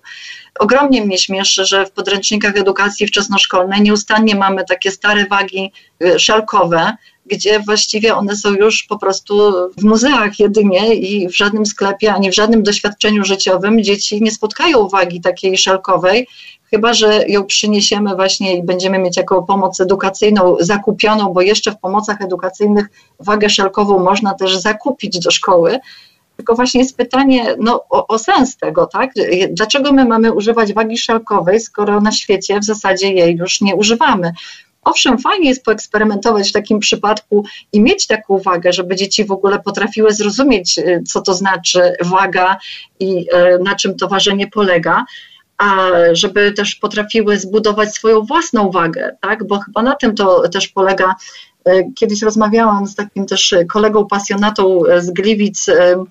Ogromnie mnie śmieszy, że w podręcznikach edukacji wczesnoszkolnej nieustannie mamy takie stare wagi y, szalkowe, gdzie właściwie one są już po prostu w muzeach jedynie i w żadnym sklepie ani w żadnym doświadczeniu życiowym dzieci nie spotkają wagi takiej szalkowej, chyba że ją przyniesiemy właśnie i będziemy mieć jako pomoc edukacyjną zakupioną, bo jeszcze w pomocach edukacyjnych wagę szalkową można też zakupić do szkoły. Tylko właśnie jest pytanie no, o, o, sens tego, tak? Dlaczego my mamy używać wagi szalkowej, skoro na świecie w zasadzie jej już nie używamy? Owszem, fajnie jest poeksperymentować w takim przypadku i mieć taką wagę, żeby dzieci w ogóle potrafiły zrozumieć, y, co to znaczy waga i y, na czym to ważenie polega, a żeby też potrafiły zbudować swoją własną wagę, tak? bo chyba na tym to też polega E, kiedyś rozmawiałam z takim też kolegą pasjonatą e, z Gliwic, e,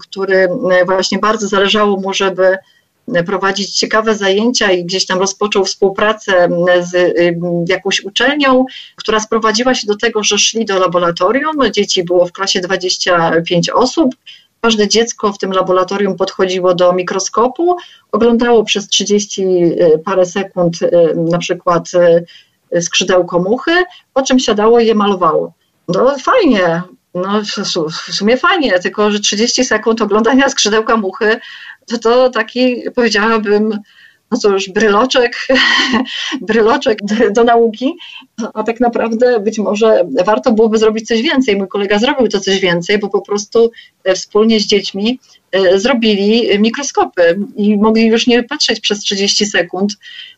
który właśnie bardzo zależało mu, żeby prowadzić ciekawe zajęcia i gdzieś tam rozpoczął współpracę z jakąś uczelnią, która sprowadziła się do tego, że szli do laboratorium. Dzieci było w klasie 25 osób. Każde dziecko w tym laboratorium podchodziło do mikroskopu, oglądało przez 30 parę sekund na przykład skrzydełko muchy, po czym siadało i je malowało. No fajnie, no w sumie fajnie, tylko że 30 sekund oglądania skrzydełka muchy, to, to taki powiedziałabym no cóż, bryloczek, bryloczek do nauki, a tak naprawdę być może warto byłoby zrobić coś więcej. Mój kolega zrobił to coś więcej, bo po prostu e, wspólnie z dziećmi e, zrobili mikroskopy i mogli już nie patrzeć przez 30 sekund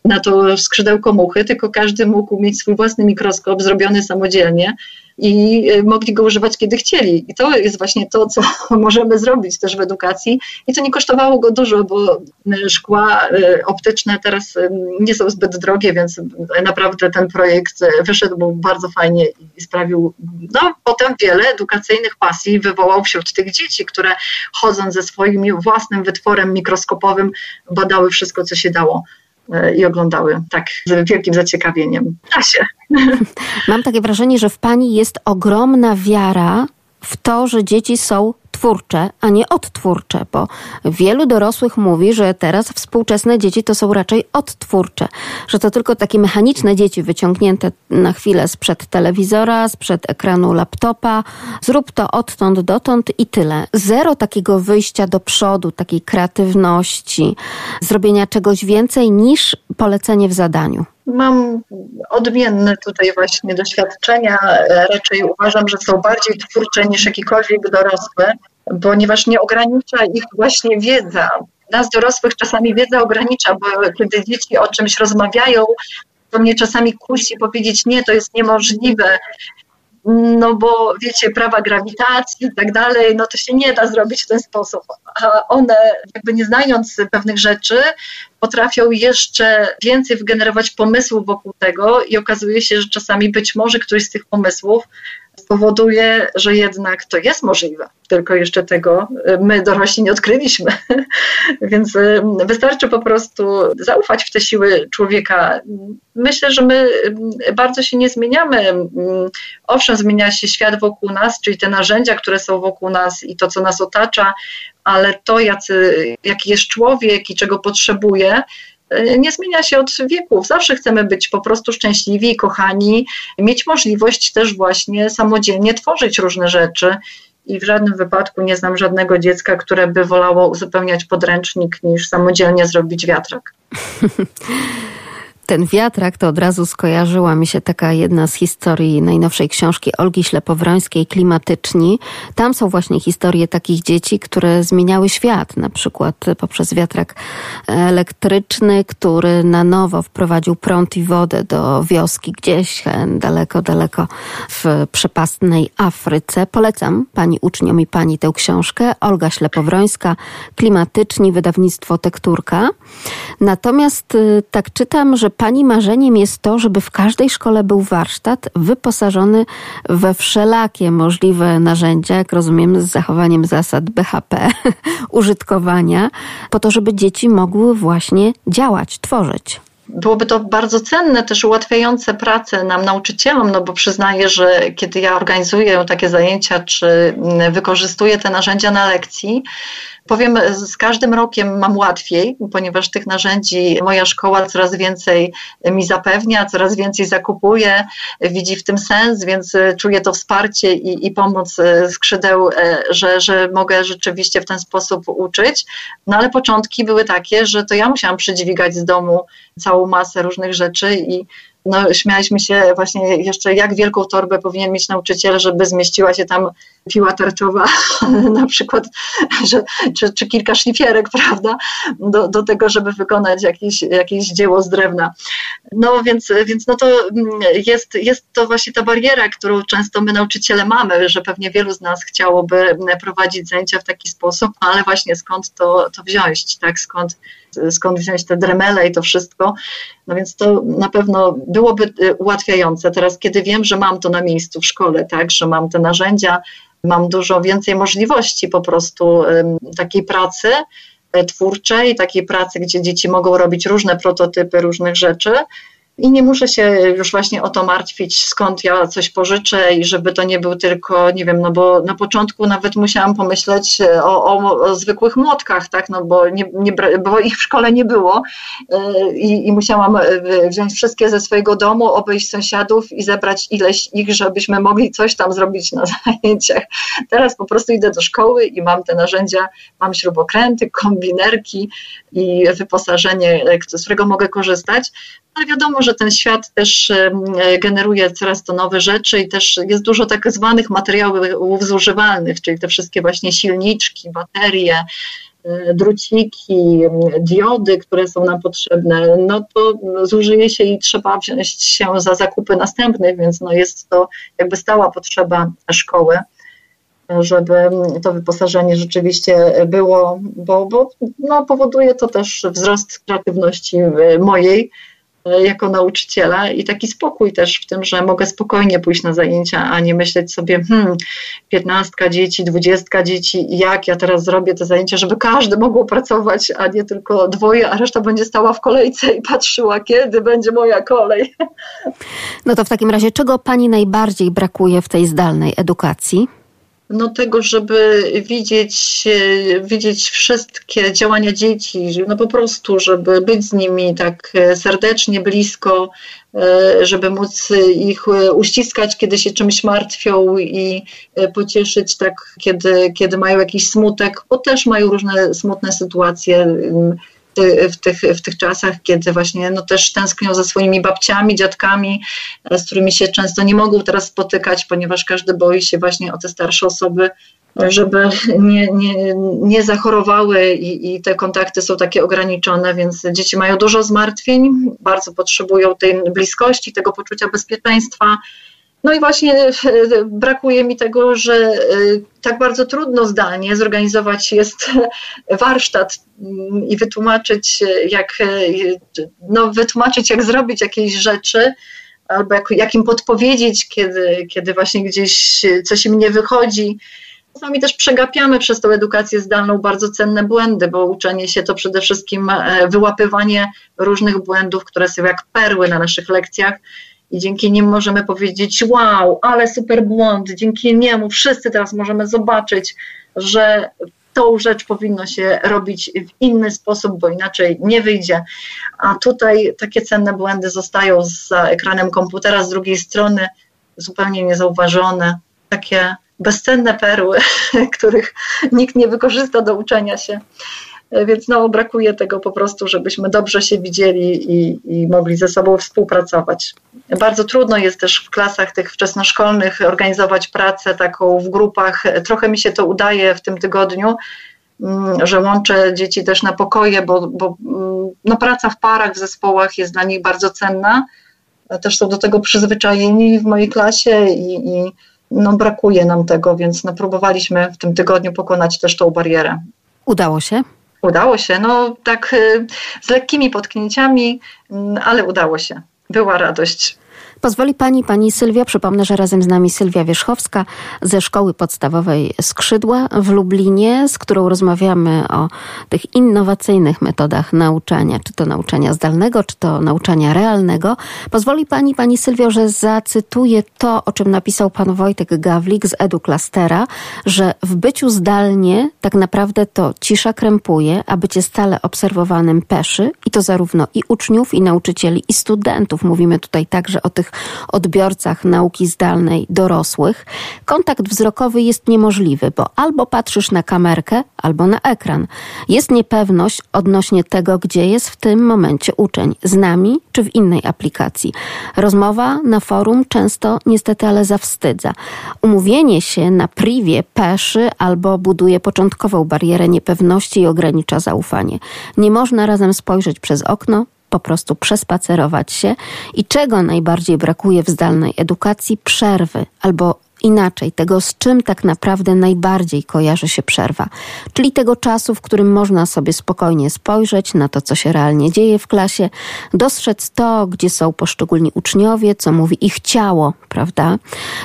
na to skrzydełko muchy, tylko każdy mógł mieć swój własny mikroskop zrobiony samodzielnie i y, mogli go używać kiedy chcieli. I to jest właśnie to, co możemy zrobić też w edukacji. I to nie kosztowało go dużo, bo y, szkła y, optyczne teraz nie są zbyt drogie, więc naprawdę ten projekt wyszedł bardzo fajnie i sprawił, no potem wiele edukacyjnych pasji wywołał wśród tych dzieci, które chodząc ze swoim własnym wytworem mikroskopowym badały wszystko, co się dało i oglądały tak z wielkim zaciekawieniem. Da się. Mam takie wrażenie, że w Pani jest ogromna wiara w to, że dzieci są twórcze, a nie odtwórcze, bo wielu dorosłych mówi, że teraz współczesne dzieci to są raczej odtwórcze, że to tylko takie mechaniczne dzieci wyciągnięte na chwilę sprzed telewizora, sprzed ekranu laptopa. Zrób to odtąd dotąd i tyle. Zero takiego wyjścia do przodu, takiej kreatywności, zrobienia czegoś więcej niż polecenie w zadaniu. Mam odmienne tutaj właśnie doświadczenia. Raczej uważam, że są bardziej twórcze niż jakikolwiek dorosły, ponieważ nie ogranicza ich właśnie wiedza. Nas dorosłych czasami wiedza ogranicza, bo kiedy dzieci o czymś rozmawiają, to mnie czasami kusi powiedzieć, nie, to jest niemożliwe, no bo wiecie, prawa grawitacji i tak dalej, no to się nie da zrobić w ten sposób. A one, jakby nie znając pewnych rzeczy, potrafią jeszcze więcej wygenerować pomysłów wokół tego i okazuje się, że czasami być może któryś z tych pomysłów spowoduje, że jednak to jest możliwe, tylko jeszcze tego y, my dorośli nie odkryliśmy. Więc y, wystarczy po prostu zaufać w te siły człowieka. Myślę, że my y, bardzo się nie zmieniamy. Owszem, zmienia się świat wokół nas, czyli te narzędzia, które są wokół nas i to, co nas otacza, ale to, jacy, jaki jest człowiek i czego potrzebuje, E, nie zmienia się od wieków. Zawsze chcemy być po prostu szczęśliwi, kochani, mieć możliwość też właśnie samodzielnie tworzyć różne rzeczy i w żadnym wypadku nie znam żadnego dziecka, które by wolało uzupełniać podręcznik niż samodzielnie zrobić wiatrak. ten wiatrak, to od razu skojarzyła mi się taka jedna z historii najnowszej książki Olgi Ślepowrońskiej, Klimatyczni. Tam są właśnie historie takich dzieci, które zmieniały świat, na przykład poprzez wiatrak elektryczny, który na nowo wprowadził prąd i wodę do wioski gdzieś daleko, daleko w przepastnej Afryce. Polecam pani uczniom i pani tę książkę. Olga Ślepowrońska, Klimatyczni, wydawnictwo Tekturka. Natomiast y, tak czytam, że Pani marzeniem jest to, żeby w każdej szkole był warsztat wyposażony we wszelakie możliwe narzędzia, jak rozumiem, z zachowaniem zasad BHP, użytkowania, po to, żeby dzieci mogły właśnie działać, tworzyć. Byłoby to bardzo cenne, też ułatwiające pracę nam, nauczycielom, no bo przyznaję, że kiedy ja organizuję takie zajęcia, czy wykorzystuję te narzędzia na lekcji, Powiem, z każdym rokiem mam łatwiej, ponieważ tych narzędzi moja szkoła coraz więcej mi zapewnia, coraz więcej zakupuje, widzi w tym sens, więc czuję to wsparcie i, i pomoc skrzydeł, e, że, że mogę rzeczywiście w ten sposób uczyć. No ale początki były takie, że to ja musiałam przydźwigać z domu całą masę różnych rzeczy i no, śmialiśmy się właśnie jeszcze, jak wielką torbę powinien mieć nauczyciel, żeby zmieściła się tam piła tarczowa, na przykład, że, czy, czy kilka szlifierek, prawda, do, do tego, żeby wykonać jakieś, jakieś dzieło z drewna. No więc, więc no to mm, jest, jest to właśnie ta bariera, którą często my nauczyciele mamy, że pewnie wielu z nas chciałoby prowadzić zajęcia w taki sposób, ale właśnie skąd to, to wziąć, tak, skąd, skąd wziąć te dremele i to wszystko. No więc to na pewno byłoby y, ułatwiające. Teraz, kiedy wiem, że mam to na miejscu w szkole, tak, że mam te narzędzia, mam dużo więcej możliwości po prostu takiej pracy e, twórczej, takiej pracy, gdzie dzieci mogą robić różne prototypy różnych rzeczy i nie muszę się już właśnie o to martwić, skąd ja coś pożyczę i żeby to nie był tylko, nie wiem, no bo na początku nawet musiałam pomyśleć e, o, o, o zwykłych młotkach, tak, no bo, nie, nie, bo ich w szkole nie było. E, i, i musiałam e, wziąć wszystkie ze swojego domu, obejść sąsiadów i zebrać ileś ich, żebyśmy mogli coś tam zrobić na zajęciach. Teraz po prostu idę do szkoły i mam te narzędzia, mam śrubokręty, kombinerki i wyposażenie, z którego mogę korzystać, ale wiadomo, że ten świat też generuje coraz to nowe rzeczy i też jest dużo tak zwanych materiałów zużywalnych, czyli te wszystkie właśnie silniczki, baterie, e, druciki, diody, które są nam potrzebne, no to zużyje się i trzeba wziąć się za zakupy następnych, więc no jest to jakby stała potrzeba szkoły żeby to wyposażenie rzeczywiście było, bo, bo no, powoduje to też wzrost kreatywności mojej, E, jako nauczyciela i taki spokój też w tym, że mogę spokojnie pójść na zajęcia, a nie myśleć sobie, hmm, piętnastka dzieci, dwudziestka dzieci, jak ja teraz zrobię te zajęcia, żeby każdy mógł pracować, a nie tylko dwoje, a reszta będzie stała w kolejce i patrzyła, kiedy będzie moja kolej. No to w takim razie, czego Pani najbardziej brakuje w tej zdalnej edukacji? No, tego, żeby widzieć, e, widzieć wszystkie działania dzieci, no po prostu, żeby być z nimi tak e, serdecznie, blisko, e, żeby móc ich uściskać, kiedy się czymś martwią i pocieszyć tak, kiedy, kiedy mają jakiś smutek, bo też mają różne smutne sytuacje w tych, w tych czasach, kiedy właśnie no, też tęsknią za swoimi babciami, dziadkami, z którymi się często nie mogą teraz spotykać, ponieważ każdy boi się właśnie o te starsze osoby, żeby nie, nie, nie zachorowały i, i, te kontakty są takie ograniczone, więc dzieci mają dużo zmartwień, bardzo potrzebują tej bliskości, tego poczucia bezpieczeństwa. No i właśnie e, brakuje mi tego, że e, tak bardzo trudno zdalnie zorganizować jest warsztat mm, i wytłumaczyć, jak, e, no, wytłumaczyć, jak zrobić jakieś rzeczy, albo jak, jak im podpowiedzieć, kiedy, kiedy właśnie gdzieś coś im nie wychodzi. Czasami też przegapiamy przez tą edukację zdalną bardzo cenne błędy, bo uczenie się to przede wszystkim wyłapywanie różnych błędów, które są jak perły na naszych lekcjach i dzięki nim możemy powiedzieć: Wow, ale super błąd. Dzięki niemu wszyscy teraz możemy zobaczyć, że tą rzecz powinno się robić w inny sposób, bo inaczej nie wyjdzie. A tutaj takie cenne błędy zostają za ekranem komputera z drugiej strony zupełnie niezauważone. Takie bezcenne perły, których nikt nie wykorzysta do uczenia się. Więc no, brakuje tego po prostu, żebyśmy dobrze się widzieli i, i mogli ze sobą współpracować. Bardzo trudno jest też w klasach tych wczesnoszkolnych organizować pracę taką w grupach. Trochę mi się to udaje w tym tygodniu, mm, że łączę dzieci też na pokoje, bo, bo mm, no, praca w parach, w zespołach jest dla nich bardzo cenna. Też są do tego przyzwyczajeni w mojej klasie i, i no, brakuje nam tego, więc no, próbowaliśmy w tym tygodniu pokonać też tą barierę. Udało się? Udało się, no tak y, z lekkimi potknięciami, mm, ale udało się. Była radość. Pozwoli Pani, Pani Sylwia, przypomnę, że razem z nami Sylwia Wierzchowska ze Szkoły Podstawowej Skrzydła w Lublinie, z którą rozmawiamy o tych innowacyjnych metodach nauczania, czy to nauczania zdalnego, czy to nauczania realnego. Pozwoli Pani, Pani Sylwio, że zacytuję to, o czym napisał Pan Wojtek Gawlik z Eduklastera, że w byciu zdalnie tak naprawdę to cisza krępuje, a bycie stale obserwowanym peszy i to zarówno i uczniów, i nauczycieli, i studentów. Mówimy tutaj także o tych odbiorcach nauki zdalnej dorosłych, kontakt wzrokowy jest niemożliwy, bo albo patrzysz na kamerkę, albo na ekran. Jest niepewność odnośnie tego, gdzie jest w tym momencie uczeń, z nami czy w innej aplikacji. Rozmowa na forum często niestety ale zawstydza. Umówienie się na privie peszy albo buduje początkową barierę niepewności i ogranicza zaufanie. Nie można razem spojrzeć przez okno, po prostu przespacerować się i czego najbardziej brakuje w zdalnej edukacji? Przerwy albo inaczej, tego z czym tak naprawdę najbardziej kojarzy się przerwa, czyli tego czasu, w którym można sobie spokojnie spojrzeć na to, co się realnie dzieje w klasie, dostrzec to, gdzie są poszczególni uczniowie, co mówi ich ciało, prawda?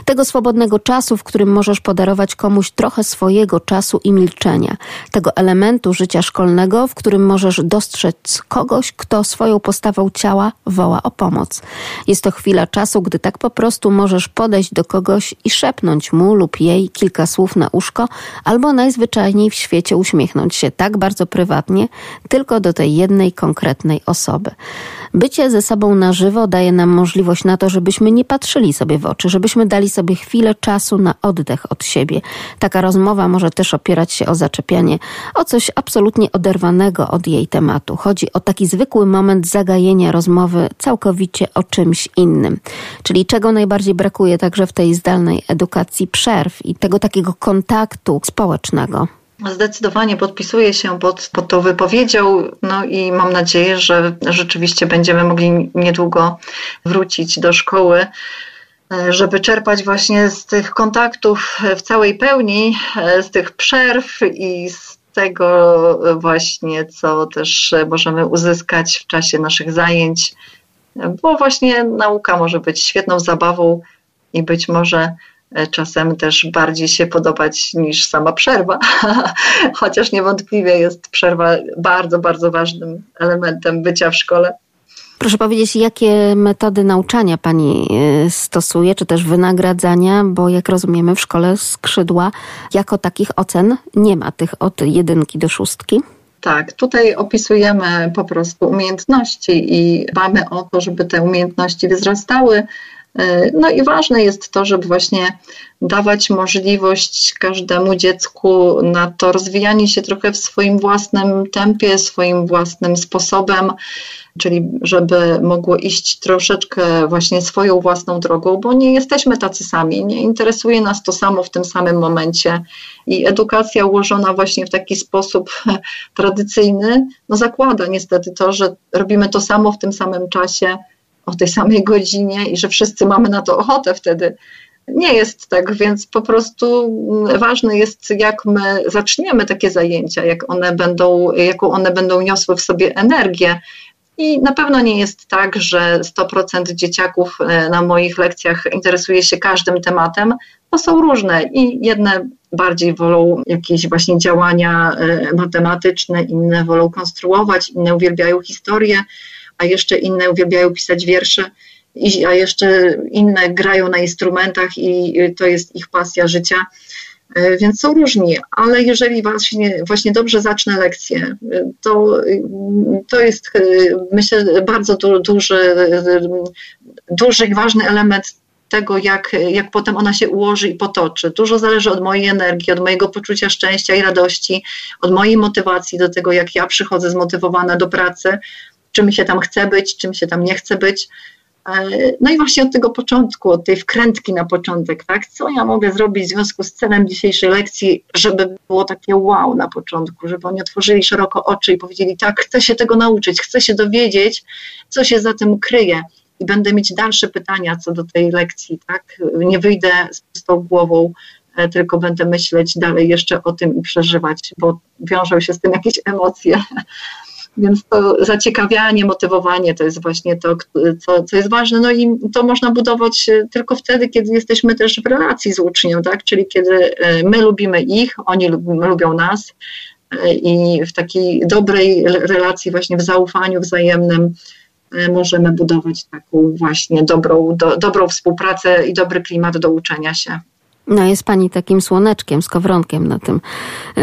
Tego swobodnego czasu, w którym możesz podarować komuś trochę swojego czasu i milczenia, tego elementu życia szkolnego, w którym możesz dostrzec kogoś, kto swoją postawą ciała woła o pomoc. Jest to chwila czasu, gdy tak po prostu możesz podejść do kogoś i szepnąć mu lub jej kilka słów na uszko, albo najzwyczajniej w świecie uśmiechnąć się tak bardzo prywatnie, tylko do tej jednej konkretnej osoby. Bycie ze sobą na żywo daje nam możliwość na to, żebyśmy nie patrzyli sobie w oczy, żebyśmy dali sobie chwilę czasu na oddech od siebie. Taka rozmowa może też opierać się o zaczepianie, o coś absolutnie oderwanego od jej tematu. Chodzi o taki zwykły moment zagajenia rozmowy całkowicie o czymś innym. Czyli czego najbardziej brakuje także w tej zdalnej edukacji przerw i tego takiego kontaktu społecznego. Zdecydowanie podpisuję się pod, pod tą wypowiedzią, no i mam nadzieję, że rzeczywiście będziemy mogli niedługo wrócić do szkoły, żeby czerpać właśnie z tych kontaktów w całej pełni, z tych przerw i z tego właśnie, co też możemy uzyskać w czasie naszych zajęć, bo właśnie nauka może być świetną zabawą i być może czasem też bardziej się podobać niż sama przerwa. Chociaż niewątpliwie jest przerwa bardzo, bardzo ważnym elementem bycia w szkole. Proszę powiedzieć, jakie metody nauczania Pani e, stosuje, czy też wynagradzania, bo jak rozumiemy w szkole skrzydła jako takich ocen nie ma tych od jedynki do szóstki? Tak, tutaj opisujemy po prostu umiejętności i dbamy o to, żeby te umiejętności wzrastały E, no i ważne jest to, żeby właśnie dawać możliwość każdemu dziecku na to rozwijanie się trochę w swoim własnym tempie, swoim własnym sposobem, czyli żeby mogło iść troszeczkę właśnie swoją własną drogą, bo nie jesteśmy tacy sami, nie interesuje nas to samo w tym samym momencie. I edukacja ułożona właśnie w taki sposób tradycyjny, no zakłada niestety to, że robimy to samo w tym samym czasie o tej samej godzinie i że wszyscy mamy na to ochotę wtedy. Nie jest tak, więc po prostu ważne jest, jak my zaczniemy takie zajęcia, jak one będą, jaką one będą niosły w sobie energię. I na pewno nie jest tak, że 100% dzieciaków e, na moich lekcjach interesuje się każdym tematem, bo są różne i jedne bardziej wolą jakieś właśnie działania e, matematyczne, inne wolą konstruować, inne uwielbiają historię a jeszcze inne uwielbiają pisać wiersze, a jeszcze inne grają na instrumentach i to jest ich pasja życia. E, więc są różni, ale jeżeli właśnie, właśnie dobrze zacznę lekcję, to, to jest myślę bardzo du, duży, duży i ważny element tego, jak, jak potem ona się ułoży i potoczy. Dużo zależy od mojej energii, od mojego poczucia szczęścia i radości, od mojej motywacji do tego, jak ja przychodzę zmotywowana do pracy, czym się tam chce być, czym się tam nie chce być. E, no i właśnie od tego początku, od tej wkrętki na początek, tak? Co ja mogę zrobić w związku z celem dzisiejszej lekcji, żeby było takie wow na początku, żeby oni otworzyli szeroko oczy i powiedzieli, tak, chcę się tego nauczyć, chcę się dowiedzieć, co się za tym kryje i będę mieć dalsze pytania co do tej lekcji, tak? Nie wyjdę z pustą głową, e, tylko będę myśleć dalej jeszcze o tym i przeżywać, bo wiążą się z tym jakieś emocje. Więc to zaciekawianie, motywowanie to jest właśnie to, co, co jest ważne. No i to można budować e, tylko wtedy, kiedy jesteśmy też w relacji z uczniem, tak? Czyli kiedy e, my lubimy ich, oni lubią nas e, i w takiej dobrej relacji, właśnie w zaufaniu wzajemnym możemy budować taką właśnie dobrą, do, dobrą współpracę i dobry klimat do uczenia się. No jest pani takim słoneczkiem, skowronkiem na tym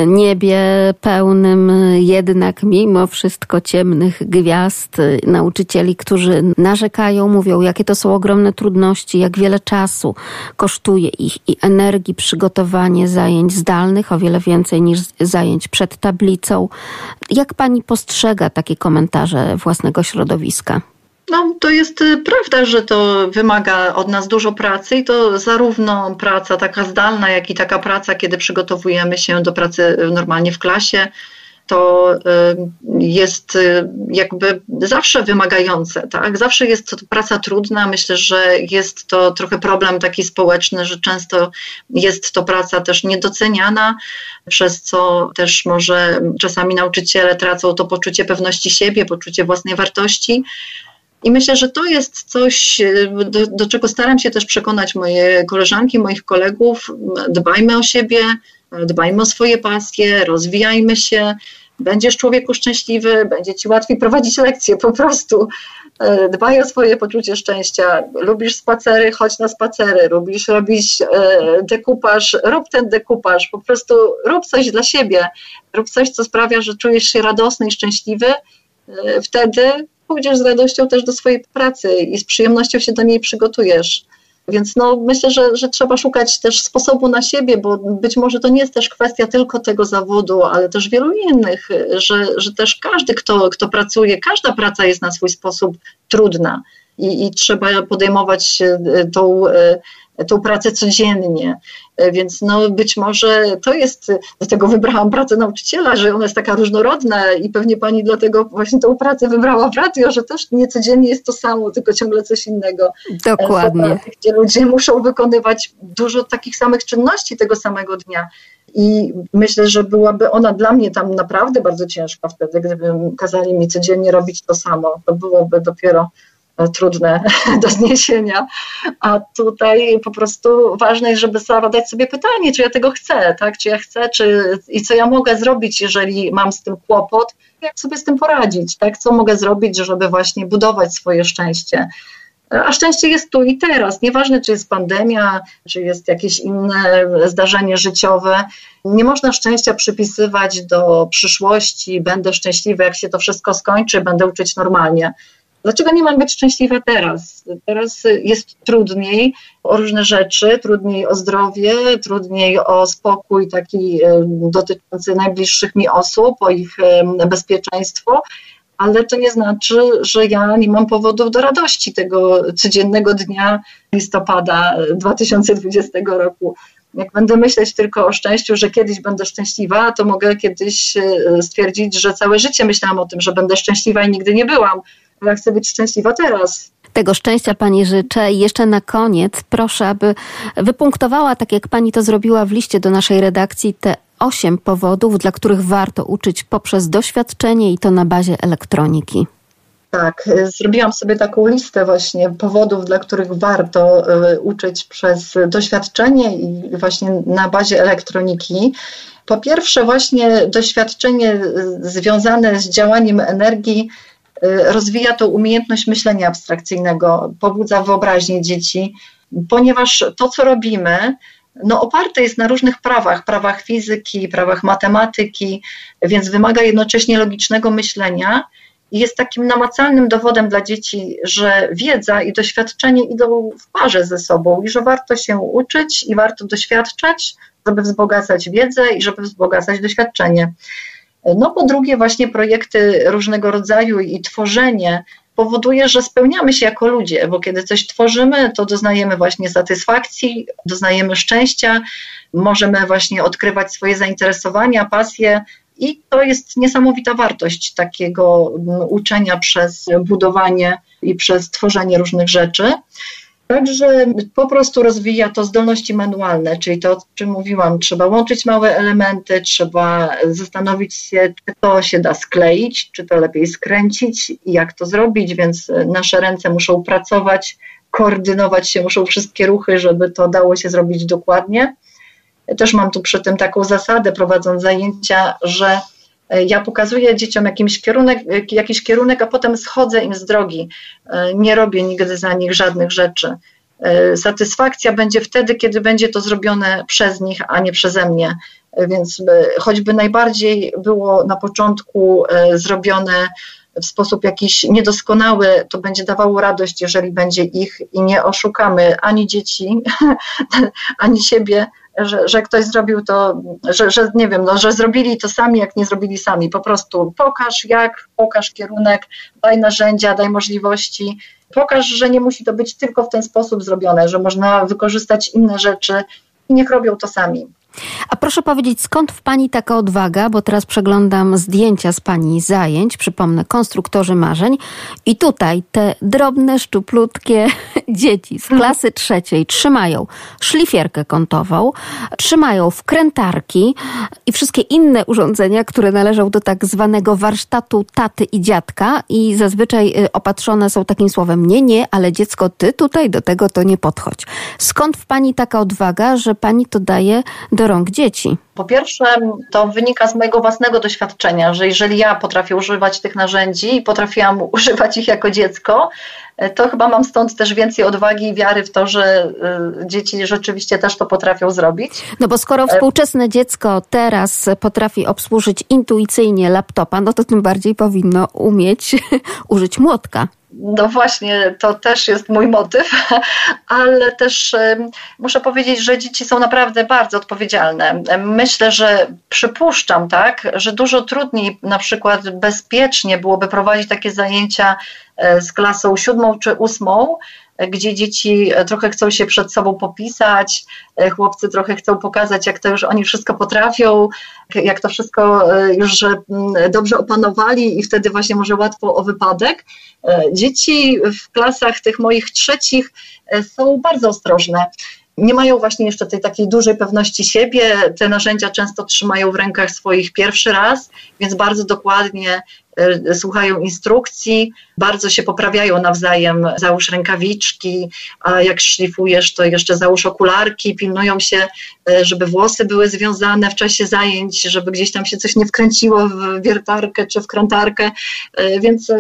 niebie pełnym jednak mimo wszystko ciemnych gwiazd, nauczycieli, którzy narzekają, mówią, jakie to są ogromne trudności, jak wiele czasu kosztuje ich i energii przygotowanie zajęć zdalnych, o wiele więcej niż zajęć przed tablicą. Jak pani postrzega takie komentarze własnego środowiska? No, to jest y, prawda, że to wymaga od nas dużo pracy i to zarówno praca taka zdalna, jak i taka praca, kiedy przygotowujemy się do pracy normalnie w klasie. To y, jest y, jakby zawsze wymagające, tak? Zawsze jest to praca trudna. Myślę, że jest to trochę problem taki społeczny, że często jest to praca też niedoceniana, przez co też może czasami nauczyciele tracą to poczucie pewności siebie, poczucie własnej wartości. I myślę, że to jest coś, do, do, czego staram się też przekonać moje koleżanki, moich kolegów. Dbajmy o siebie, dbajmy o swoje pasje, rozwijajmy się. Będziesz człowieku szczęśliwy, będzie ci łatwiej prowadzić lekcje po prostu. Dbaj o swoje poczucie szczęścia. Lubisz spacery, chodź na spacery. Lubisz robić e, dekupaż, rób ten dekupaż. Po prostu rób coś dla siebie. Rób coś, co sprawia, że czujesz się radosny i szczęśliwy. E, wtedy pójdziesz z radością też do swojej pracy i z przyjemnością się do niej przygotujesz. Więc no, myślę, że, że trzeba szukać też sposobu na siebie, bo być może to nie jest też kwestia tylko tego zawodu, ale też wielu innych, że, że też każdy, kto, kto pracuje, każda praca jest na swój sposób trudna i, i trzeba podejmować tą tą pracę codziennie. E, więc no być może to jest, dlatego wybrałam pracę nauczyciela, że ona jest taka różnorodna i pewnie pani dlatego właśnie tą pracę wybrała w radio, że też nie codziennie jest to samo, tylko ciągle coś innego. Dokładnie. Pracy, gdzie ludzie muszą wykonywać dużo takich samych czynności tego samego dnia. I myślę, że byłaby ona dla mnie tam naprawdę bardzo ciężka wtedy, gdyby kazali mi codziennie robić to samo. To byłoby dopiero trudne do zniesienia, a tutaj po prostu ważne jest, żeby zadać sobie pytanie, czy ja tego chcę, tak? czy ja chcę, czy, i co ja mogę zrobić, jeżeli mam z tym kłopot, jak sobie z tym poradzić, tak? co mogę zrobić, żeby właśnie budować swoje szczęście. A szczęście jest tu i teraz. Nieważne, czy jest pandemia, czy jest jakieś inne zdarzenie życiowe. Nie można szczęścia przypisywać do przyszłości. Będę szczęśliwy, jak się to wszystko skończy, będę uczyć normalnie. Dlaczego nie mam być szczęśliwa teraz? Teraz jest trudniej o różne rzeczy, trudniej o zdrowie, trudniej o spokój taki e, dotyczący najbliższych mi osób, o ich e, bezpieczeństwo, ale to nie znaczy, że ja nie mam powodów do radości tego codziennego dnia listopada 2020 roku. Jak będę myśleć tylko o szczęściu, że kiedyś będę szczęśliwa, to mogę kiedyś e, stwierdzić, że całe życie myślałam o tym, że będę szczęśliwa i nigdy nie byłam ja chcę być szczęśliwa teraz. Tego szczęścia Pani życzę i jeszcze na koniec proszę, aby wypunktowała, tak jak Pani to zrobiła w liście do naszej redakcji, te osiem powodów, dla których warto uczyć poprzez doświadczenie i to na bazie elektroniki. Tak, zrobiłam sobie taką listę właśnie powodów, dla których warto y, uczyć przez doświadczenie i właśnie na bazie elektroniki. Po pierwsze, właśnie doświadczenie y, związane z działaniem energii Y, rozwija tą umiejętność myślenia abstrakcyjnego, pobudza wyobraźnię dzieci, ponieważ to, co robimy, no, oparte jest na różnych prawach, prawach fizyki, prawach matematyki, więc wymaga jednocześnie logicznego myślenia jest takim namacalnym dowodem dla dzieci, że wiedza i doświadczenie idą w parze ze sobą i że warto się uczyć i warto doświadczać, żeby wzbogacać wiedzę i żeby wzbogacać doświadczenie. No po drugie właśnie projekty różnego rodzaju i tworzenie powoduje, że spełniamy się jako ludzie, bo kiedy coś tworzymy, to doznajemy właśnie satysfakcji, doznajemy szczęścia, możemy właśnie odkrywać swoje zainteresowania, pasje i to jest niesamowita wartość takiego mm, uczenia przez budowanie i przez tworzenie różnych rzeczy. Także po prostu rozwija to zdolności manualne, czyli to, o czym mówiłam, trzeba łączyć małe elementy, trzeba zastanowić się, czy to się da skleić, czy to lepiej skręcić i jak to zrobić, więc nasze ręce muszą pracować, koordynować się, muszą wszystkie ruchy, żeby to dało się zrobić dokładnie. Też mam tu przy tym taką zasadę, prowadząc zajęcia, że ja pokazuję dzieciom jakiś kierunek, e, jakiś kierunek, a potem schodzę im z drogi. E, nie robię nigdy za nich żadnych rzeczy. Satysfakcja będzie wtedy, kiedy będzie to zrobione przez nich, a nie przeze mnie. Więc choćby najbardziej było na początku zrobione w sposób jakiś niedoskonały, to będzie dawało radość, jeżeli będzie ich i nie oszukamy ani dzieci, ani siebie, że, że ktoś zrobił to, że, że nie wiem, no, że zrobili to sami, jak nie zrobili sami. Po prostu pokaż jak, pokaż kierunek, daj narzędzia, daj możliwości. Pokaż, że nie musi to być tylko w ten sposób zrobione, że można wykorzystać inne rzeczy i niech robią to sami. A proszę powiedzieć, skąd w Pani taka odwaga? Bo teraz przeglądam zdjęcia z Pani zajęć, przypomnę, konstruktorzy marzeń. I tutaj te drobne, szczuplutkie dzieci z klasy trzeciej trzymają szlifierkę kątową, trzymają wkrętarki i wszystkie inne urządzenia, które należą do tak zwanego warsztatu taty i dziadka i zazwyczaj y, opatrzone są takim słowem nie, nie, ale dziecko, ty tutaj do tego to nie podchodź. Skąd w Pani taka odwaga, że Pani to daje do rąk dzieci? Po pierwsze, to wynika z mojego własnego doświadczenia, że jeżeli ja potrafię używać tych narzędzi i potrafiłam używać ich jako dziecko, to chyba mam stąd też więcej odwagi i wiary w to, że y, dzieci rzeczywiście też to potrafią zrobić. No bo skoro współczesne dziecko teraz potrafi obsłużyć intuicyjnie laptopa, no to tym bardziej powinno umieć użyć młotka. No właśnie, to też jest mój motyw, ale też muszę powiedzieć, że dzieci są naprawdę bardzo odpowiedzialne. Myślę, że przypuszczam, tak, że dużo trudniej na przykład bezpiecznie byłoby prowadzić takie zajęcia e, z klasą siódmą czy ósmą, gdzie dzieci e, trochę chcą się przed sobą popisać, e, chłopcy trochę chcą pokazać, jak to już oni wszystko potrafią, jak to wszystko e, już dobrze opanowali i wtedy właśnie może łatwo o wypadek. Dzieci w klasach tych moich trzecich są bardzo ostrożne nie mają właśnie jeszcze tej takiej dużej pewności siebie. Te narzędzia często trzymają w rękach swoich pierwszy raz, więc bardzo dokładnie e, słuchają instrukcji, bardzo się poprawiają nawzajem. Załóż rękawiczki, a jak szlifujesz, to jeszcze załóż okularki, pilnują się, e, żeby włosy były związane w czasie zajęć, żeby gdzieś tam się coś nie wkręciło w wiertarkę czy w krętarkę. E, więc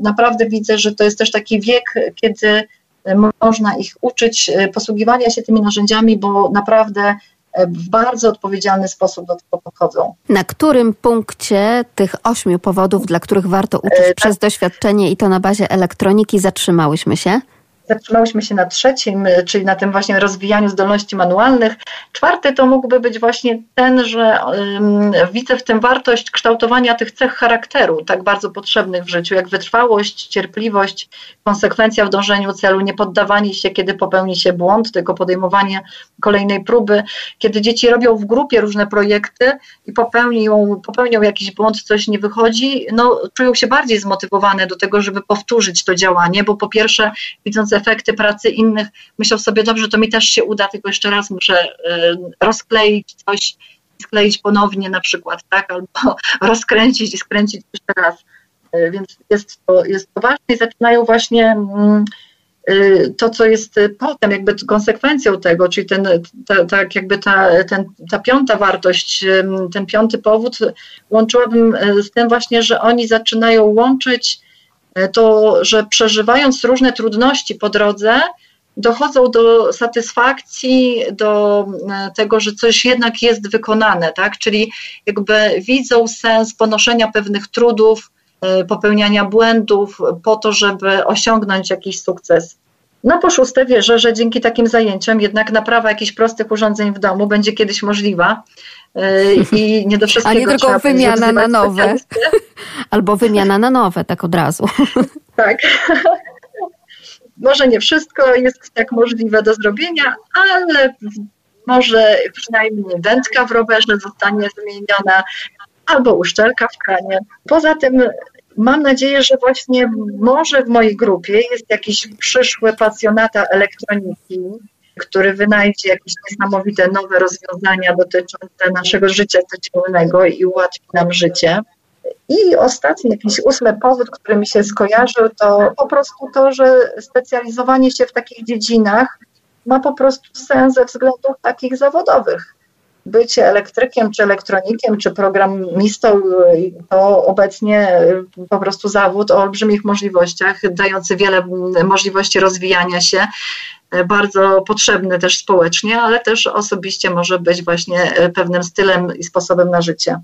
naprawdę widzę, że to jest też taki wiek, kiedy można ich uczyć e, posługiwania się tymi narzędziami, bo naprawdę e, w bardzo odpowiedzialny sposób do tego podchodzą. Na którym punkcie tych ośmiu powodów, dla których warto uczyć e, przez tak. doświadczenie i to na bazie elektroniki, zatrzymałyśmy się? Zatrzymałyśmy się na trzecim, y, czyli na tym właśnie rozwijaniu zdolności manualnych. Czwarty to mógłby być właśnie ten, że widzę w tym wartość kształtowania tych cech charakteru, tak bardzo potrzebnych w życiu, jak wytrwałość, cierpliwość, konsekwencja w dążeniu celu, nie poddawanie się, kiedy popełni się błąd, tylko podejmowanie kolejnej próby. Kiedy dzieci robią w grupie różne projekty i popełnią, popełnią jakiś błąd, coś nie wychodzi, no, czują się bardziej zmotywowane do tego, żeby powtórzyć to działanie, bo po pierwsze, widząc efekty pracy innych, myślą sobie, dobrze, to mi też się uda, tylko jeszcze raz muszę y, rozkleić coś, skleić ponownie na przykład, tak, albo rozkręcić i skręcić jeszcze raz. Y, więc jest to, jest to ważne i zaczynają właśnie mm, y, to, co jest potem, jakby konsekwencją tego, czyli ten, ta, ta, jakby ta, ten, ta piąta wartość, ten piąty powód, łączyłabym z tym właśnie, że oni zaczynają łączyć to że przeżywając różne trudności po drodze, dochodzą do satysfakcji, do e, tego, że coś jednak jest wykonane, tak? Czyli jakby widzą sens ponoszenia pewnych trudów, popełniania błędów, po to, żeby osiągnąć jakiś sukces. No po szóste wierzę, że dzięki takim zajęciom jednak naprawa jakichś prostych urządzeń w domu będzie kiedyś możliwa. I nie do wszystkiego A nie tylko wymiana na nowe. Albo wymiana na nowe, tak od razu. Tak. Może nie wszystko jest tak możliwe do zrobienia, ale może przynajmniej dętka w rowerze zostanie zmieniona albo uszczelka w kranie. Poza tym mam nadzieję, że właśnie może w mojej grupie jest jakiś przyszły pasjonata elektroniki, który wynajdzie jakieś niesamowite nowe rozwiązania dotyczące naszego życia codziennego i ułatwi nam życie. I ostatni, jakiś ósmy powód, który mi się skojarzył, to po prostu to, że specjalizowanie się w takich dziedzinach ma po prostu sens ze względów takich zawodowych. Bycie elektrykiem, czy elektronikiem, czy programistą to obecnie po prostu zawód o olbrzymich możliwościach, dający wiele możliwości rozwijania się, bardzo potrzebny też społecznie, ale też osobiście może być właśnie pewnym stylem i sposobem na życie.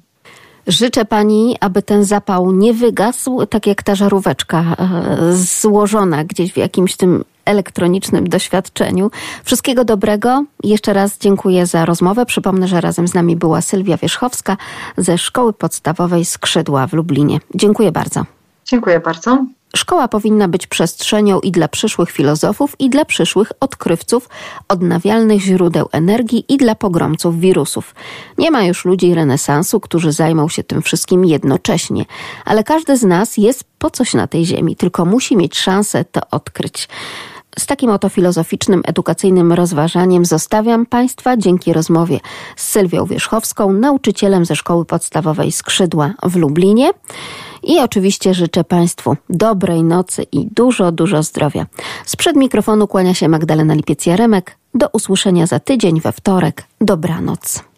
Życzę pani, aby ten zapał nie wygasł, tak jak ta żaróweczka e, złożona gdzieś w jakimś tym elektronicznym doświadczeniu. Wszystkiego dobrego. Jeszcze raz dziękuję za rozmowę. Przypomnę, że razem z nami była Sylwia Wierzchowska ze Szkoły Podstawowej Skrzydła w Lublinie. Dziękuję bardzo. Dziękuję bardzo. Szkoła powinna być przestrzenią i dla przyszłych filozofów, i dla przyszłych odkrywców odnawialnych źródeł energii, i dla pogromców wirusów. Nie ma już ludzi renesansu, którzy zajmą się tym wszystkim jednocześnie, ale każdy z nas jest po coś na tej ziemi, tylko musi mieć szansę to odkryć. Z takim oto filozoficznym, edukacyjnym rozważaniem zostawiam Państwa dzięki rozmowie z Sylwią Wierzchowską, nauczycielem ze Szkoły Podstawowej Skrzydła w Lublinie. I oczywiście życzę Państwu dobrej nocy i dużo, dużo zdrowia. Sprzed mikrofonu kłania się Magdalena Lipiec-Jaremek. Do usłyszenia za tydzień we wtorek. Dobranoc.